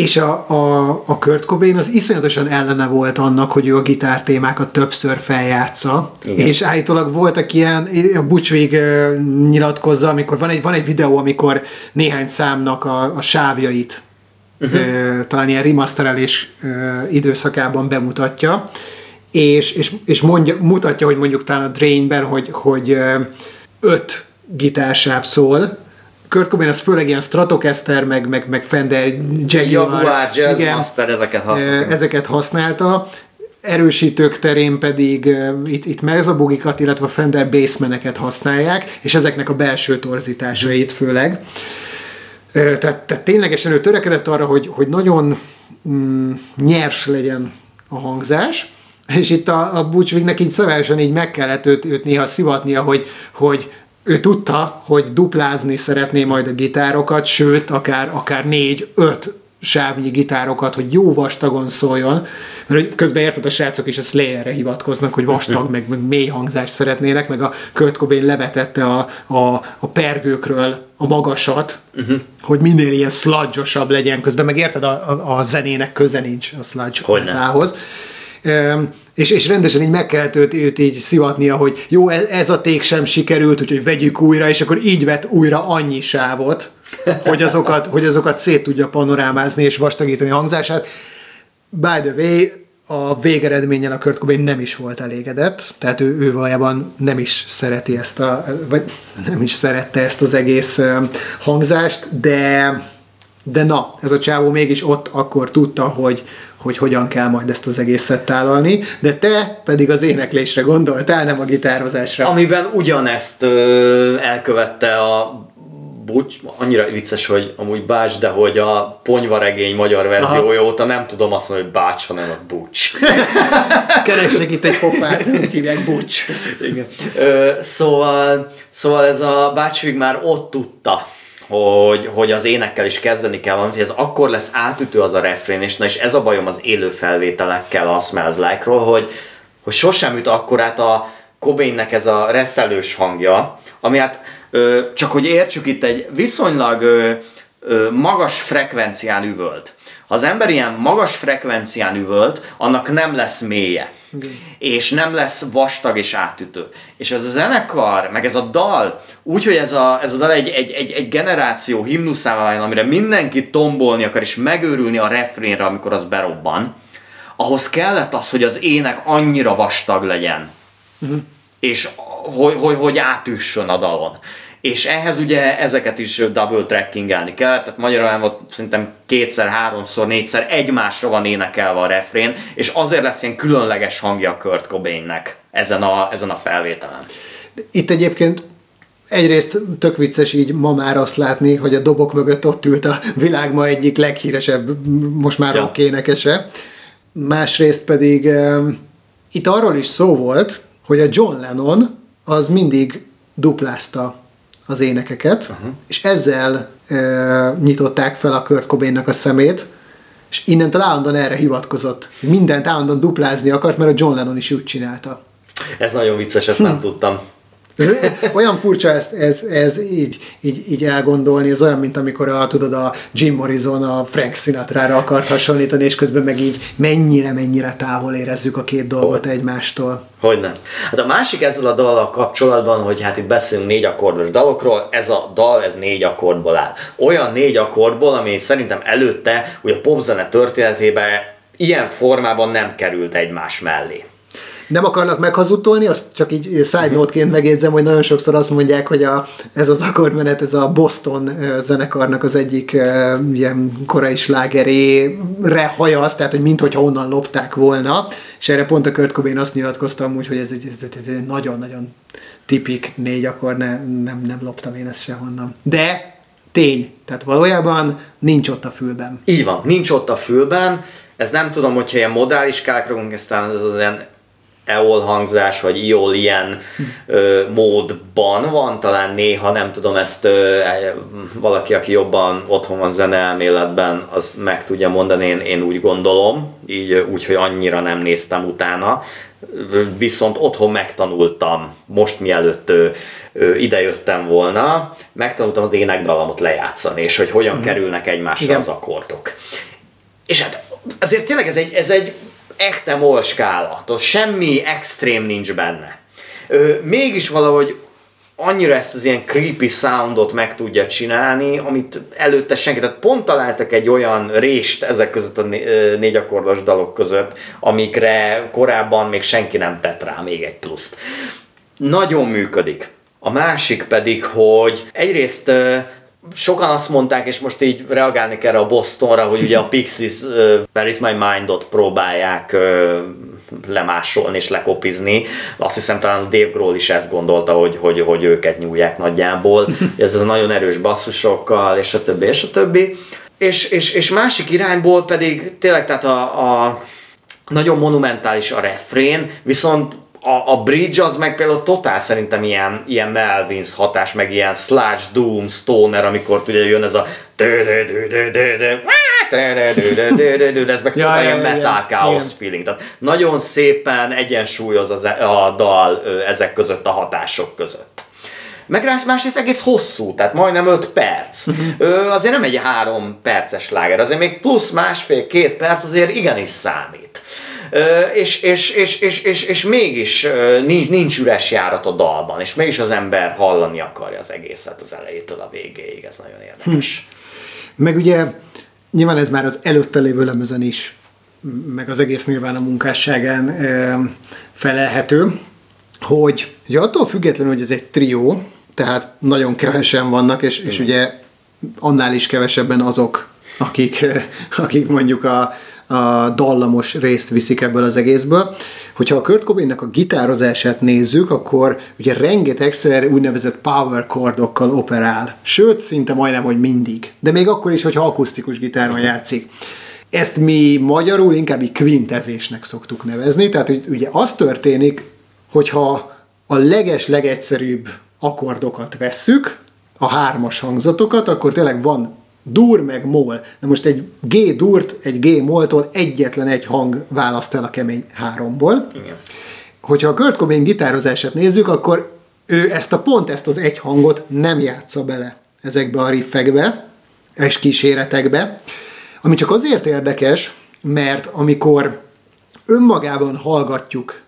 és a, a, a Kurt Cobain az iszonyatosan ellene volt annak, hogy ő a gitártémákat többször feljátsza, Igen. és állítólag voltak ilyen, a Butchwig nyilatkozza, amikor van egy, van egy videó, amikor néhány számnak a, a sávjait uh-huh. talán ilyen remasterelés időszakában bemutatja, és, és, és mondja, mutatja, hogy mondjuk talán a Drainben, hogy, hogy öt gitársáv szól, Kurt Cobain az főleg ilyen Stratocaster, meg, meg, meg Fender Jaguar, Jaguar Jazz igen, Master, ezeket használta. Ezeket használta. Erősítők terén pedig uh, itt, itt mezzobugikat, illetve Fender bassmeneket használják, és ezeknek a belső torzításait főleg. Uh, tehát, tehát ténylegesen ő törekedett arra, hogy, hogy nagyon mm, nyers legyen a hangzás, és itt a, a Butchwignek így szavályosan így meg kellett őt, őt néha szivatnia, hogy, hogy ő tudta, hogy duplázni szeretné majd a gitárokat, sőt, akár, akár négy-öt sávnyi gitárokat, hogy jó vastagon szóljon, mert közben érted, a srácok is a Slayerre hivatkoznak, hogy vastag, meg, meg mély hangzást szeretnének, meg a Kurt Cobain levetette a, a, a pergőkről a magasat, uh-huh. hogy minél ilyen sludge legyen, közben meg érted, a, a, a zenének köze nincs a sludge metához. És, és rendesen így meg kellett őt, őt így szivatnia, hogy jó, ez, ez a ték sem sikerült, úgyhogy vegyük újra, és akkor így vett újra annyi sávot, hogy azokat, hogy azokat szét tudja panorámázni és vastagítani a hangzását. By the way, a végeredménnyel a Kurt Cobain nem is volt elégedett, tehát ő, ő valójában nem is szereti ezt a, vagy nem is szerette ezt az egész hangzást, de de na, ez a csávó mégis ott akkor tudta, hogy, hogy hogyan kell majd ezt az egészet tálalni, de te pedig az éneklésre gondoltál, nem a gitározásra. Amiben ugyanezt ö, elkövette a Bucs, annyira vicces, hogy amúgy Bács, de hogy a ponyvaregény magyar verziója óta nem tudom azt mondani, hogy Bács, hanem a Bucs. <laughs> Keresek itt egy pofát, úgy hívják Bucs. Igen. Ö, szóval, szóval ez a Bácsvig már ott tudta, hogy, hogy az énekkel is kezdeni kell valamit, hogy ez akkor lesz átütő az a refrén, és na és ez a bajom az élő felvételekkel a Smells Like-ról, hogy, hogy sosem üt akkorát a Cobainnek ez a reszelős hangja, ami hát ö, csak hogy értsük itt egy viszonylag ö, ö, magas frekvencián üvölt. Ha az ember ilyen magas frekvencián üvölt, annak nem lesz mélye. És nem lesz vastag és átütő. És ez a zenekar, meg ez a dal, úgyhogy ez a, ez a dal egy, egy, egy, egy generáció himnuszává amire mindenki tombolni akar, és megőrülni a refrénre, amikor az berobban, ahhoz kellett az, hogy az ének annyira vastag legyen. Uh-huh. És hogy, hogy, hogy átüssön a dalon és ehhez ugye ezeket is double trackingelni kell, tehát magyarán volt szerintem kétszer, háromszor, négyszer egymásra van énekelve a refrén, és azért lesz ilyen különleges hangja a Kurt Cobainnek ezen a, ezen a felvételen. Itt egyébként egyrészt tök vicces így ma már azt látni, hogy a dobok mögött ott ült a világ ma egyik leghíresebb, most már ja. rock énekese. Másrészt pedig um, itt arról is szó volt, hogy a John Lennon az mindig duplázta az énekeket, uh-huh. és ezzel ö, nyitották fel a Kurt Cobainnak a szemét, és innentől állandóan erre hivatkozott. Mindent állandóan duplázni akart, mert a John Lennon is úgy csinálta. Ez nagyon vicces, ezt nem tudtam. Olyan furcsa ez, ez, ez így, így, így elgondolni, ez olyan, mint amikor a, tudod, a Jim Morrison a Frank Sinatra-ra akart hasonlítani, és közben meg így mennyire-mennyire távol érezzük a két dolgot egymástól. Hogy nem. Hát a másik ezzel a dallal kapcsolatban, hogy hát itt beszélünk négy akkordos dalokról, ez a dal, ez négy akkordból áll. Olyan négy akkordból, ami szerintem előtte, ugye a popzene történetében ilyen formában nem került egymás mellé nem akarnak meghazudtolni, azt csak így side note-ként megjegyzem, hogy nagyon sokszor azt mondják, hogy a, ez az akkordmenet, ez a Boston zenekarnak az egyik ilyen korai slágerére hajaz, tehát hogy minthogyha onnan lopták volna, és erre pont a Kurt Cobain azt nyilatkozta amúgy, hogy ez egy, ez egy nagyon-nagyon tipik négy akkor ne, nem, nem loptam én ezt sehonnan. De tény, tehát valójában nincs ott a fülben. Így van, nincs ott a fülben, ez nem tudom, hogyha ilyen modális kákrakunk, aztán ez az ilyen EOL hangzás, vagy IOL ilyen ö, módban van, talán néha, nem tudom, ezt ö, valaki, aki jobban otthon van zeneelméletben, az meg tudja mondani, én, én úgy gondolom, így úgy, hogy annyira nem néztem utána, viszont otthon megtanultam, most mielőtt ö, ö, idejöttem volna, megtanultam az énekdalamot lejátszani, és hogy hogyan mm. kerülnek egymásra Igen. az akkordok. És hát azért tényleg ez egy, ez egy echte mol skála, semmi extrém nincs benne. Ö, mégis valahogy annyira ezt az ilyen creepy soundot meg tudja csinálni, amit előtte senki, tehát pont találtak egy olyan rést ezek között a négy akkordos dalok között, amikre korábban még senki nem tett rá még egy pluszt. Nagyon működik. A másik pedig, hogy egyrészt sokan azt mondták, és most így reagálni kell a Bostonra, hogy ugye a Pixies uh, Where is my mind-ot próbálják uh, lemásolni és lekopizni. Azt hiszem talán a Dave Grohl is ezt gondolta, hogy, hogy, hogy őket nyúlják nagyjából. <laughs> Ez a nagyon erős basszusokkal, és a többi, és a többi. És, és, és másik irányból pedig tényleg tehát a, a nagyon monumentális a refrén, viszont a, a bridge az meg például totál szerintem ilyen, ilyen Melvins hatás, meg ilyen slash doom stoner, amikor ugye jön ez a ez meg ja, ilyen metal chaos feeling. Tehát nagyon szépen egyensúlyoz az, e- a dal ezek között a hatások között. Meg rá másrészt egész hosszú, tehát majdnem 5 perc. Ö, azért nem egy három perces láger, azért még plusz másfél-két perc azért igenis számít és, és, és, és, és, és mégis nincs, nincs üres járat a dalban, és mégis az ember hallani akarja az egészet az elejétől a végéig, ez nagyon érdekes. Hm. Meg ugye nyilván ez már az előtte lévő lemezen is, meg az egész nyilván a munkásságán felelhető, hogy ugye attól függetlenül, hogy ez egy trió, tehát nagyon kevesen vannak, és, és ugye annál is kevesebben azok, akik, akik mondjuk a, a dallamos részt viszik ebből az egészből. Hogyha a Kurt Cobainnek a gitározását nézzük, akkor ugye rengetegszer úgynevezett power chordokkal operál. Sőt, szinte majdnem, hogy mindig. De még akkor is, hogyha akusztikus gitáron játszik. Ezt mi magyarul inkább egy kvintezésnek szoktuk nevezni, tehát hogy ugye az történik, hogyha a leges legegyszerűbb akkordokat vesszük, a hármas hangzatokat, akkor tényleg van dur meg mol. Na most egy G durt, egy G moltól egyetlen egy hang választ el a kemény háromból. Igen. Hogyha a Kurt Cobain gitározását nézzük, akkor ő ezt a pont, ezt az egy hangot nem játsza bele ezekbe a riffekbe, és kíséretekbe, ami csak azért érdekes, mert amikor önmagában hallgatjuk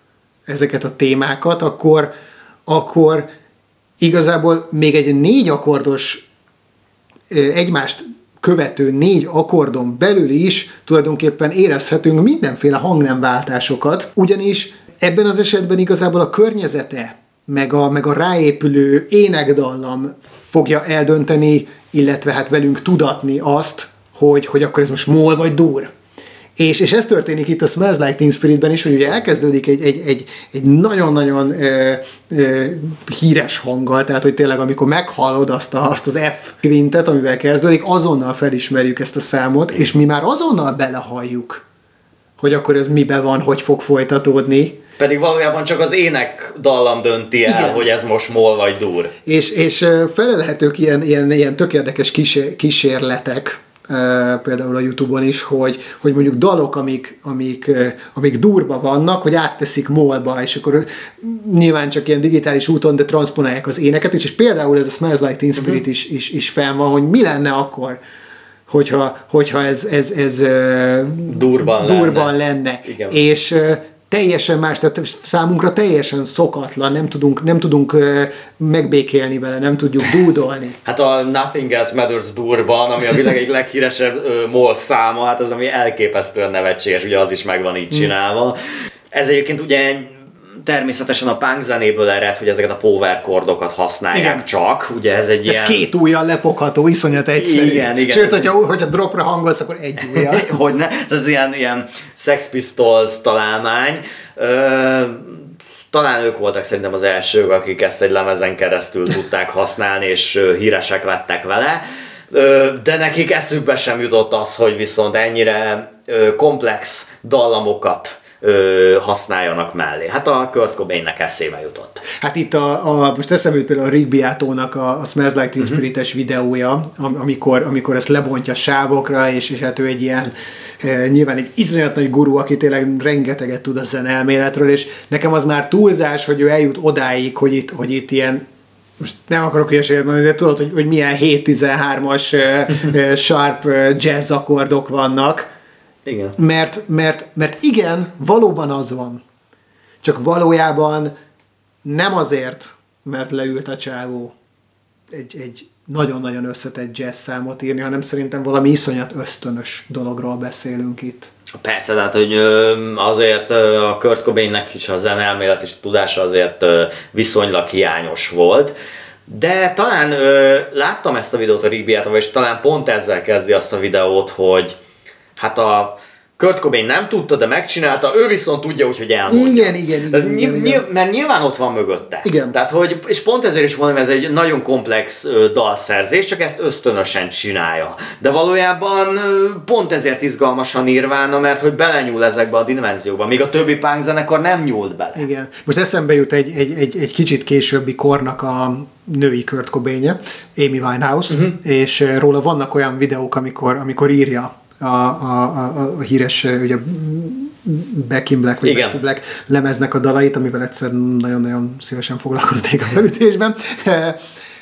ezeket a témákat, akkor, akkor igazából még egy négy akkordos egymást követő négy akkordon belül is tulajdonképpen érezhetünk mindenféle hangnemváltásokat, ugyanis ebben az esetben igazából a környezete, meg a, meg a ráépülő énekdallam fogja eldönteni, illetve hát velünk tudatni azt, hogy, hogy akkor ez most mol vagy dur. És, és ez történik itt a Smells Like Teen Spiritben is, hogy ugye elkezdődik egy, egy, egy, egy nagyon-nagyon ö, ö, híres hanggal, tehát hogy tényleg amikor meghallod azt, a, azt az F kvintet, amivel kezdődik, azonnal felismerjük ezt a számot, és mi már azonnal belehalljuk, hogy akkor ez mibe van, hogy fog folytatódni, Pedig valójában csak az ének dallam dönti el, Igen. hogy ez most mol vagy dur. És, és felelhetők ilyen, ilyen, ilyen tök érdekes kísér, kísérletek, például a Youtube-on is, hogy, hogy mondjuk dalok, amik, amik, amik durba vannak, hogy átteszik molba, és akkor nyilván csak ilyen digitális úton, de transponálják az éneket, és, és például ez a Smells Like Teen Spirit uh-huh. is, is, is fenn van, hogy mi lenne akkor, hogyha, hogyha ez, ez, ez Durban durban lenne. lenne. Igen. És teljesen más, tehát számunkra teljesen szokatlan, nem tudunk, nem tudunk megbékélni vele, nem tudjuk dúdolni. Hát a Nothing Else Matters durban, ami a világ egyik leghíresebb MOL száma, hát az ami elképesztően nevetséges, ugye az is meg van így csinálva. Ez egyébként ugye természetesen a punk zenéből ered, hogy ezeket a power kordokat használják Igen. csak, ugye ez egy Ez ilyen... két ujjal lefogható, iszonyat egyszerű. Igen, igen. Sőt, hogyha, hogyha dropra hangolsz, akkor egy ujjal. <laughs> hogy ne, ez ilyen, ilyen Sex Pistols találmány. Ö, talán ők voltak szerintem az elsők, akik ezt egy lemezen keresztül tudták használni, és híresek lettek vele. De nekik eszükbe sem jutott az, hogy viszont ennyire komplex dallamokat ö, használjanak mellé. Hát a Kurt Cobainnek eszébe jutott. Hát itt a, a most eszembe jut például a Rick Beato-nak a, a Smells Like Teen Spirit-es videója, am- amikor, amikor ezt lebontja sávokra, és, és hát ő egy ilyen e, nyilván egy iszonyat nagy guru, aki tényleg rengeteget tud a zenelméletről, és nekem az már túlzás, hogy ő eljut odáig, hogy itt, hogy itt ilyen most nem akarok ilyeséget mondani, de tudod, hogy, hogy milyen 7-13-as e, e, sharp jazz akkordok vannak, Igen. mert, mert, mert igen, valóban az van. Csak valójában nem azért, mert leült a csávó egy, egy nagyon-nagyon összetett jazz számot írni, hanem szerintem valami iszonyat ösztönös dologról beszélünk itt. Persze, tehát hogy azért a Kurt Cobainnek is a zenelmélet és tudása azért viszonylag hiányos volt. De talán láttam ezt a videót a Beato, és talán pont ezzel kezdi azt a videót, hogy hát a Kurt Cobain nem tudta, de megcsinálta, ő viszont tudja, úgyhogy elmondja. Igen, igen, igen, igen, ny- igen. mert nyilván ott van mögötte. Igen. Tehát, hogy, és pont ezért is mondom, ez egy nagyon komplex dalszerzés, csak ezt ösztönösen csinálja. De valójában pont ezért izgalmas a Nirvana, mert hogy belenyúl ezekbe a dimenziókba, míg a többi punk zenekar nem nyúlt bele. Igen. Most eszembe jut egy, egy, egy, egy kicsit későbbi kornak a női Kurt Cobainje, Amy Winehouse, uh-huh. és róla vannak olyan videók, amikor, amikor írja a, a, a, a híres, ugye Back in Black, vagy Igen. Back to Black lemeznek a dalait, amivel egyszer nagyon-nagyon szívesen foglalkoznék a felütésben. Eh,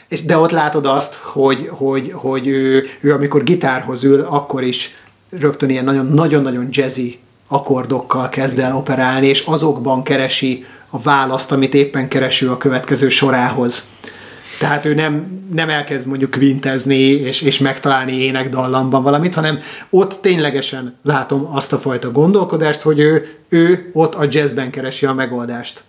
És de ott látod azt, hogy, hogy, hogy ő, ő, amikor gitárhoz ül, akkor is rögtön ilyen nagyon- nagyon-nagyon jazzy akkordokkal kezd el operálni, és azokban keresi a választ, amit éppen kereső a következő sorához. Tehát ő nem, nem elkezd mondjuk kvintezni és, és megtalálni énekdallamban valamit, hanem ott ténylegesen látom azt a fajta gondolkodást, hogy ő, ő ott a jazzben keresi a megoldást.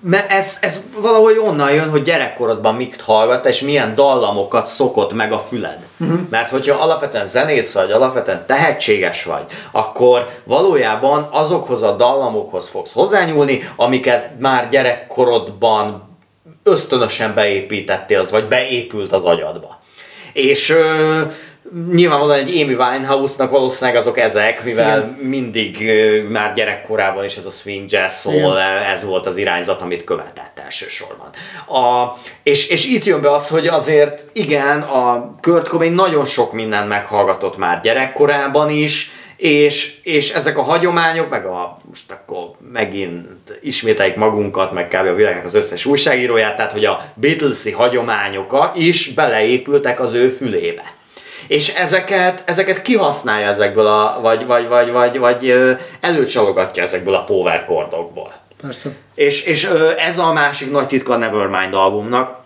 Mert ez, ez valahogy onnan jön, hogy gyerekkorodban mit hallgat, és milyen dallamokat szokott meg a füled. Uh-huh. Mert hogyha alapvetően zenész vagy, alapvetően tehetséges vagy, akkor valójában azokhoz a dallamokhoz fogsz hozzányúlni, amiket már gyerekkorodban ösztönösen beépítettél, az, vagy beépült az agyadba. És ö, nyilvánvalóan egy Amy Winehouse-nak valószínűleg azok ezek, mivel Igen. mindig ö, már gyerekkorában is ez a swing jazz szól, ez volt az irányzat, amit követett elsősorban. A, és, és itt jön be az, hogy azért igen, a Kurt Cobain nagyon sok mindent meghallgatott már gyerekkorában is, és, és ezek a hagyományok, meg a, most akkor megint ismételjük magunkat, meg kb. a világnak az összes újságíróját, tehát hogy a Beatlesi hagyományok is beleépültek az ő fülébe. És ezeket, ezeket kihasználja ezekből a, vagy, vagy, vagy, vagy, vagy előcsalogatja ezekből a power kordokból. Persze. És, és ez a másik nagy titka a Nevermind albumnak,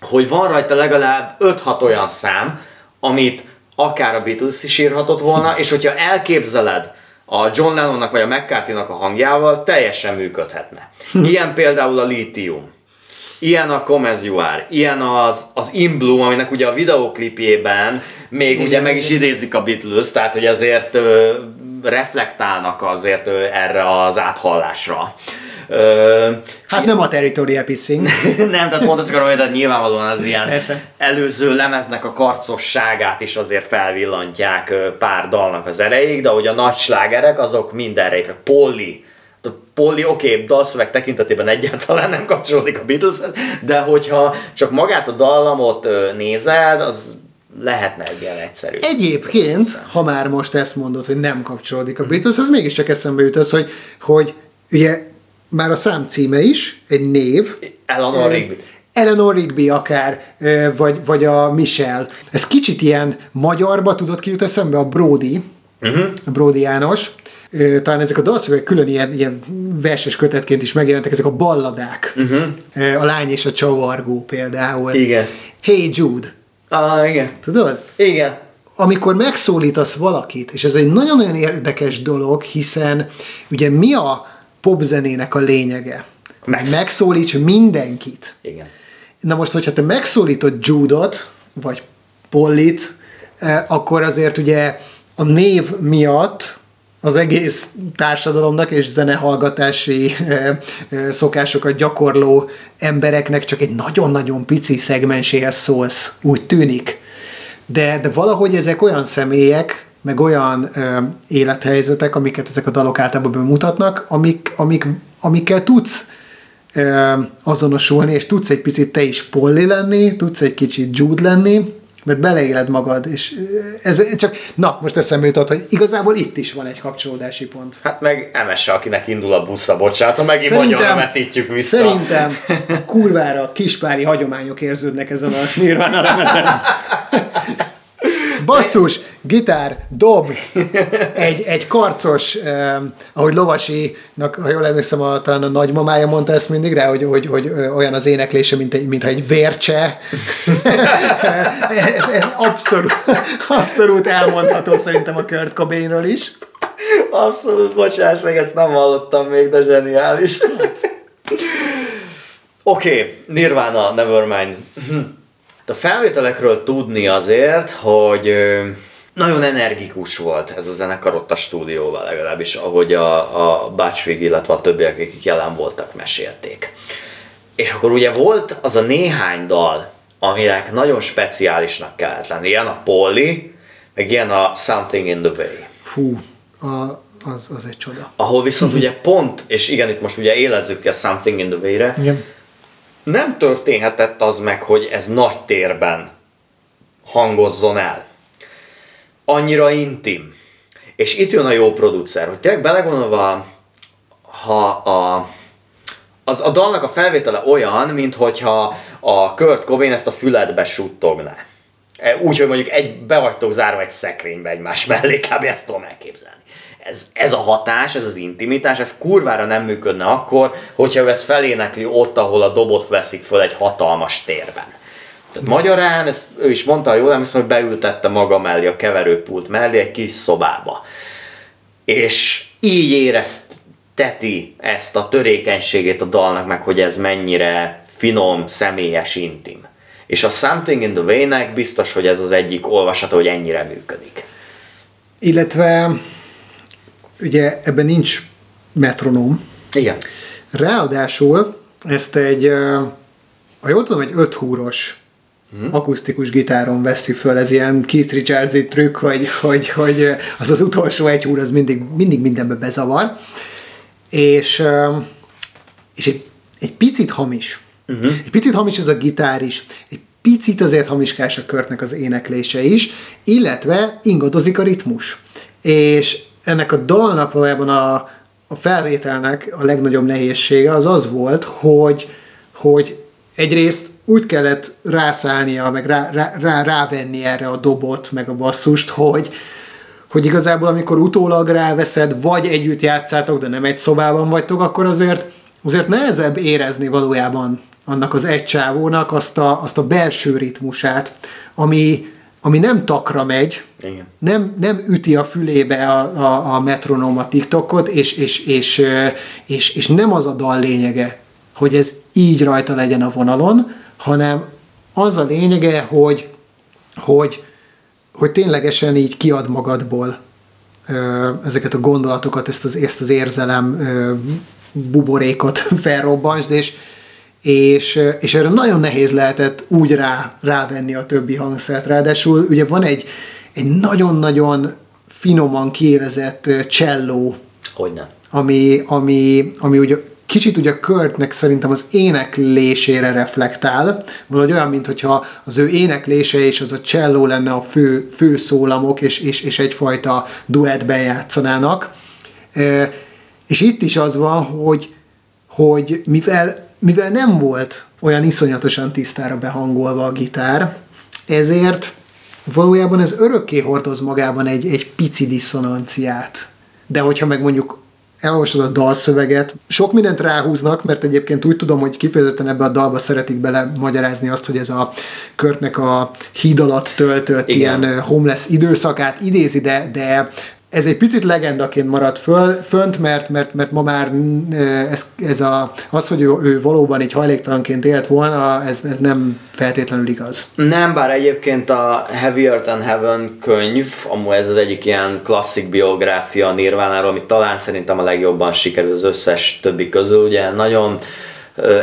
hogy van rajta legalább 5-6 olyan szám, amit akár a Beatles is írhatott volna, és hogyha elképzeled a John Lennonnak vagy a McCarthy-nak a hangjával, teljesen működhetne. Ilyen például a Lithium. Ilyen a Come As You Are, ilyen az, az In Bloom, aminek ugye a videoklipjében még ugye meg is idézik a Beatles, tehát hogy azért ö, reflektálnak azért ö, erre az áthallásra. Hát nem a territorial pissing. <laughs> nem, tehát pont azt akarom, hogy nyilvánvalóan az ilyen Persze. előző lemeznek a karcosságát is azért felvillantják pár dalnak az erejéig, de hogy a nagy slágerek azok mindenre. Polly, Polly, oké, okay, dalszöveg tekintetében egyáltalán nem kapcsolódik a beatles de hogyha csak magát a dallamot nézed, az lehetne egy ilyen egyszerű. Egyébként, ha már most ezt mondod, hogy nem kapcsolódik a Beatles, az mégiscsak eszembe jut az, hogy, hogy ugye már a szám címe is, egy név. Eleanor Rigby. Eleanor Rigby akár, vagy, vagy a Michelle. Ez kicsit ilyen magyarba, tudod ki jut eszembe? A Brody, uh-huh. a Brody János. Talán ezek a dalszövegek külön ilyen, ilyen verses kötetként is megjelentek, ezek a balladák. Uh-huh. A lány és a csavargó például. Igen. Hey Jude. Ah, igen. Tudod? Igen. Amikor megszólítasz valakit, és ez egy nagyon-nagyon érdekes dolog, hiszen ugye mi a popzenének a lényege? Megsz... Megszólíts mindenkit. Igen. Na most, hogyha te megszólítod Judot, vagy Pollit, eh, akkor azért ugye a név miatt az egész társadalomnak és zenehallgatási eh, eh, szokásokat gyakorló embereknek csak egy nagyon-nagyon pici szegmenséhez szólsz, úgy tűnik. De, de valahogy ezek olyan személyek, meg olyan ö, élethelyzetek, amiket ezek a dalok általában bemutatnak, amik, amik, amikkel tudsz ö, azonosulni, és tudsz egy picit te is Polly lenni, tudsz egy kicsit Jude lenni, mert beleéled magad, és ez csak, na, most eszembe jutott, hogy igazából itt is van egy kapcsolódási pont. Hát meg Emese, akinek indul a busza, bocsánat, megint szerintem, nagyon vetítjük vissza. Szerintem <laughs> kurvára kispári hagyományok érződnek ezen a Nirvana lemezen. Basszus, gitár, dob, egy, egy karcos, eh, ahogy Lovasinak, ha jól emlékszem, a, talán a nagymamája mondta ezt mindig rá, hogy, hogy, hogy olyan az éneklése, mint egy, mintha egy vércse. <laughs> ez, ez abszolút, abszolút elmondható szerintem a Kurt Cobainról is. Abszolút, bocsáss meg, ezt nem hallottam még, de zseniális. Oké, okay, Nirvana, Nevermind. A felvételekről tudni azért, hogy nagyon energikus volt ez a zenekar ott a stúdióval legalábbis, ahogy a, a Bácsvig, illetve a többiek, akik jelen voltak, mesélték. És akkor ugye volt az a néhány dal, aminek nagyon speciálisnak kellett lenni. Ilyen a Polly, meg ilyen a Something in the Way. Fú, a, az, az egy csoda. Ahol viszont ugye pont, és igen, itt most ugye élezzük ki a Something in the Way-re, igen nem történhetett az meg, hogy ez nagy térben hangozzon el. Annyira intim. És itt jön a jó producer, hogy tényleg belegondolva, ha a, az, a dalnak a felvétele olyan, mint hogyha a Kurt Cobain ezt a füledbe suttogná. E, úgy, hogy mondjuk egy, be vagytok zárva egy szekrénybe egymás mellé, kb. ezt tudom elképzelni ez, ez a hatás, ez az intimitás, ez kurvára nem működne akkor, hogyha ő ezt felénekli ott, ahol a dobot veszik föl egy hatalmas térben. Tehát magyarán, ezt ő is mondta, jól emlékszem, hogy beültette maga mellé a keverőpult mellé egy kis szobába. És így érezteti ezt a törékenységét a dalnak meg, hogy ez mennyire finom, személyes, intim. És a Something in the Way-nek biztos, hogy ez az egyik olvasata, hogy ennyire működik. Illetve ugye ebben nincs metronóm. Igen. Ráadásul ezt egy, ha jól tudom, egy öt húros hmm. akusztikus gitáron veszi föl, ez ilyen Keith richards trükk, hogy, hogy, hogy az az utolsó egy húr az mindig, mindig mindenbe bezavar, és, és egy, egy picit hamis. Uh-huh. Egy picit hamis ez a gitár is, egy picit azért hamiskás a körtnek az éneklése is, illetve ingadozik a ritmus. És ennek a dalnak valójában a, a felvételnek a legnagyobb nehézsége az az volt, hogy, hogy egyrészt úgy kellett rászállnia, meg rá, rá, rá, rávenni erre a dobot, meg a basszust, hogy, hogy igazából amikor utólag ráveszed, vagy együtt játszátok, de nem egy szobában vagytok, akkor azért, azért nehezebb érezni valójában annak az egy csávónak azt a, azt a belső ritmusát, ami, ami nem takra megy, Igen. Nem, nem üti a fülébe a, a, a metronóm a TikTokot, és, és, és, és, és nem az a dal lényege, hogy ez így rajta legyen a vonalon, hanem az a lényege, hogy, hogy, hogy ténylegesen így kiad magadból ezeket a gondolatokat, ezt az, ezt az érzelem buborékot <laughs> felrobbansd, és, és, és erre nagyon nehéz lehetett úgy rá, rávenni a többi hangszert. Ráadásul ugye van egy, egy nagyon-nagyon finoman kiélezett cselló Hogyne. ami, ami, ami ugye kicsit ugye Kurtnek szerintem az éneklésére reflektál, valahogy olyan, mintha az ő éneklése és az a cselló lenne a fő, fő szólamok, és, és, és egyfajta duettben játszanának. E, és itt is az van, hogy, hogy mivel, mivel nem volt olyan iszonyatosan tisztára behangolva a gitár, ezért valójában ez örökké hordoz magában egy, egy pici diszonanciát. De hogyha meg mondjuk elolvasod a dalszöveget, sok mindent ráhúznak, mert egyébként úgy tudom, hogy kifejezetten ebbe a dalba szeretik bele magyarázni azt, hogy ez a körtnek a híd alatt töltött Igen. ilyen homeless időszakát idézi, de, de ez egy picit legendaként maradt föl, fönt, mert, mert, mert ma már ez, ez a, az, hogy ő, ő valóban egy hajléktalanként élt volna, ez, ez nem feltétlenül igaz. Nem, bár egyébként a Heavier Than Heaven könyv, amúgy ez az egyik ilyen klasszik biográfia Nirvánáról, ami talán szerintem a legjobban sikerül az összes többi közül, ugye nagyon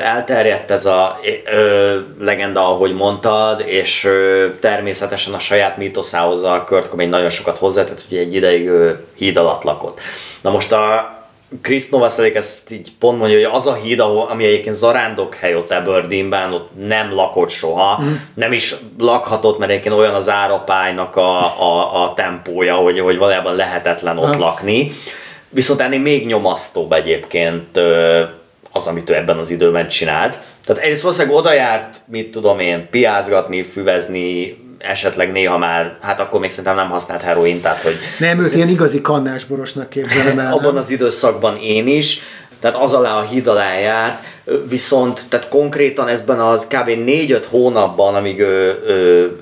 elterjedt ez a ö, legenda, ahogy mondtad, és ö, természetesen a saját mítoszához a Kurt Cobain nagyon sokat hozzátett, hogy egy ideig ő híd alatt lakott. Na most a Chris Novoselic ezt így pont mondja, hogy az a híd, ahol, ami egyébként zarándok hely ott Aberdeenben, ott nem lakott soha, mm. nem is lakhatott, mert egyébként olyan az árapálynak a, a, a tempója, hogy, hogy valójában lehetetlen ott ha. lakni. Viszont ennél még nyomasztóbb egyébként az, amit ő ebben az időben csinált. Tehát egyrészt valószínűleg oda járt, mit tudom én, piázgatni, füvezni, esetleg néha már, hát akkor még szerintem nem használt heroin, tehát hogy... Nem, őt ilyen igazi kannásborosnak képzelem el. Abban az időszakban én is, tehát az alá a híd alá járt, viszont tehát konkrétan ezben az kb. 4-5 hónapban, amíg ő, ő,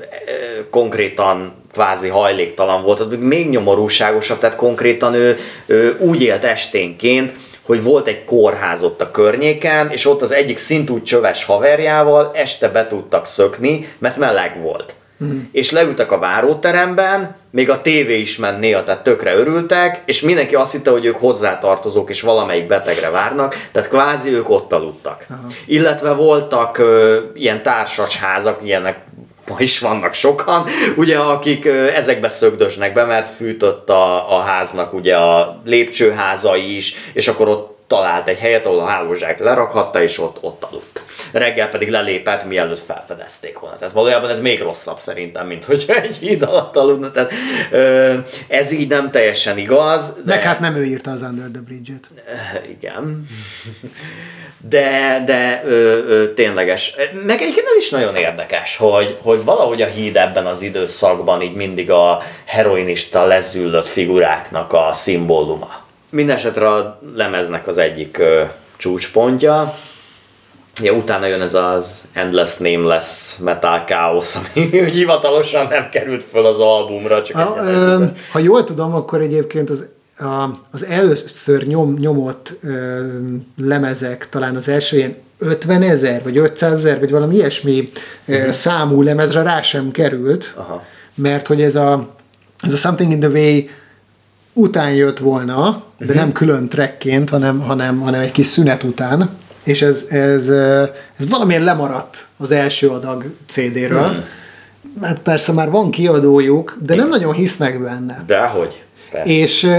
konkrétan kvázi hajléktalan volt, az még nyomorúságosabb, tehát konkrétan ő, ő úgy élt esténként, hogy volt egy kórház ott a környéken, és ott az egyik szintú csöves haverjával este be tudtak szökni, mert meleg volt. Mm. És leültek a váróteremben, még a tévé is ment néha, tehát tökre örültek, és mindenki azt hitte, hogy ők hozzátartozók, és valamelyik betegre várnak, tehát kvázi ők ott aludtak. Aha. Illetve voltak ö, ilyen társasházak, ilyenek ma is vannak sokan, ugye, akik ezekbe szögdösnek be, mert fűtött a, a háznak ugye a lépcsőháza is, és akkor ott talált egy helyet, ahol a hálózsák lerakhatta, és ott, ott aludt. Reggel pedig lelépett, mielőtt felfedezték volna. Tehát valójában ez még rosszabb szerintem, mint hogy <laughs> egy híd alatt aludna. Tehát, ö, ez így nem teljesen igaz. De... Meg hát nem ő írta az Under the Bridge-et. Igen de, de ö, ö, tényleges. Meg egyébként ez is nagyon érdekes, hogy, hogy valahogy a híd ebben az időszakban így mindig a heroinista lezüllött figuráknak a szimbóluma. Mindenesetre a lemeznek az egyik ö, csúcspontja. Ja, utána jön ez az Endless Nameless Metal Chaos, ami <laughs> hivatalosan nem került föl az albumra. Csak ha, ö, ha jól tudom, akkor egyébként az az először nyom, nyomott ö, lemezek, talán az első ilyen 50 ezer, vagy 500 ezer, vagy valami ilyesmi uh-huh. számú lemezre rá sem került, Aha. mert hogy ez a, ez a Something in the Way után jött volna, de uh-huh. nem külön trackként, hanem, hanem, hanem egy kis szünet után, és ez, ez, ez valamiért lemaradt az első adag CD-ről. Uh-huh. Hát persze már van kiadójuk, de Igen. nem nagyon hisznek benne. Dehogy. És,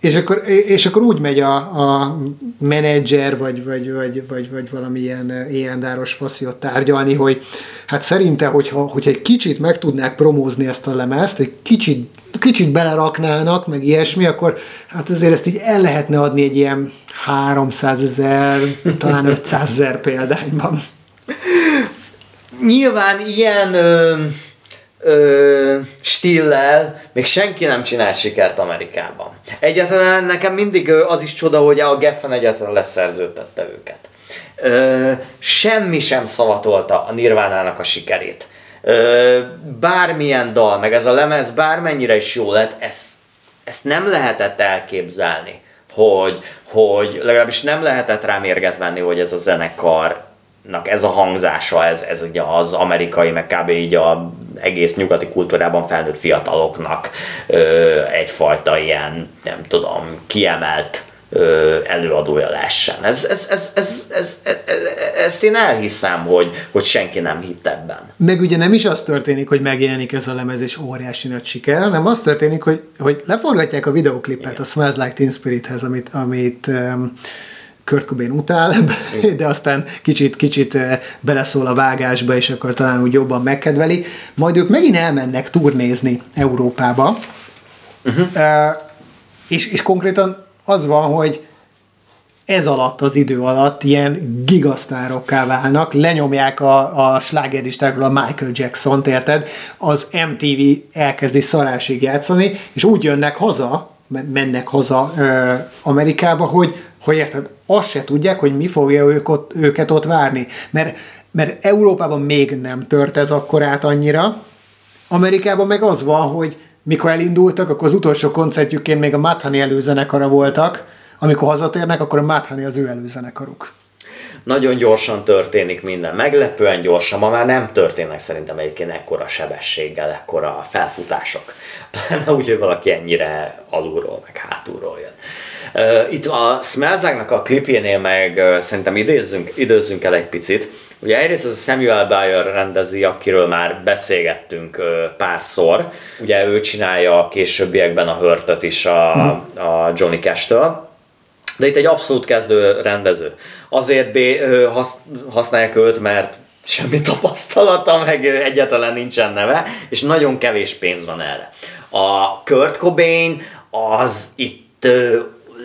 és, akkor, és akkor úgy megy a, a menedzser, vagy, vagy, vagy, vagy, vagy valamilyen éjjendáros faszi ott tárgyalni, hogy hát szerinte, hogyha, hogyha egy kicsit meg tudnák promózni ezt a lemezt, egy kicsit, kicsit beleraknának, meg ilyesmi, akkor hát azért ezt így el lehetne adni egy ilyen 300 ezer, talán 500 ezer példányban. Nyilván ilyen... Ö- ö, stillel még senki nem csinál sikert Amerikában. Egyáltalán nekem mindig az is csoda, hogy a Geffen egyáltalán leszerződtette őket. Ö, semmi sem szavatolta a Nirvánának a sikerét. Ö, bármilyen dal, meg ez a lemez bármennyire is jó lett, ezt, ezt nem lehetett elképzelni, hogy, hogy legalábbis nem lehetett rá mérget venni, hogy ez a zenekar ez a hangzása, ez, ez ugye az amerikai, meg kb. így a egész nyugati kultúrában felnőtt fiataloknak ö, egyfajta ilyen, nem tudom, kiemelt ö, előadója lehessen. Ez, ez, ez, ez, ez, ez, ezt én elhiszem, hogy, hogy senki nem hitt ebben. Meg ugye nem is az történik, hogy megjelenik ez a lemez és óriási nagy siker, hanem az történik, hogy, hogy leforgatják a videoklipet Igen. a Smells Like Teen Spirithez, amit, amit um, Kurt Cobain utál, <laughs> de aztán kicsit, kicsit beleszól a vágásba, és akkor talán úgy jobban megkedveli. Majd ők megint elmennek turnézni Európába, uh-huh. uh, és, és konkrétan az van, hogy ez alatt az idő alatt ilyen gigasztárokká válnak, lenyomják a, a slágeristákról a Michael Jackson-t, érted? Az MTV elkezdi szarásig játszani, és úgy jönnek haza, mennek haza ö, Amerikába, hogy, hogy érted, azt se tudják, hogy mi fogja ők ott, őket ott várni. Mert, mert Európában még nem tört ez akkor át annyira, Amerikában meg az van, hogy mikor elindultak, akkor az utolsó koncertjükén még a Mathani előzenekara voltak, amikor hazatérnek, akkor a Mathani az ő előzenekaruk. Nagyon gyorsan történik minden, meglepően gyorsan, ma már nem történnek szerintem egyébként ekkora sebességgel, ekkora felfutások. <laughs> Pláne úgy, hogy valaki ennyire alulról, meg hátulról jön. Itt a Smelzáknak a klipjénél meg szerintem idézzünk, időzzünk el egy picit. Ugye egyrészt ez a Samuel Bayer rendezi, akiről már beszélgettünk párszor. Ugye ő csinálja a későbbiekben a hörtöt is a, a Johnny Cash-től. De itt egy abszolút kezdő rendező. Azért B, használják őt, mert semmi tapasztalata, meg egyáltalán nincsen neve, és nagyon kevés pénz van erre. A Kurt Cobain az itt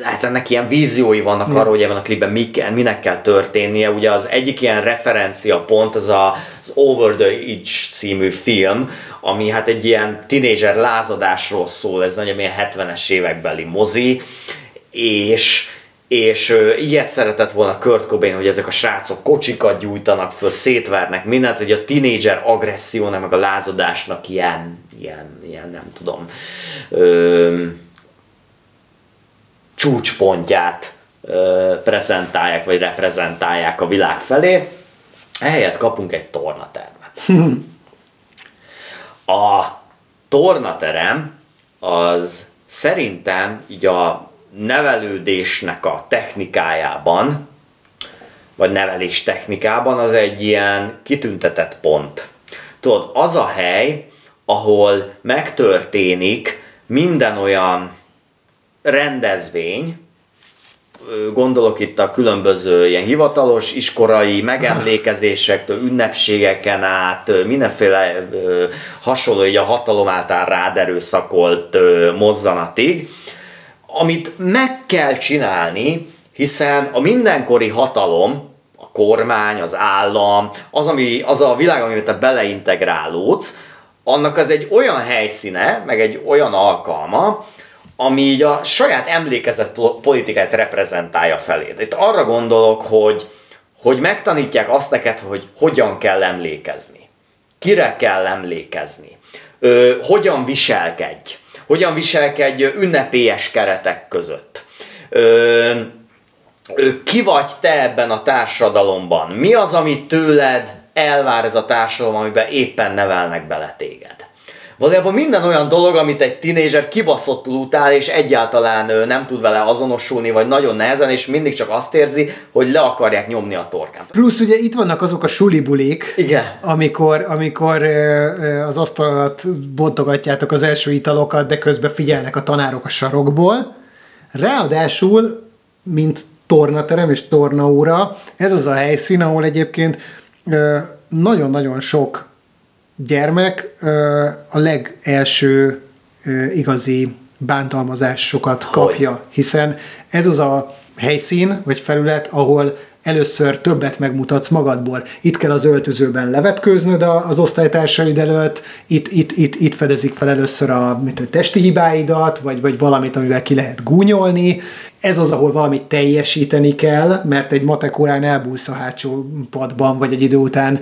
hát ennek ilyen víziói vannak arról, hogy ebben a klipben mi kell, minek kell történnie. Ugye az egyik ilyen referencia pont az a, az Over the Edge című film, ami hát egy ilyen tinédzser lázadásról szól, ez nagyon ilyen 70-es évekbeli mozi, és és ilyet szeretett volna Kurt Cobain, hogy ezek a srácok kocsikat gyújtanak föl, szétvernek mindent, hogy a tinédzser agressziónak, meg a lázadásnak ilyen, ilyen, ilyen nem tudom, ö, csúcspontját ö, prezentálják, vagy reprezentálják a világ felé. Ehelyett kapunk egy tornatermet. a tornaterem az szerintem így a nevelődésnek a technikájában, vagy nevelés technikában az egy ilyen kitüntetett pont. Tudod, az a hely, ahol megtörténik minden olyan rendezvény, gondolok itt a különböző ilyen hivatalos iskolai megemlékezésektől, ünnepségeken át, mindenféle hasonló, így a hatalom által rád erőszakolt mozzanatig, amit meg kell csinálni, hiszen a mindenkori hatalom, a kormány, az állam, az, ami, az a világ, amiben te beleintegrálódsz, annak az egy olyan helyszíne, meg egy olyan alkalma, ami így a saját emlékezett politikát reprezentálja feléd. Itt arra gondolok, hogy, hogy megtanítják azt neked, hogy hogyan kell emlékezni. Kire kell emlékezni. Ö, hogyan viselkedj hogyan viselkedj ünnepélyes keretek között. Ö, ki vagy te ebben a társadalomban? Mi az, amit tőled elvár ez a társadalom, amiben éppen nevelnek bele téged? Valójában minden olyan dolog, amit egy tinédzser kibaszottul utál, és egyáltalán nem tud vele azonosulni, vagy nagyon nehezen, és mindig csak azt érzi, hogy le akarják nyomni a torkán. Plusz ugye itt vannak azok a sulibulik, Igen. amikor, amikor az asztalat bontogatjátok az első italokat, de közben figyelnek a tanárok a sarokból. Ráadásul, mint tornaterem és tornaóra, ez az a helyszín, ahol egyébként nagyon-nagyon sok gyermek a legelső igazi bántalmazásokat kapja, hiszen ez az a helyszín vagy felület, ahol először többet megmutatsz magadból. Itt kell az öltözőben levetkőznöd az osztálytársaid előtt, itt, itt, itt, itt fedezik fel először a, mint a testi hibáidat, vagy, vagy valamit, amivel ki lehet gúnyolni, ez az, ahol valamit teljesíteni kell, mert egy matek órán elbújsz a hátsó padban, vagy egy idő után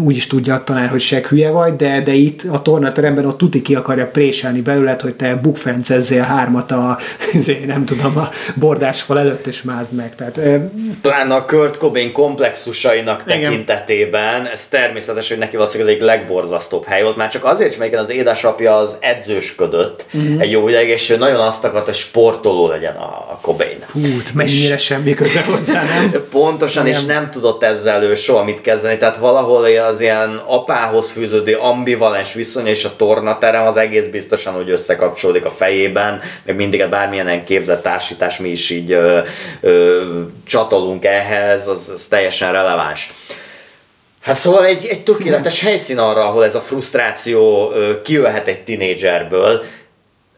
úgy is tudja a tanár, hogy se hülye vagy, de, de itt a tornateremben ott tuti ki akarja préselni belőled, hogy te bukfencezzél hármat a, <laughs> nem tudom, a bordásfal előtt, és mázd meg. Tehát, Talán a Kurt Cobain komplexusainak igen. tekintetében ez természetes, hogy neki valószínűleg az egyik legborzasztóbb hely volt, már csak azért is, mert az édesapja az edzősködött uh-huh. egy jó ideig, és ő nagyon azt akart, hogy sportoló legyen a a Cobain. Hú, mennyire semmi köze hozzá, nem? <laughs> Pontosan, és nem tudott ezzel ő soha mit kezdeni, tehát valahol az ilyen apához fűződő ambivalens viszony és a tornaterem az egész biztosan, hogy összekapcsolódik a fejében, meg mindig bármilyen képzett társítás mi is így ö, ö, csatolunk ehhez, az, az teljesen releváns. Hát szóval egy, egy tökéletes helyszín arra, ahol ez a frusztráció ö, kijöhet egy tinédzserből,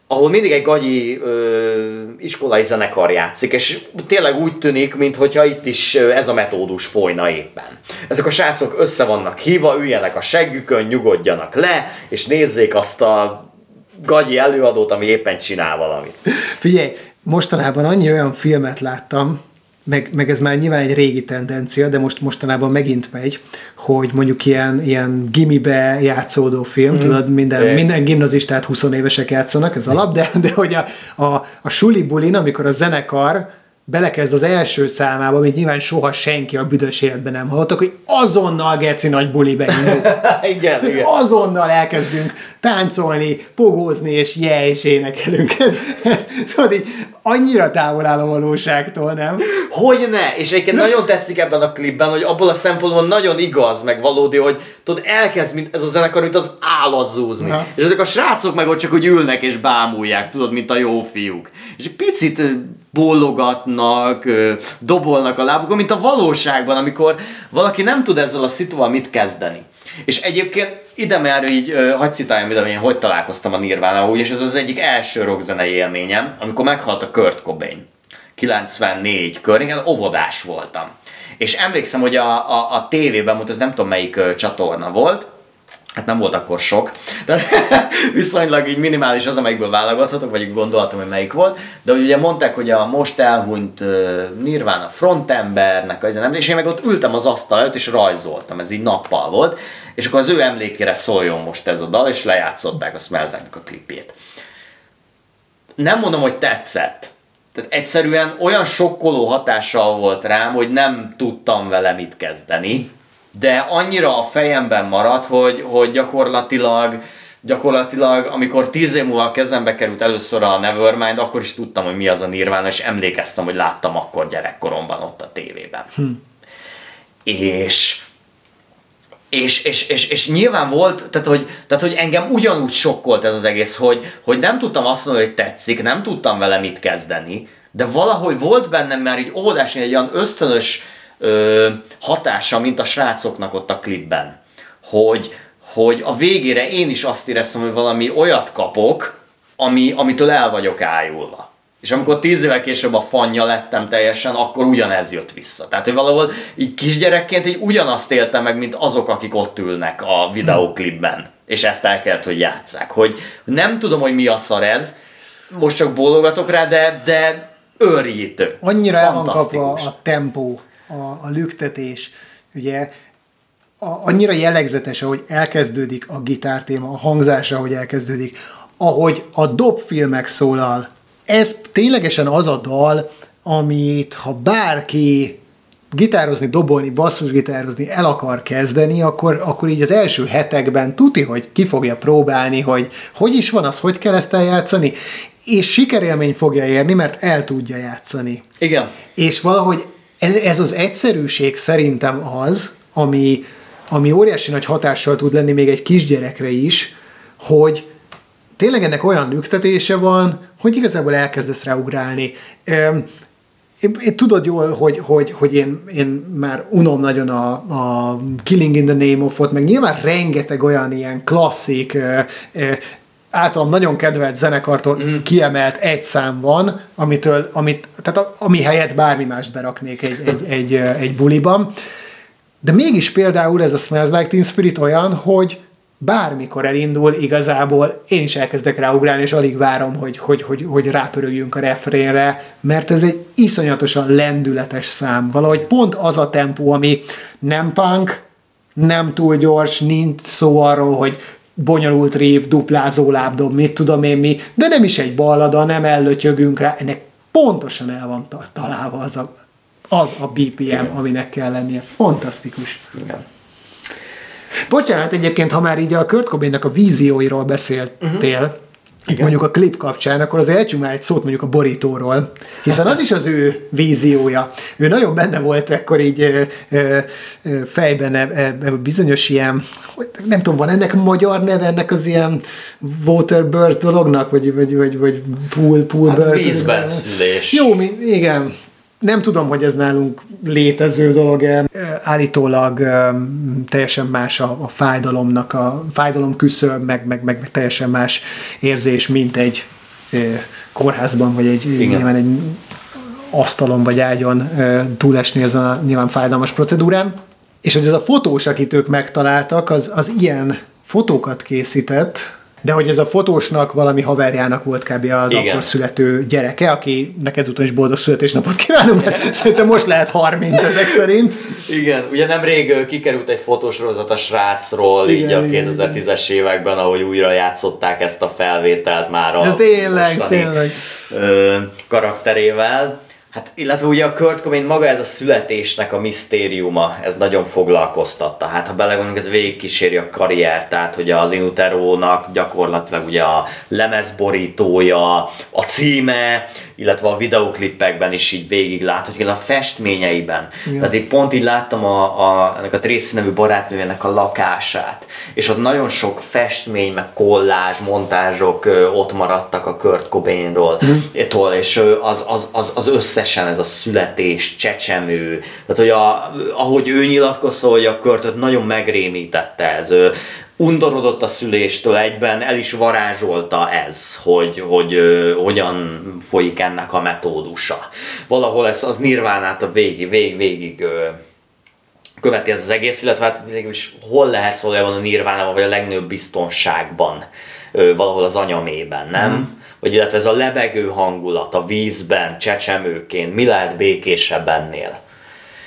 ahol mindig egy gagyi ö, iskolai zenekar játszik, és tényleg úgy tűnik, mintha itt is ez a metódus folyna éppen. Ezek a srácok össze vannak hívva, üljenek a seggükön, nyugodjanak le, és nézzék azt a gagyi előadót, ami éppen csinál valamit. Figyelj, mostanában annyi olyan filmet láttam, meg, meg ez már nyilván egy régi tendencia, de most mostanában megint megy, hogy mondjuk ilyen, ilyen gimibe játszódó film, mm. tudod, minden, é. minden gimnazistát 20 évesek játszanak, ez alap, de, de hogy a, a, a suli bulin, amikor a zenekar belekezd az első számába, amit nyilván soha senki a büdös életben nem hallottak, hogy azonnal geci nagy bulibe indul. <laughs> igen, igen. Azonnal elkezdünk táncolni, pogózni, és je, és énekelünk. Ez, ez tudod, így annyira távol áll a valóságtól, nem? Hogy ne? És egyébként nagyon tetszik ebben a klipben, hogy abból a szempontból nagyon igaz, meg valódi, hogy tudod, elkezd mint ez a zenekar, mint az állat zúzni. Ha. És ezek a srácok meg ott csak úgy ülnek és bámulják, tudod, mint a jó fiúk. És egy picit bólogatnak, dobolnak a lábukon, mint a valóságban, amikor valaki nem tud ezzel a szituval mit kezdeni. És egyébként ide már így, hagyj citáljam ide, hogy én hogy találkoztam a Nirvana úgy, és ez az egyik első rockzenei élményem, amikor meghalt a Kurt Cobain. 94 környéken óvodás voltam. És emlékszem, hogy a, a, a tévében, most ez nem tudom melyik uh, csatorna volt, hát nem volt akkor sok, de <laughs> viszonylag így minimális az, amelyikből válogathatok, vagy gondoltam, hogy melyik volt, de ugye mondták, hogy a most elhunyt uh, Nirvana frontembernek, az nem, és én meg ott ültem az asztal előtt, és rajzoltam, ez így nappal volt, és akkor az ő emlékére szóljon most ez a dal, és lejátszották a smells a klipét. Nem mondom, hogy tetszett, tehát egyszerűen olyan sokkoló hatással volt rám, hogy nem tudtam vele mit kezdeni, de annyira a fejemben maradt, hogy, hogy gyakorlatilag gyakorlatilag, amikor tíz év múlva a kezembe került először a Nevermind, akkor is tudtam, hogy mi az a Nirvana, és emlékeztem, hogy láttam akkor gyerekkoromban ott a tévében. Hm. És, és, és, és, és nyilván volt, tehát hogy, tehát hogy engem ugyanúgy sokkolt ez az egész, hogy, hogy nem tudtam azt mondani, hogy tetszik, nem tudtam vele mit kezdeni, de valahogy volt bennem már így óvodásni egy olyan ösztönös ö, hatása, mint a srácoknak ott a klipben. Hogy, hogy a végére én is azt éreztem, hogy valami olyat kapok, ami, amitől el vagyok ájulva. És amikor tíz évvel később a fanya lettem teljesen, akkor ugyanez jött vissza. Tehát, hogy valahol így kisgyerekként így ugyanazt éltem meg, mint azok, akik ott ülnek a videóklipben. És ezt el kellett, hogy játsszák. Hogy nem tudom, hogy mi a szar ez, most csak bólogatok rá, de, de őrjítő. Annyira el van kapva a tempó, a, a lüktetés, ugye a, annyira jellegzetes, ahogy elkezdődik a gitártéma, a hangzása, ahogy elkezdődik, ahogy a dobfilmek megszólal. Ez ténylegesen az a dal, amit ha bárki gitározni, dobolni, basszusgitározni el akar kezdeni, akkor, akkor így az első hetekben tuti, hogy ki fogja próbálni, hogy hogy is van az, hogy kell ezt eljátszani, és sikerélmény fogja érni, mert el tudja játszani. Igen. És valahogy ez az egyszerűség szerintem az, ami, ami óriási nagy hatással tud lenni még egy kisgyerekre is, hogy tényleg ennek olyan lüktetése van, hogy igazából elkezdesz ráugrálni. Én, én tudod jól, hogy, hogy, hogy én, én már unom nagyon a, a Killing in the Name of-ot, meg nyilván rengeteg olyan ilyen klasszik általam nagyon kedvelt zenekartól mm. kiemelt egy szám van, amitől, amit, tehát ami helyett bármi mást beraknék egy, egy, egy, egy buliban. De mégis például ez a Smells Like Teen Spirit olyan, hogy bármikor elindul, igazából én is elkezdek ráugrálni, és alig várom, hogy, hogy, hogy, hogy rápörögjünk a refrénre, mert ez egy iszonyatosan lendületes szám. Valahogy pont az a tempó, ami nem punk, nem túl gyors, nincs szó arról, hogy bonyolult rév, duplázó lábdob, mit tudom én mi, de nem is egy ballada, nem ellötyögünk rá, ennek pontosan el van találva az a, az a BPM, Igen. aminek kell lennie. Fantasztikus. Igen. Bocsánat, egyébként, ha már így a Kurt Cobainnak a vízióiról beszéltél, uh-huh. itt mondjuk a klip kapcsán, akkor az elcsünk már egy szót mondjuk a borítóról, hiszen az is az ő víziója. Ő nagyon benne volt ekkor így ö, ö, fejben e, e, bizonyos ilyen, nem tudom, van ennek magyar neve, ennek az ilyen waterbird dolognak, vagy, vagy, vagy, vagy pool, pool Hát bird. vízben szülés. Jó, mi, igen. Nem tudom, hogy ez nálunk létező dolog-e. Állítólag öm, teljesen más a, a fájdalomnak, a fájdalom küszöb, meg, meg, meg, teljesen más érzés, mint egy ö, kórházban, vagy egy, Igen. nyilván egy asztalon vagy ágyon túlesni ezen a nyilván fájdalmas procedúrán. És hogy ez a fotós, akit ők megtaláltak, az, az ilyen fotókat készített, de hogy ez a fotósnak valami haverjának volt kb. az Igen. akkor születő gyereke, akinek ezúton is boldog születésnapot kívánunk, mert szerintem most lehet 30 ezek szerint. Igen, ugye nemrég kikerült egy fotósorozat a srácról, így Igen, a igen, 2010-es években, ahogy újra játszották ezt a felvételt már a De tényleg, tényleg. Karakterével. Hát, illetve ugye a Kurt Cobain maga ez a születésnek a misztériuma, ez nagyon foglalkoztatta. Hát ha belegondolunk, ez végigkíséri a karriert, tehát hogy az Inuterónak gyakorlatilag ugye a lemezborítója, a címe, illetve a videoklippekben is így végig láthatjuk, a festményeiben. Igen. Tehát így pont így láttam a, a, ennek a Tracy nevű barátnőjének a lakását, és ott nagyon sok festmény, meg kollázs, montázsok ott maradtak a Kurt Cobainról, mm. és ö, az, az, az, az összesen ez a születés, csecsemő, tehát hogy a, ahogy ő nyilatkozta, hogy a Kurtot nagyon megrémítette ez, ő, undorodott a szüléstől egyben, el is varázsolta ez, hogy, hogy ö, hogyan folyik ennek a metódusa. Valahol ez az nirvánát a végig, végig, végig követi ez az egész, illetve hát végül is hol lehet szó van a nirvánában, vagy a legnagyobb biztonságban, valahol az anyamében, nem? Mm. Vagy illetve ez a lebegő hangulat a vízben, csecsemőként, mi lehet békésebb ennél?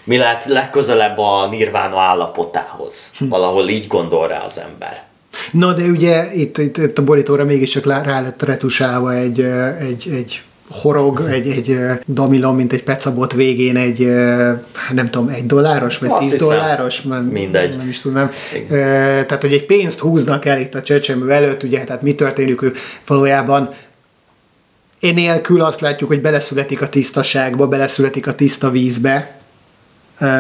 Mi lehet legközelebb a nirvána állapotához? Valahol így gondol rá az ember. Na de ugye itt, itt, itt a borítóra mégiscsak rá lett retusálva egy, egy, egy horog, egy, egy ö, damilom, mint egy pecabot végén egy, nem tudom, egy dolláros, vagy Azt tíz hiszem. dolláros? Nem, Mindegy. Nem is tudom. Tehát, hogy egy pénzt húznak el itt a csecsemő előtt, ugye, tehát mi történik, ő valójában Enélkül azt látjuk, hogy beleszületik a tisztaságba, beleszületik a tiszta vízbe,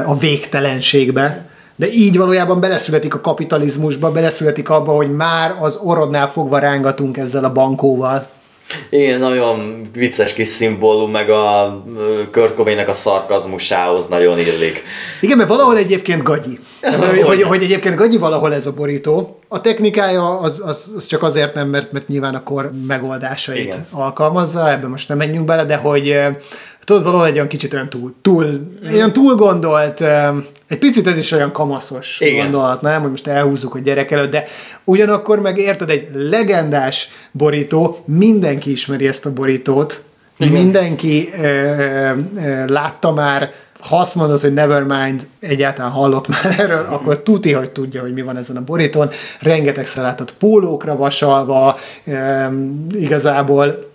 a végtelenségbe, de így valójában beleszületik a kapitalizmusba, beleszületik abba, hogy már az orodnál fogva rángatunk ezzel a bankóval. Igen, nagyon vicces kis szimbólum, meg a Kurt Cobainnek a szarkazmusához nagyon illik. Igen, mert valahol egyébként gagyi. Hogy, hogy, hogy egyébként gagyi valahol ez a borító. A technikája az, az, az csak azért nem, mert, mert nyilván a kor megoldásait Igen. alkalmazza, ebben most nem menjünk bele, de hogy tudod, valahol egy olyan kicsit olyan túl, túl, olyan túl gondolt, egy picit ez is olyan kamaszos Igen. gondolat, nem? Hogy most elhúzzuk a gyerek előtt, de ugyanakkor meg érted, egy legendás borító, mindenki ismeri ezt a borítót, Igen. mindenki ö, ö, látta már, ha azt mondod, hogy Nevermind egyáltalán hallott már <laughs> erről, Mhm. akkor tuti, hogy tudja, hogy mi van ezen a borítón. Rengetegszer látott pólókra vasalva, ö, igazából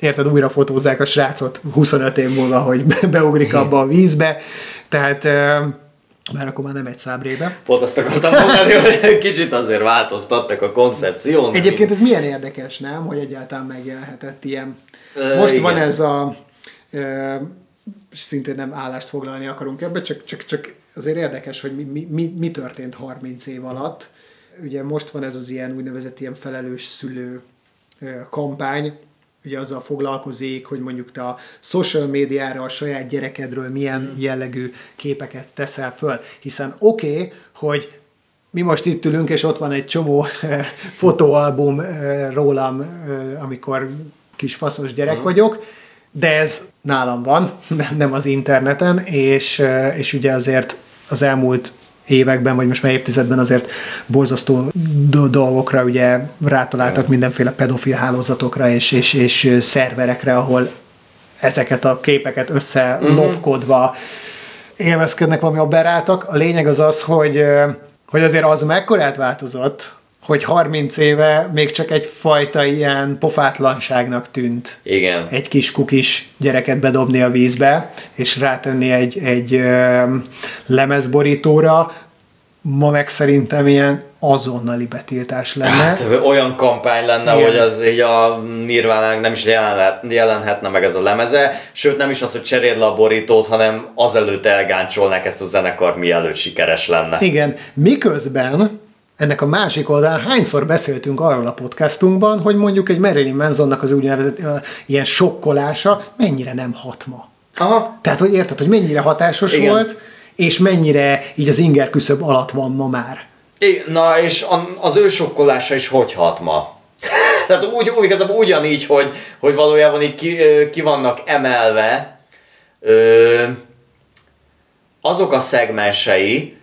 érted, újra fotózzák a srácot 25 év múlva, hogy beugrik abba a vízbe, tehát már akkor már nem egy szábrébe. Pont azt akartam mondani, hogy kicsit azért változtattak a koncepción. Egyébként ez milyen érdekes, nem? Hogy egyáltalán megjelenhetett ilyen. Most igen. van ez a... Szintén nem állást foglalni akarunk ebbe, csak, csak, csak azért érdekes, hogy mi, mi, mi, mi történt 30 év alatt. Ugye most van ez az ilyen úgynevezett ilyen felelős szülő kampány, ugye azzal foglalkozik, hogy mondjuk te a social médiára a saját gyerekedről milyen jellegű képeket teszel föl. Hiszen oké, okay, hogy mi most itt ülünk, és ott van egy csomó <laughs> eh, fotóalbum eh, rólam, eh, amikor kis faszos gyerek vagyok, de ez nálam van, <laughs> nem- az interneten, és, és ugye azért az elmúlt években, vagy most már évtizedben azért borzasztó do- dolgokra ugye rátaláltak mindenféle pedofil hálózatokra és, és, és szerverekre, ahol ezeket a képeket összelopkodva élvezkednek valami aberráltak. A lényeg az az, hogy, hogy azért az mekkorát változott, hogy 30 éve még csak egyfajta ilyen pofátlanságnak tűnt Igen. egy kis kukis gyereket bedobni a vízbe, és rátenni egy, egy ö, lemezborítóra, ma meg szerintem ilyen azonnali betiltás lenne. Hát, olyan kampány lenne, Igen. hogy az így a nirvana nem is jelen, jelenhetne meg ez a lemeze, sőt nem is az, hogy cseréld le a borítót, hanem azelőtt elgáncsolnák ezt a zenekar, mielőtt sikeres lenne. Igen, miközben ennek a másik oldalán hányszor beszéltünk arról a podcastunkban, hogy mondjuk egy Marilyn Mansonnak az úgynevezett uh, ilyen sokkolása mennyire nem hat ma. Aha. Tehát, hogy érted, hogy mennyire hatásos Igen. volt, és mennyire így az inger küszöb alatt van ma már. Igen, na, és az ő sokkolása is hogy hat ma? <laughs> Tehát úgy, úgy igazából ugyanígy, hogy, hogy valójában így ki, ki vannak emelve ö, azok a szegmensei,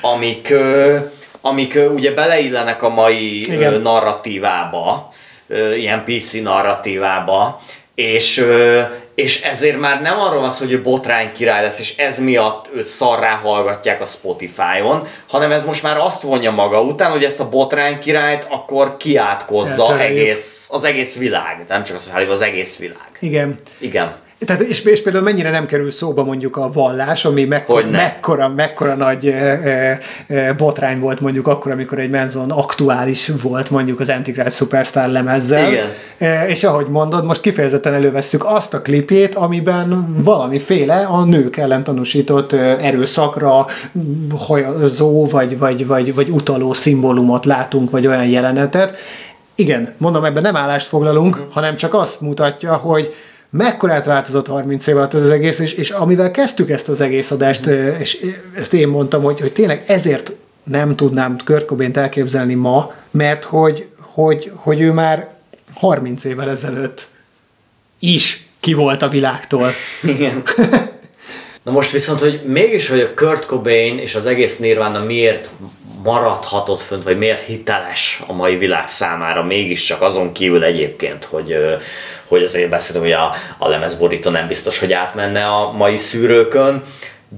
amik, ö, amik ugye beleillenek a mai Igen. narratívába, ilyen PC narratívába, és, és ezért már nem arról van szó, hogy ő botrány király lesz, és ez miatt őt szarrá hallgatják a Spotify-on, hanem ez most már azt vonja maga után, hogy ezt a botrány királyt akkor kiátkozza egész, az egész világ. Nem csak az, hogy az egész világ. Igen. Igen. Tehát, és, és például mennyire nem kerül szóba mondjuk a vallás, ami mekkora, mekkora, mekkora nagy e, e, botrány volt mondjuk akkor, amikor egy Manson aktuális volt mondjuk az Antichrist Superstar lemezzel. Igen. E, és ahogy mondod, most kifejezetten elővesszük azt a klipjét, amiben valamiféle a nők ellen tanúsított erőszakra hajazó vagy, vagy, vagy, vagy utaló szimbólumot látunk, vagy olyan jelenetet. Igen, mondom, ebben nem állást foglalunk, uh-huh. hanem csak azt mutatja, hogy mekkorát változott 30 év alatt ez az egész, és, és amivel kezdtük ezt az egész adást, és ezt én mondtam, hogy, hogy tényleg ezért nem tudnám Kurt cobain elképzelni ma, mert hogy, hogy, hogy ő már 30 évvel ezelőtt is ki volt a világtól. Igen. <laughs> Na most viszont, hogy mégis, hogy a Kurt Cobain és az egész Nirvana miért maradhatott fönt, vagy miért hiteles a mai világ számára, mégiscsak azon kívül egyébként, hogy, hogy azért beszélünk, hogy a, a lemezborító nem biztos, hogy átmenne a mai szűrőkön,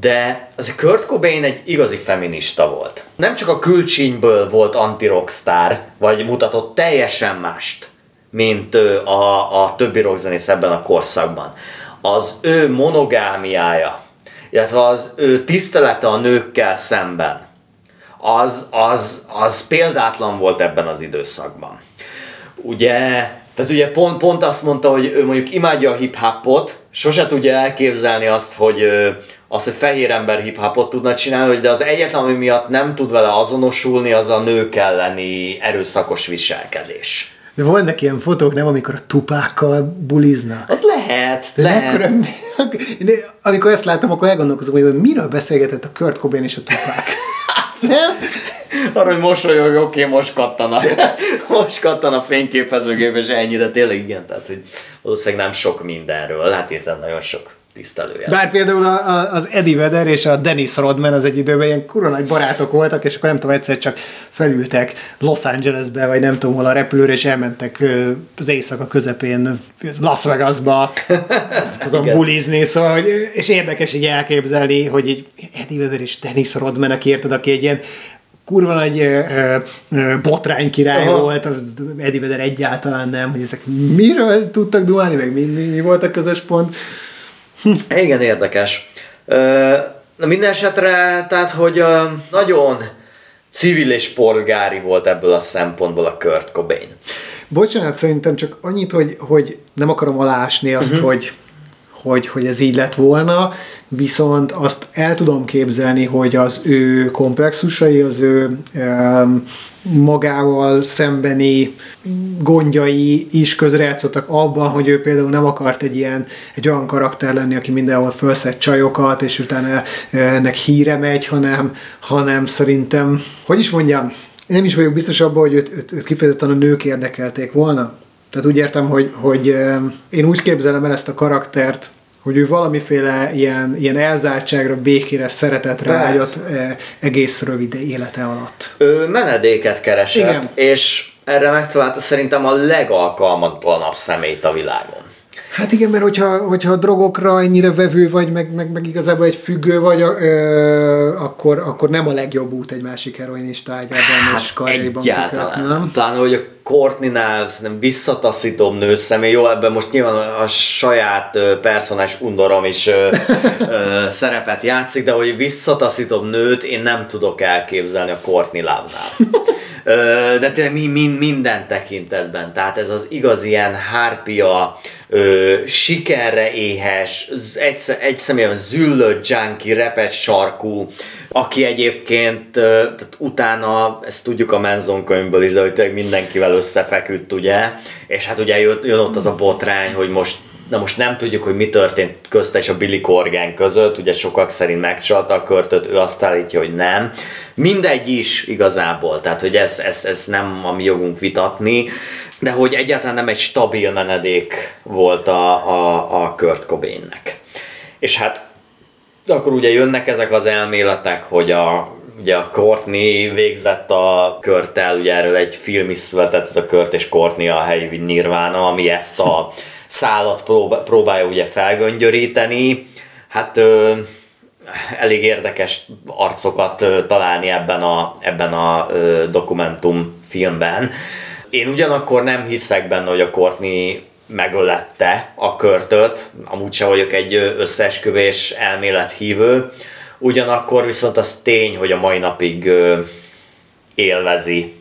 de az Kurt Cobain egy igazi feminista volt. Nem csak a külcsínyből volt anti-rockstar, vagy mutatott teljesen mást, mint a, a többi rockzenész ebben a korszakban. Az ő monogámiája, illetve az ő tisztelete a nőkkel szemben, az, az, az példátlan volt ebben az időszakban. Ugye, tehát ugye pont, pont azt mondta, hogy ő mondjuk imádja a hip-hopot, sose tudja elképzelni azt, hogy az, hogy fehér ember hip-hopot tudna csinálni, de az egyetlen, ami miatt nem tud vele azonosulni, az a nők elleni erőszakos viselkedés. De vannak ilyen fotók, nem, amikor a tupákkal buliznak. Az lehet, De lehet. Akkor, <laughs> amikor ezt látom, akkor elgondolkozom, hogy miről beszélgetett a Kurt Cobain és a tupák. <laughs> Nem? Arra, hogy mosolyog, oké, okay, most kattan a, <laughs> most kattan a fényképezőgép, és ennyire tényleg igen, tehát hogy valószínűleg nem sok mindenről, hát érted nagyon sok tisztelője. Bár például a, a, az Eddie Vedder és a Dennis Rodman az egy időben ilyen kurva nagy barátok voltak, és akkor nem tudom, egyszer csak felültek Los Angelesbe, vagy nem tudom hol a repülőre, és elmentek az éjszaka közepén Las Vegasba, tudom, bulizni, szóval, hogy, és érdekes így elképzelni, hogy egy Eddie Vedder és Dennis Rodman, aki érted, aki egy ilyen kurva nagy ö, ö, botrány király Aha. volt, az Eddie Vedder egyáltalán nem, hogy ezek miről tudtak duálni, meg mi, mi, mi volt a közös pont. Igen, érdekes. Na minden esetre, tehát, hogy nagyon civil és polgári volt ebből a szempontból a Kurt Cobain. Bocsánat, szerintem csak annyit, hogy, hogy nem akarom alásni azt, uh-huh. hogy, hogy, hogy ez így lett volna, viszont azt el tudom képzelni, hogy az ő komplexusai, az ő um, magával szembeni gondjai is közrejátszottak abban, hogy ő például nem akart egy ilyen, egy olyan karakter lenni, aki mindenhol felszed csajokat, és utána ennek híre megy, hanem, hanem szerintem, hogy is mondjam, nem is vagyok biztos abban, hogy őt, őt, őt kifejezetten a nők érdekelték volna. Tehát úgy értem, hogy, hogy én úgy képzelem el ezt a karaktert, hogy ő valamiféle ilyen, ilyen elzártságra, békére, szeretetre vágyott e, egész rövid élete alatt. Ő menedéket keresett, Igen. és erre megtalálta szerintem a legalkalmatlanabb szemét a világon. Hát igen, mert hogyha, hogyha a drogokra ennyire vevő vagy, meg, meg, meg igazából egy függő vagy, ö, akkor, akkor nem a legjobb út egy másik heroinista ágyában hát és karjaiban egyáltalán. nem? Pláne, hogy a Courtney-nál szerintem visszataszítom nőszemély, jó, ebben most nyilván a saját personás undorom is ö, ö, szerepet játszik, de hogy visszataszítom nőt én nem tudok elképzelni a Courtney Love-nál. De tényleg mi, mi, minden tekintetben, tehát ez az igaz ilyen hárpia, ö, sikerre éhes, egy, egy személyben züllött junkie, repet sarkú, aki egyébként tehát utána, ezt tudjuk a Menzon könyvből is, de hogy tényleg mindenkivel összefeküdt, ugye, és hát ugye jön, jön ott az a botrány, hogy most Na most nem tudjuk, hogy mi történt közte és a Billy Corgan között, ugye sokak szerint megcsalta a körtöt, ő azt állítja, hogy nem. Mindegy is igazából, tehát hogy ez, ez, ez nem a mi jogunk vitatni, de hogy egyáltalán nem egy stabil menedék volt a, a, a Kurt Cobainnek. És hát akkor ugye jönnek ezek az elméletek, hogy a, ugye a Courtney végzett a körtel, ugye erről egy film is született, ez a Kurt és Courtney a helyi Nirvana, ami ezt a szálat próbálja ugye felgöngyöríteni. Hát ö, elég érdekes arcokat ö, találni ebben a, ebben a ö, dokumentum filmben. Én ugyanakkor nem hiszek benne, hogy a Courtney megölette a körtöt, amúgy se vagyok egy összeesküvés elmélet hívő, ugyanakkor viszont az tény, hogy a mai napig élvezi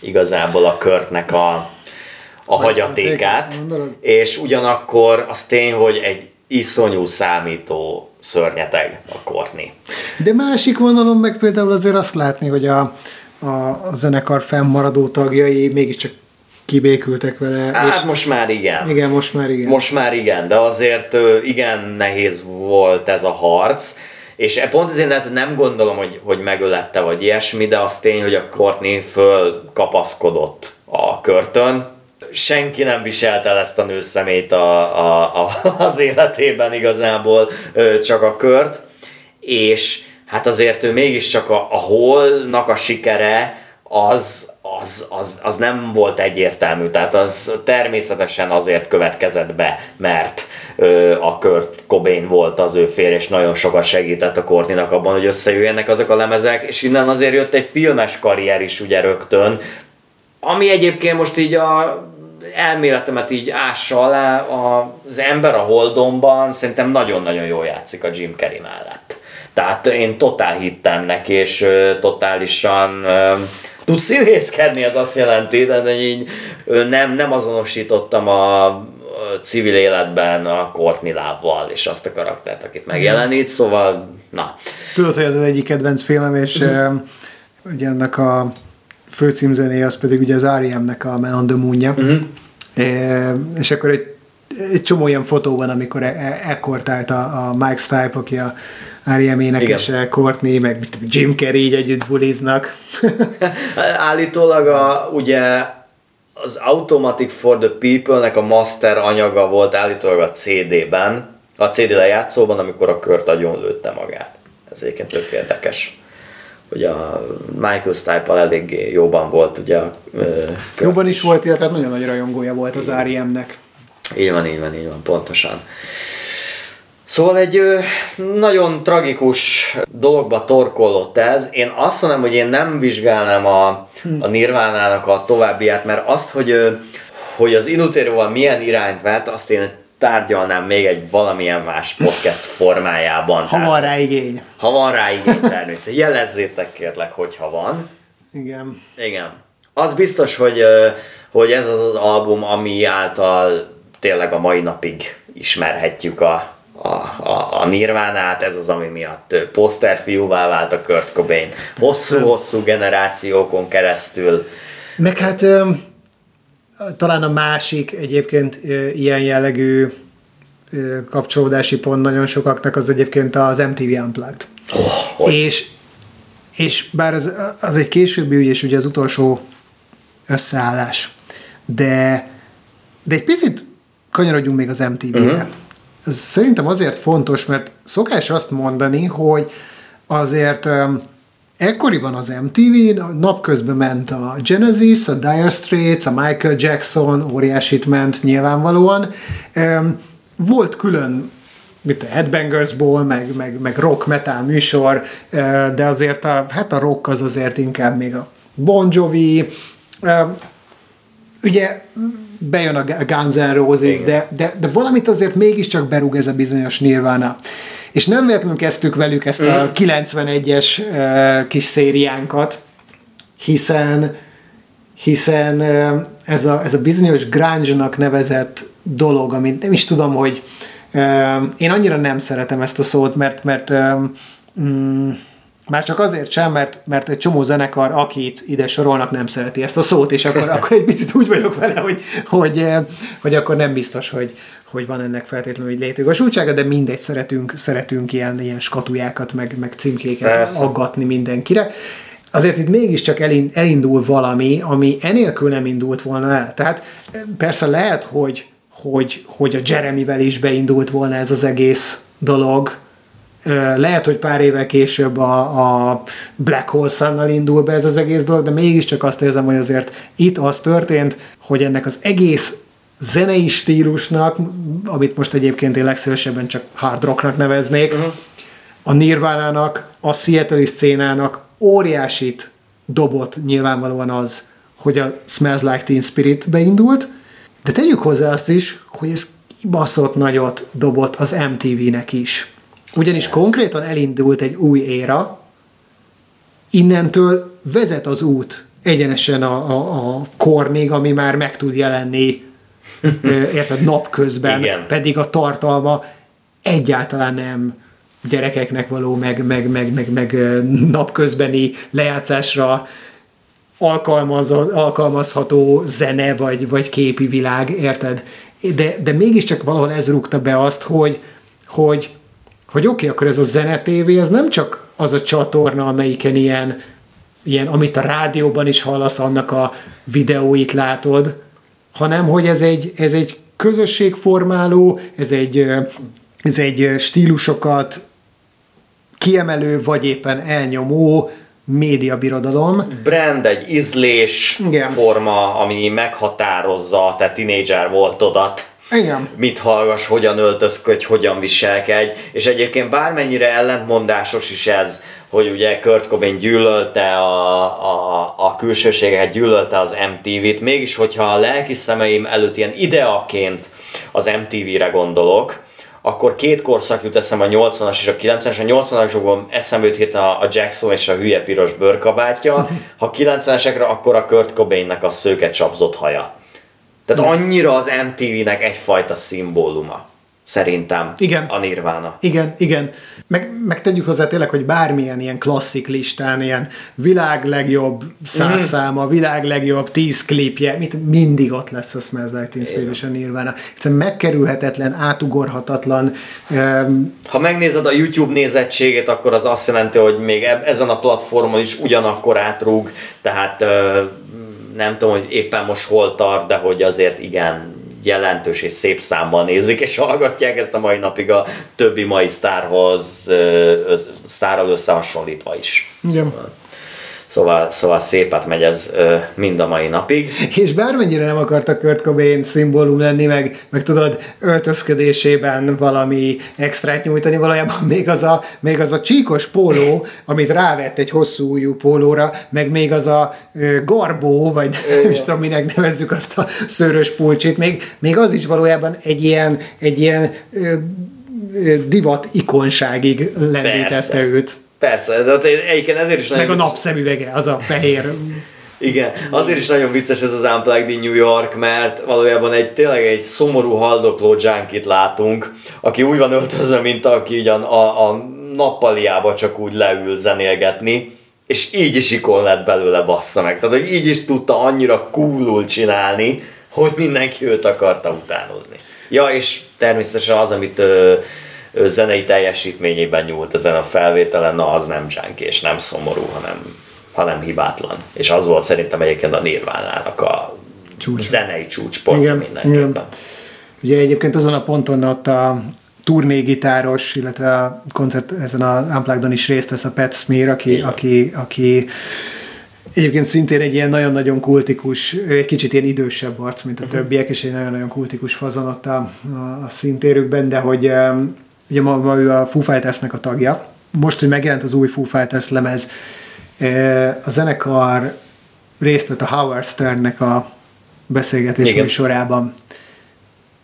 igazából a körtnek a, a hagyatékát, és ugyanakkor az tény, hogy egy iszonyú számító szörnyeteg a Courtney. De másik vonalon meg például azért azt látni, hogy a, a, a zenekar fennmaradó tagjai mégiscsak kibékültek vele. Hát és most már igen. Igen, most már igen. Most már igen, de azért igen nehéz volt ez a harc. És e pont ezért nem gondolom, hogy, hogy megölette vagy ilyesmi, de az tény, hogy a Courtney fölkapaszkodott a körtön, senki nem viselte el ezt a nőszemét a, a, a, az életében igazából, csak a kört, és hát azért ő mégiscsak a, a holnak a sikere az, az, az, az nem volt egyértelmű, tehát az természetesen azért következett be, mert ö, a Kurt Cobain volt az ő férj, és nagyon sokat segített a Courtney-nak abban, hogy összejöjjenek azok a lemezek, és innen azért jött egy filmes karrier is ugye rögtön, ami egyébként most így a elméletemet így ássa alá, az ember a Holdonban szerintem nagyon-nagyon jól játszik a Jim Carrey mellett. Tehát én totál hittem neki, és totálisan tud színészkedni, ez azt jelenti, de így nem, nem azonosítottam a civil életben a Courtney Love-val és azt a karaktert, akit megjelenít, szóval na. Tudod, hogy ez az egyik kedvenc filmem, és ugye ennek a főcímzené az pedig ugye az R.E.M.-nek a Man on the Moon-ja. Mm-hmm. É, és akkor egy, egy csomó ilyen fotó van, amikor e, e, ekkor állt a, a Mike Stipe, aki a R.E.M. énekese, Courtney, meg Jim Carrey így együtt buliznak. <laughs> Állítólag a, ugye az Automatic for the People-nek a master anyaga volt állítólag a CD-ben, a CD lejátszóban, amikor a kört agyon lőtte magát. Ez egyébként tök érdekes hogy a Michael Stipe-al eléggé jóban volt ugye a Jóban is volt, illetve nagyon nagy rajongója volt az R.E.M.-nek. Így van, így van, így van, pontosan. Szóval egy nagyon tragikus dologba torkolott ez. Én azt mondom, hogy én nem vizsgálnám a, a Nirvánának a továbbiát, mert azt, hogy, hogy az Inutéróval milyen irányt vett, azt én tárgyalnám még egy valamilyen más podcast formájában. Ha van rá igény. Ha van rá igény, természetesen. Jelezzétek kérlek, hogyha van. Igen. Igen. Az biztos, hogy, hogy ez az az album, ami által tényleg a mai napig ismerhetjük a, a, a, a Nirvánát, ez az, ami miatt poszterfiúvá vált a Kurt Cobain. Hosszú-hosszú generációkon keresztül. Meg hát talán a másik egyébként ilyen jellegű kapcsolódási pont nagyon sokaknak az egyébként az MTV Unplugged. Oh, és, és bár az, az egy későbbi ügy, és ugye az utolsó összeállás, de, de egy picit kanyarodjunk még az MTV-re. Uh-huh. Mhm. Ez szerintem azért fontos, mert szokás azt mondani, hogy azért ekkoriban az MTV napközben ment a Genesis, a Dire Straits, a Michael Jackson, óriásit ment nyilvánvalóan. Volt külön mit a Headbangersból, meg, meg, meg rock metal műsor, de azért a, hát a rock az azért inkább még a Bon Jovi, ugye bejön a Guns N' Roses, de, de, de valamit azért mégiscsak berúg ez a bizonyos Nirvana. És nem véletlenül kezdtük velük ezt a 91-es uh, kis szériánkat, hiszen hiszen uh, ez, a, ez a bizonyos grunge-nak nevezett dolog, amit nem is tudom, hogy uh, én annyira nem szeretem ezt a szót, mert, mert um, már csak azért sem, mert, mert egy csomó zenekar, akit ide sorolnak, nem szereti ezt a szót, és akkor, <laughs> akkor egy picit úgy vagyok vele, hogy, hogy, hogy akkor nem biztos, hogy, hogy van ennek feltétlenül egy létjogosultsága, de mindegy, szeretünk, szeretünk ilyen, ilyen skatujákat, meg, meg címkéket Persze. aggatni mindenkire. Azért itt mégiscsak elindul valami, ami enélkül nem indult volna el. Tehát persze lehet, hogy, hogy, hogy a Jeremyvel is beindult volna ez az egész dolog, lehet, hogy pár éve később a, a Black Hole sun indul be ez az egész dolog, de mégiscsak azt érzem, hogy azért itt az történt, hogy ennek az egész zenei stílusnak, amit most egyébként én legszívesebben csak hard rocknak neveznék, uh-huh. a Nirvánának, a Seattle szcénának óriásit dobott nyilvánvalóan az, hogy a Smells Like Teen Spirit beindult, de tegyük hozzá azt is, hogy ez kibaszott nagyot dobott az MTV-nek is. Ugyanis konkrétan elindult egy új éra, innentől vezet az út egyenesen a, a, a kornig, ami már meg tud jelenni érted, napközben, Igen. pedig a tartalma egyáltalán nem gyerekeknek való, meg, meg, meg, meg, meg napközbeni lejátszásra alkalmazható zene, vagy, vagy képi világ, érted? De, de mégiscsak valahol ez rúgta be azt, hogy, hogy, hogy oké, okay, akkor ez a zenetévé, ez nem csak az a csatorna, amelyiken ilyen, ilyen, amit a rádióban is hallasz, annak a videóit látod, hanem hogy ez egy, ez egy közösségformáló, ez egy, ez egy stílusokat kiemelő, vagy éppen elnyomó médiabirodalom. Brand, egy ízlés Igen. forma, ami meghatározza te tinédzser voltodat. Igen. Mit hallgass, hogyan öltözködj, hogyan viselkedj, és egyébként bármennyire ellentmondásos is ez, hogy ugye Kurt Cobain gyűlölte a, a, a külsőséget, gyűlölte az MTV-t, mégis hogyha a lelki szemeim előtt ilyen ideaként az MTV-re gondolok, akkor két korszak jut eszem a 80-as és a 90-es. A 80-asokban eszembe jut a, a Jackson és a hülye piros bőrkabátja, ha 90-esekre, akkor a Kurt Cobainnek a szőke csapzott haja. Tehát annyira az MTV-nek egyfajta szimbóluma. Szerintem igen. a Nirvana. Igen, igen. Meg, meg tegyük hozzá tényleg, hogy bármilyen ilyen klasszik listán, ilyen világ legjobb száz mm. száma, világ legjobb tíz klipje, mit, mindig ott lesz a Smells Like Teen Spirit és a Nirvana. Egyszerűen megkerülhetetlen, átugorhatatlan. Um, ha megnézed a YouTube nézettségét, akkor az azt jelenti, hogy még ezen a platformon is ugyanakkor átrúg, tehát uh, nem tudom, hogy éppen most hol tart, de hogy azért igen, jelentős és szép számban nézik és hallgatják ezt a mai napig a többi mai sztárhoz, sztárral összehasonlítva is. Igen. Szóval, szóval szépet megy ez mind a mai napig. És bármennyire nem akarta Kurt Cobain szimbólum lenni, meg, meg tudod, öltözködésében valami extrát nyújtani, valójában még az, a, még az a csíkos póló, amit rávett egy hosszú újú pólóra, meg még az a garbó, vagy nem is tudom, minek nevezzük azt a szőrös pulcsit, még, még az is valójában egy ilyen, egy ilyen divat ikonságig lendítette Persze. őt. Persze, de egyébként ezért is nagyon... Meg a napszemüvege, az a fehér... Igen, azért is nagyon vicces ez az Unplugged in New York, mert valójában egy tényleg egy szomorú haldokló junkit látunk, aki úgy van öltözve, mint aki ugyan a, a nappaliába csak úgy leül zenélgetni, és így is ikon lett belőle bassza meg. Tehát, hogy így is tudta annyira coolul csinálni, hogy mindenki őt akarta utánozni. Ja, és természetesen az, amit ö, zenei teljesítményében nyúlt ezen a felvételen, na az nem junkie és nem szomorú, hanem, hanem hibátlan. És az volt szerintem egyébként a Nirvánának a Csúcs. zenei csúcspont mindenképpen. Igen. Ugye egyébként azon a ponton ott a turnégitáros, illetve a koncert ezen a Unplugged-on is részt vesz a Pat Smear, aki, aki, aki Egyébként szintén egy ilyen nagyon-nagyon kultikus, egy kicsit ilyen idősebb arc, mint a többiek, és egy nagyon-nagyon kultikus fazon ott a, a, a szintérükben, de hogy ugye ma, ma ő a Foo Fighters-nek a tagja. Most, hogy megjelent az új Foo Fighters lemez, a zenekar részt vett a Howard Sternnek a beszélgetés Igen. műsorában.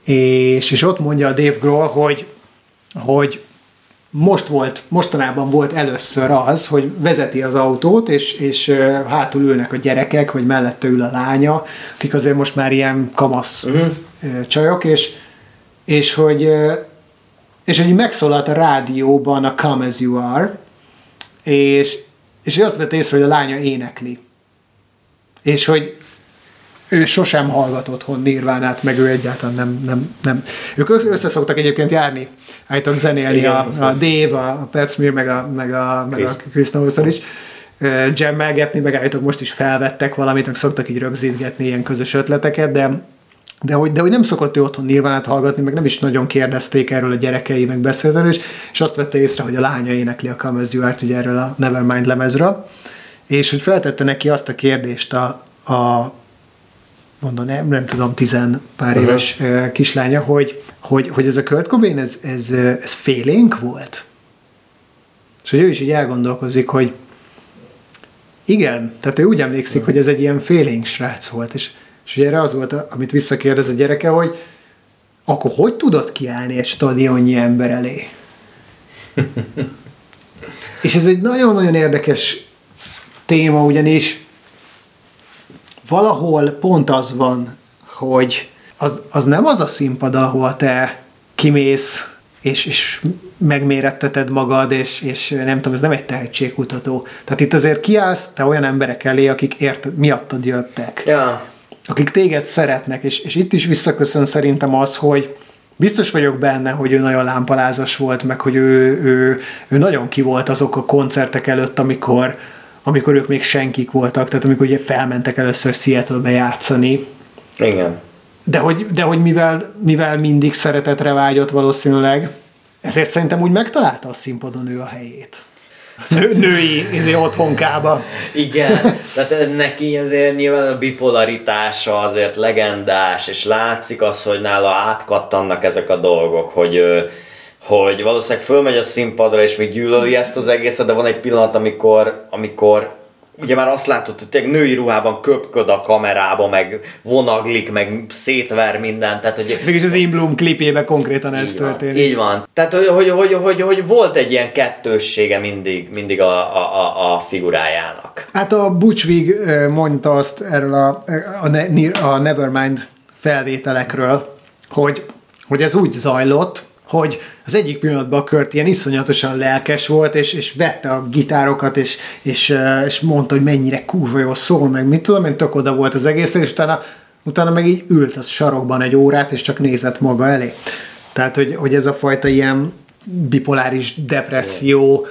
És, és ott mondja a Dave Grohl, hogy, hogy most volt, mostanában volt először az, hogy vezeti az autót, és, és hátul ülnek a gyerekek, vagy mellette ül a lánya, akik azért most már ilyen kamasz uh-huh. csajok, és, és hogy és hogy megszólalt a rádióban a Come As You Are, és, és azt vett észre, hogy a lánya énekli. És hogy ő sosem hallgat otthon Nirvánát, meg ő egyáltalán nem, nem, nem. Ők össze szoktak egyébként járni, állítólag zenélni Igen, a, a Dave, a Pat Smear, meg a, meg a, meg a Chris Nolson is jammelgetni, meg állítólag most is felvettek valamit, meg szoktak így rögzítgetni ilyen közös ötleteket, de de hogy, de hogy nem szokott ő otthon Nirvánát hallgatni, meg nem is nagyon kérdezték erről a gyerekei, meg beszélt és, és azt vette észre, hogy a lánya énekli a Come Are, ugye erről a Nevermind lemezről, és hogy feltette neki azt a kérdést a, a mondom, nem, nem tudom, tizen pár uh-huh. éves kislánya, hogy, hogy, hogy ez a Kurt Cobain, ez, ez, ez félénk volt? És hogy ő is így elgondolkozik, hogy igen, tehát ő úgy emlékszik, uh-huh. hogy ez egy ilyen félénk srác volt, és, és ugye erre az volt, amit visszakérdez a gyereke, hogy akkor hogy tudod kiállni egy stadionnyi ember elé? <laughs> és ez egy nagyon-nagyon érdekes téma, ugyanis valahol pont az van, hogy az, az nem az a színpad, ahol te kimész, és, és megméretteted magad, és, és nem tudom, ez nem egy tehetségkutató. Tehát itt azért kiállsz te olyan emberek elé, akik ért, miattad jöttek. Ja. Akik téged szeretnek, és, és itt is visszaköszön szerintem az, hogy biztos vagyok benne, hogy ő nagyon lámpalázas volt, meg hogy ő, ő, ő nagyon ki volt azok a koncertek előtt, amikor, amikor ők még senkik voltak, tehát amikor ugye felmentek először Seattle-be játszani. Igen. De hogy, de hogy mivel, mivel mindig szeretetre vágyott valószínűleg, ezért szerintem úgy megtalálta a színpadon ő a helyét. Nő, női izé, otthonkába. Igen, tehát neki azért nyilván a bipolaritása azért legendás, és látszik az, hogy nála átkattannak ezek a dolgok, hogy hogy valószínűleg fölmegy a színpadra, és még gyűlöli ezt az egészet, de van egy pillanat, amikor, amikor ugye már azt látod, hogy tényleg női ruhában köpköd a kamerába, meg vonaglik, meg szétver mindent. Tehát, hogy Mégis az In Bloom klipjében konkrétan ez történik. Így van. Tehát, hogy, hogy, hogy, hogy, hogy, volt egy ilyen kettőssége mindig, mindig a, a, a figurájának. Hát a Butch Vig mondta azt erről a, a, a Nevermind felvételekről, hogy, hogy ez úgy zajlott, hogy az egyik pillanatban a Kurt ilyen iszonyatosan lelkes volt, és, és vette a gitárokat, és, és, és mondta, hogy mennyire kurva jó szól, meg mit tudom, én tök oda volt az egész, és utána, utána meg így ült a sarokban egy órát, és csak nézett maga elé. Tehát, hogy, hogy ez a fajta ilyen bipoláris depresszió,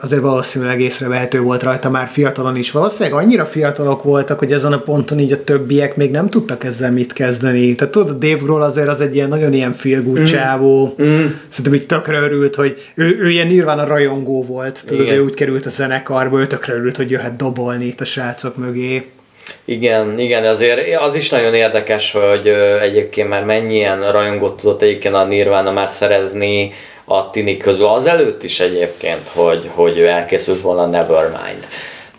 azért valószínűleg észrevehető volt rajta már fiatalon is. Valószínűleg annyira fiatalok voltak, hogy ezen a ponton így a többiek még nem tudtak ezzel mit kezdeni. Tehát tudod, Dave Grohl azért az egy ilyen nagyon ilyen feel mm. csávó. Mm. Szerintem így tökre örült, hogy ő, ő ilyen nyilván a rajongó volt. Tudod, Igen. ő úgy került a zenekarba, ő tökre örült, hogy jöhet dobolni itt a srácok mögé. Igen, igen, azért az is nagyon érdekes, hogy egyébként már mennyien rajongót tudott egyébként a Nirvana már szerezni, a tinik közül, az előtt is egyébként, hogy, hogy ő elkészült volna Nevermind.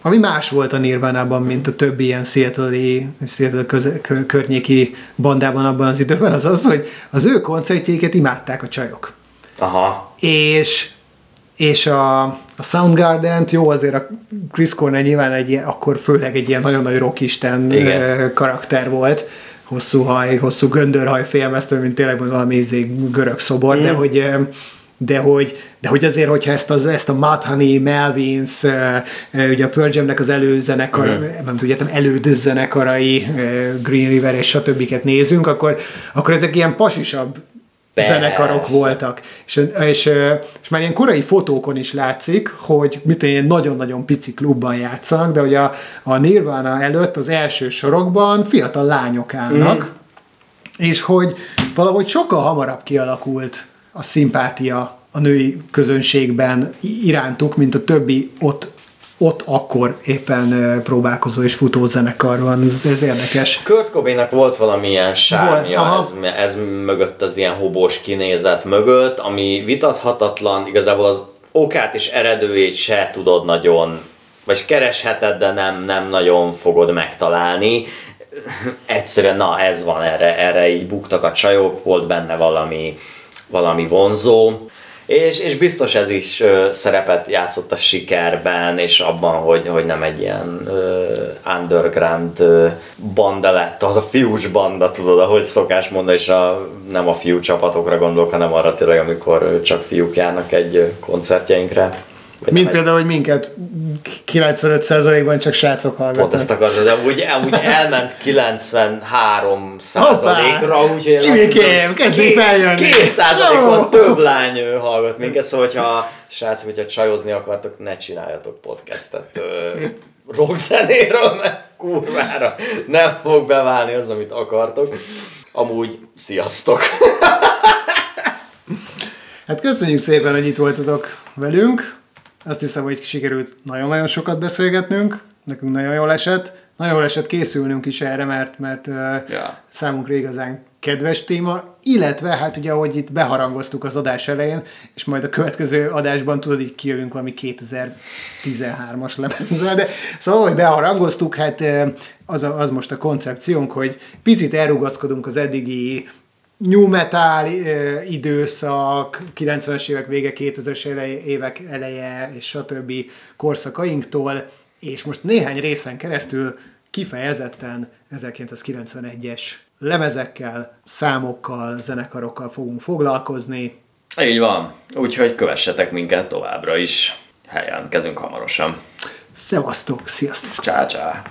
Ami más volt a Nirvánában, mint a többi ilyen Seattle-i, Seattle köze, kör, környéki bandában abban az időben, az az, hogy az ő koncertjéket imádták a csajok. Aha. És és a, a Soundgarden-t, jó, azért a Chris Cornell nyilván egy, akkor főleg egy ilyen nagyon nagy rockisten Igen. karakter volt, hosszú haj, hosszú göndörhaj félmeztő, mint tényleg valami izé görög szobor, mm. de hogy de hogy, de hogy azért, hogyha ezt, az, ezt a Mudhoney, Melvins, ugye a Pearl Jam-nek az előzenekar, mm. nem tudjátok, elődös zenekarai, Green River és stb. nézünk, akkor, akkor ezek ilyen pasisabb Persze. zenekarok voltak. És, és, és már ilyen korai fotókon is látszik, hogy mit ilyen nagyon-nagyon pici klubban játszanak, de hogy a, a Nirvana előtt az első sorokban fiatal lányok állnak, mm. és hogy valahogy sokkal hamarabb kialakult a szimpátia a női közönségben irántuk, mint a többi ott ott akkor éppen próbálkozó és futó zenekar van, ez, ez érdekes. Kurt Cobainnak volt valamilyen sármja, ez, ez mögött az ilyen hobós kinézet mögött, ami vitathatatlan, igazából az okát és eredőjét se tudod nagyon, vagy keresheted, de nem, nem nagyon fogod megtalálni. Egyszerűen, na ez van, erre, erre így buktak a csajok, volt benne valami, valami vonzó. És, és biztos ez is ö, szerepet játszott a sikerben, és abban, hogy, hogy nem egy ilyen ö, underground ö, banda lett, az a fiús banda, tudod, ahogy szokás mondani, és a, nem a fiú csapatokra gondolok, hanem arra tényleg, amikor csak fiúk járnak egy koncertjeinkre. Mint például, hogy minket 95%-ban csak srácok hallgatnak. Pont ezt akarod, de amúgy, amúgy elment 93 százalékra, úgyhogy én azt kezdjük feljönni. 2 százalékon több lány hallgat minket, szóval hogyha srácok, hogyha csajozni akartok, ne csináljatok podcastet rockzenéről, mert kurvára nem fog beválni az, amit akartok. Amúgy, sziasztok! Hát köszönjük szépen, hogy itt voltatok velünk. Azt hiszem, hogy sikerült nagyon-nagyon sokat beszélgetnünk, nekünk nagyon jól esett. Nagyon jól esett készülnünk is erre, mert, mert yeah. számunkra igazán kedves téma, illetve hát ugye, ahogy itt beharangoztuk az adás elején, és majd a következő adásban tudod, így kijövünk valami 2013-as lemezzel, de szóval, hogy beharangoztuk, hát az, a, az most a koncepciónk, hogy picit elrugaszkodunk az eddigi new metal időszak, 90-es évek vége, 2000-es évek eleje, és stb. korszakainktól, és most néhány részen keresztül kifejezetten 1991-es lemezekkel, számokkal, zenekarokkal fogunk foglalkozni. Így van, úgyhogy kövessetek minket továbbra is. Helyen kezünk hamarosan. Szevasztok, sziasztok! Csá, csá!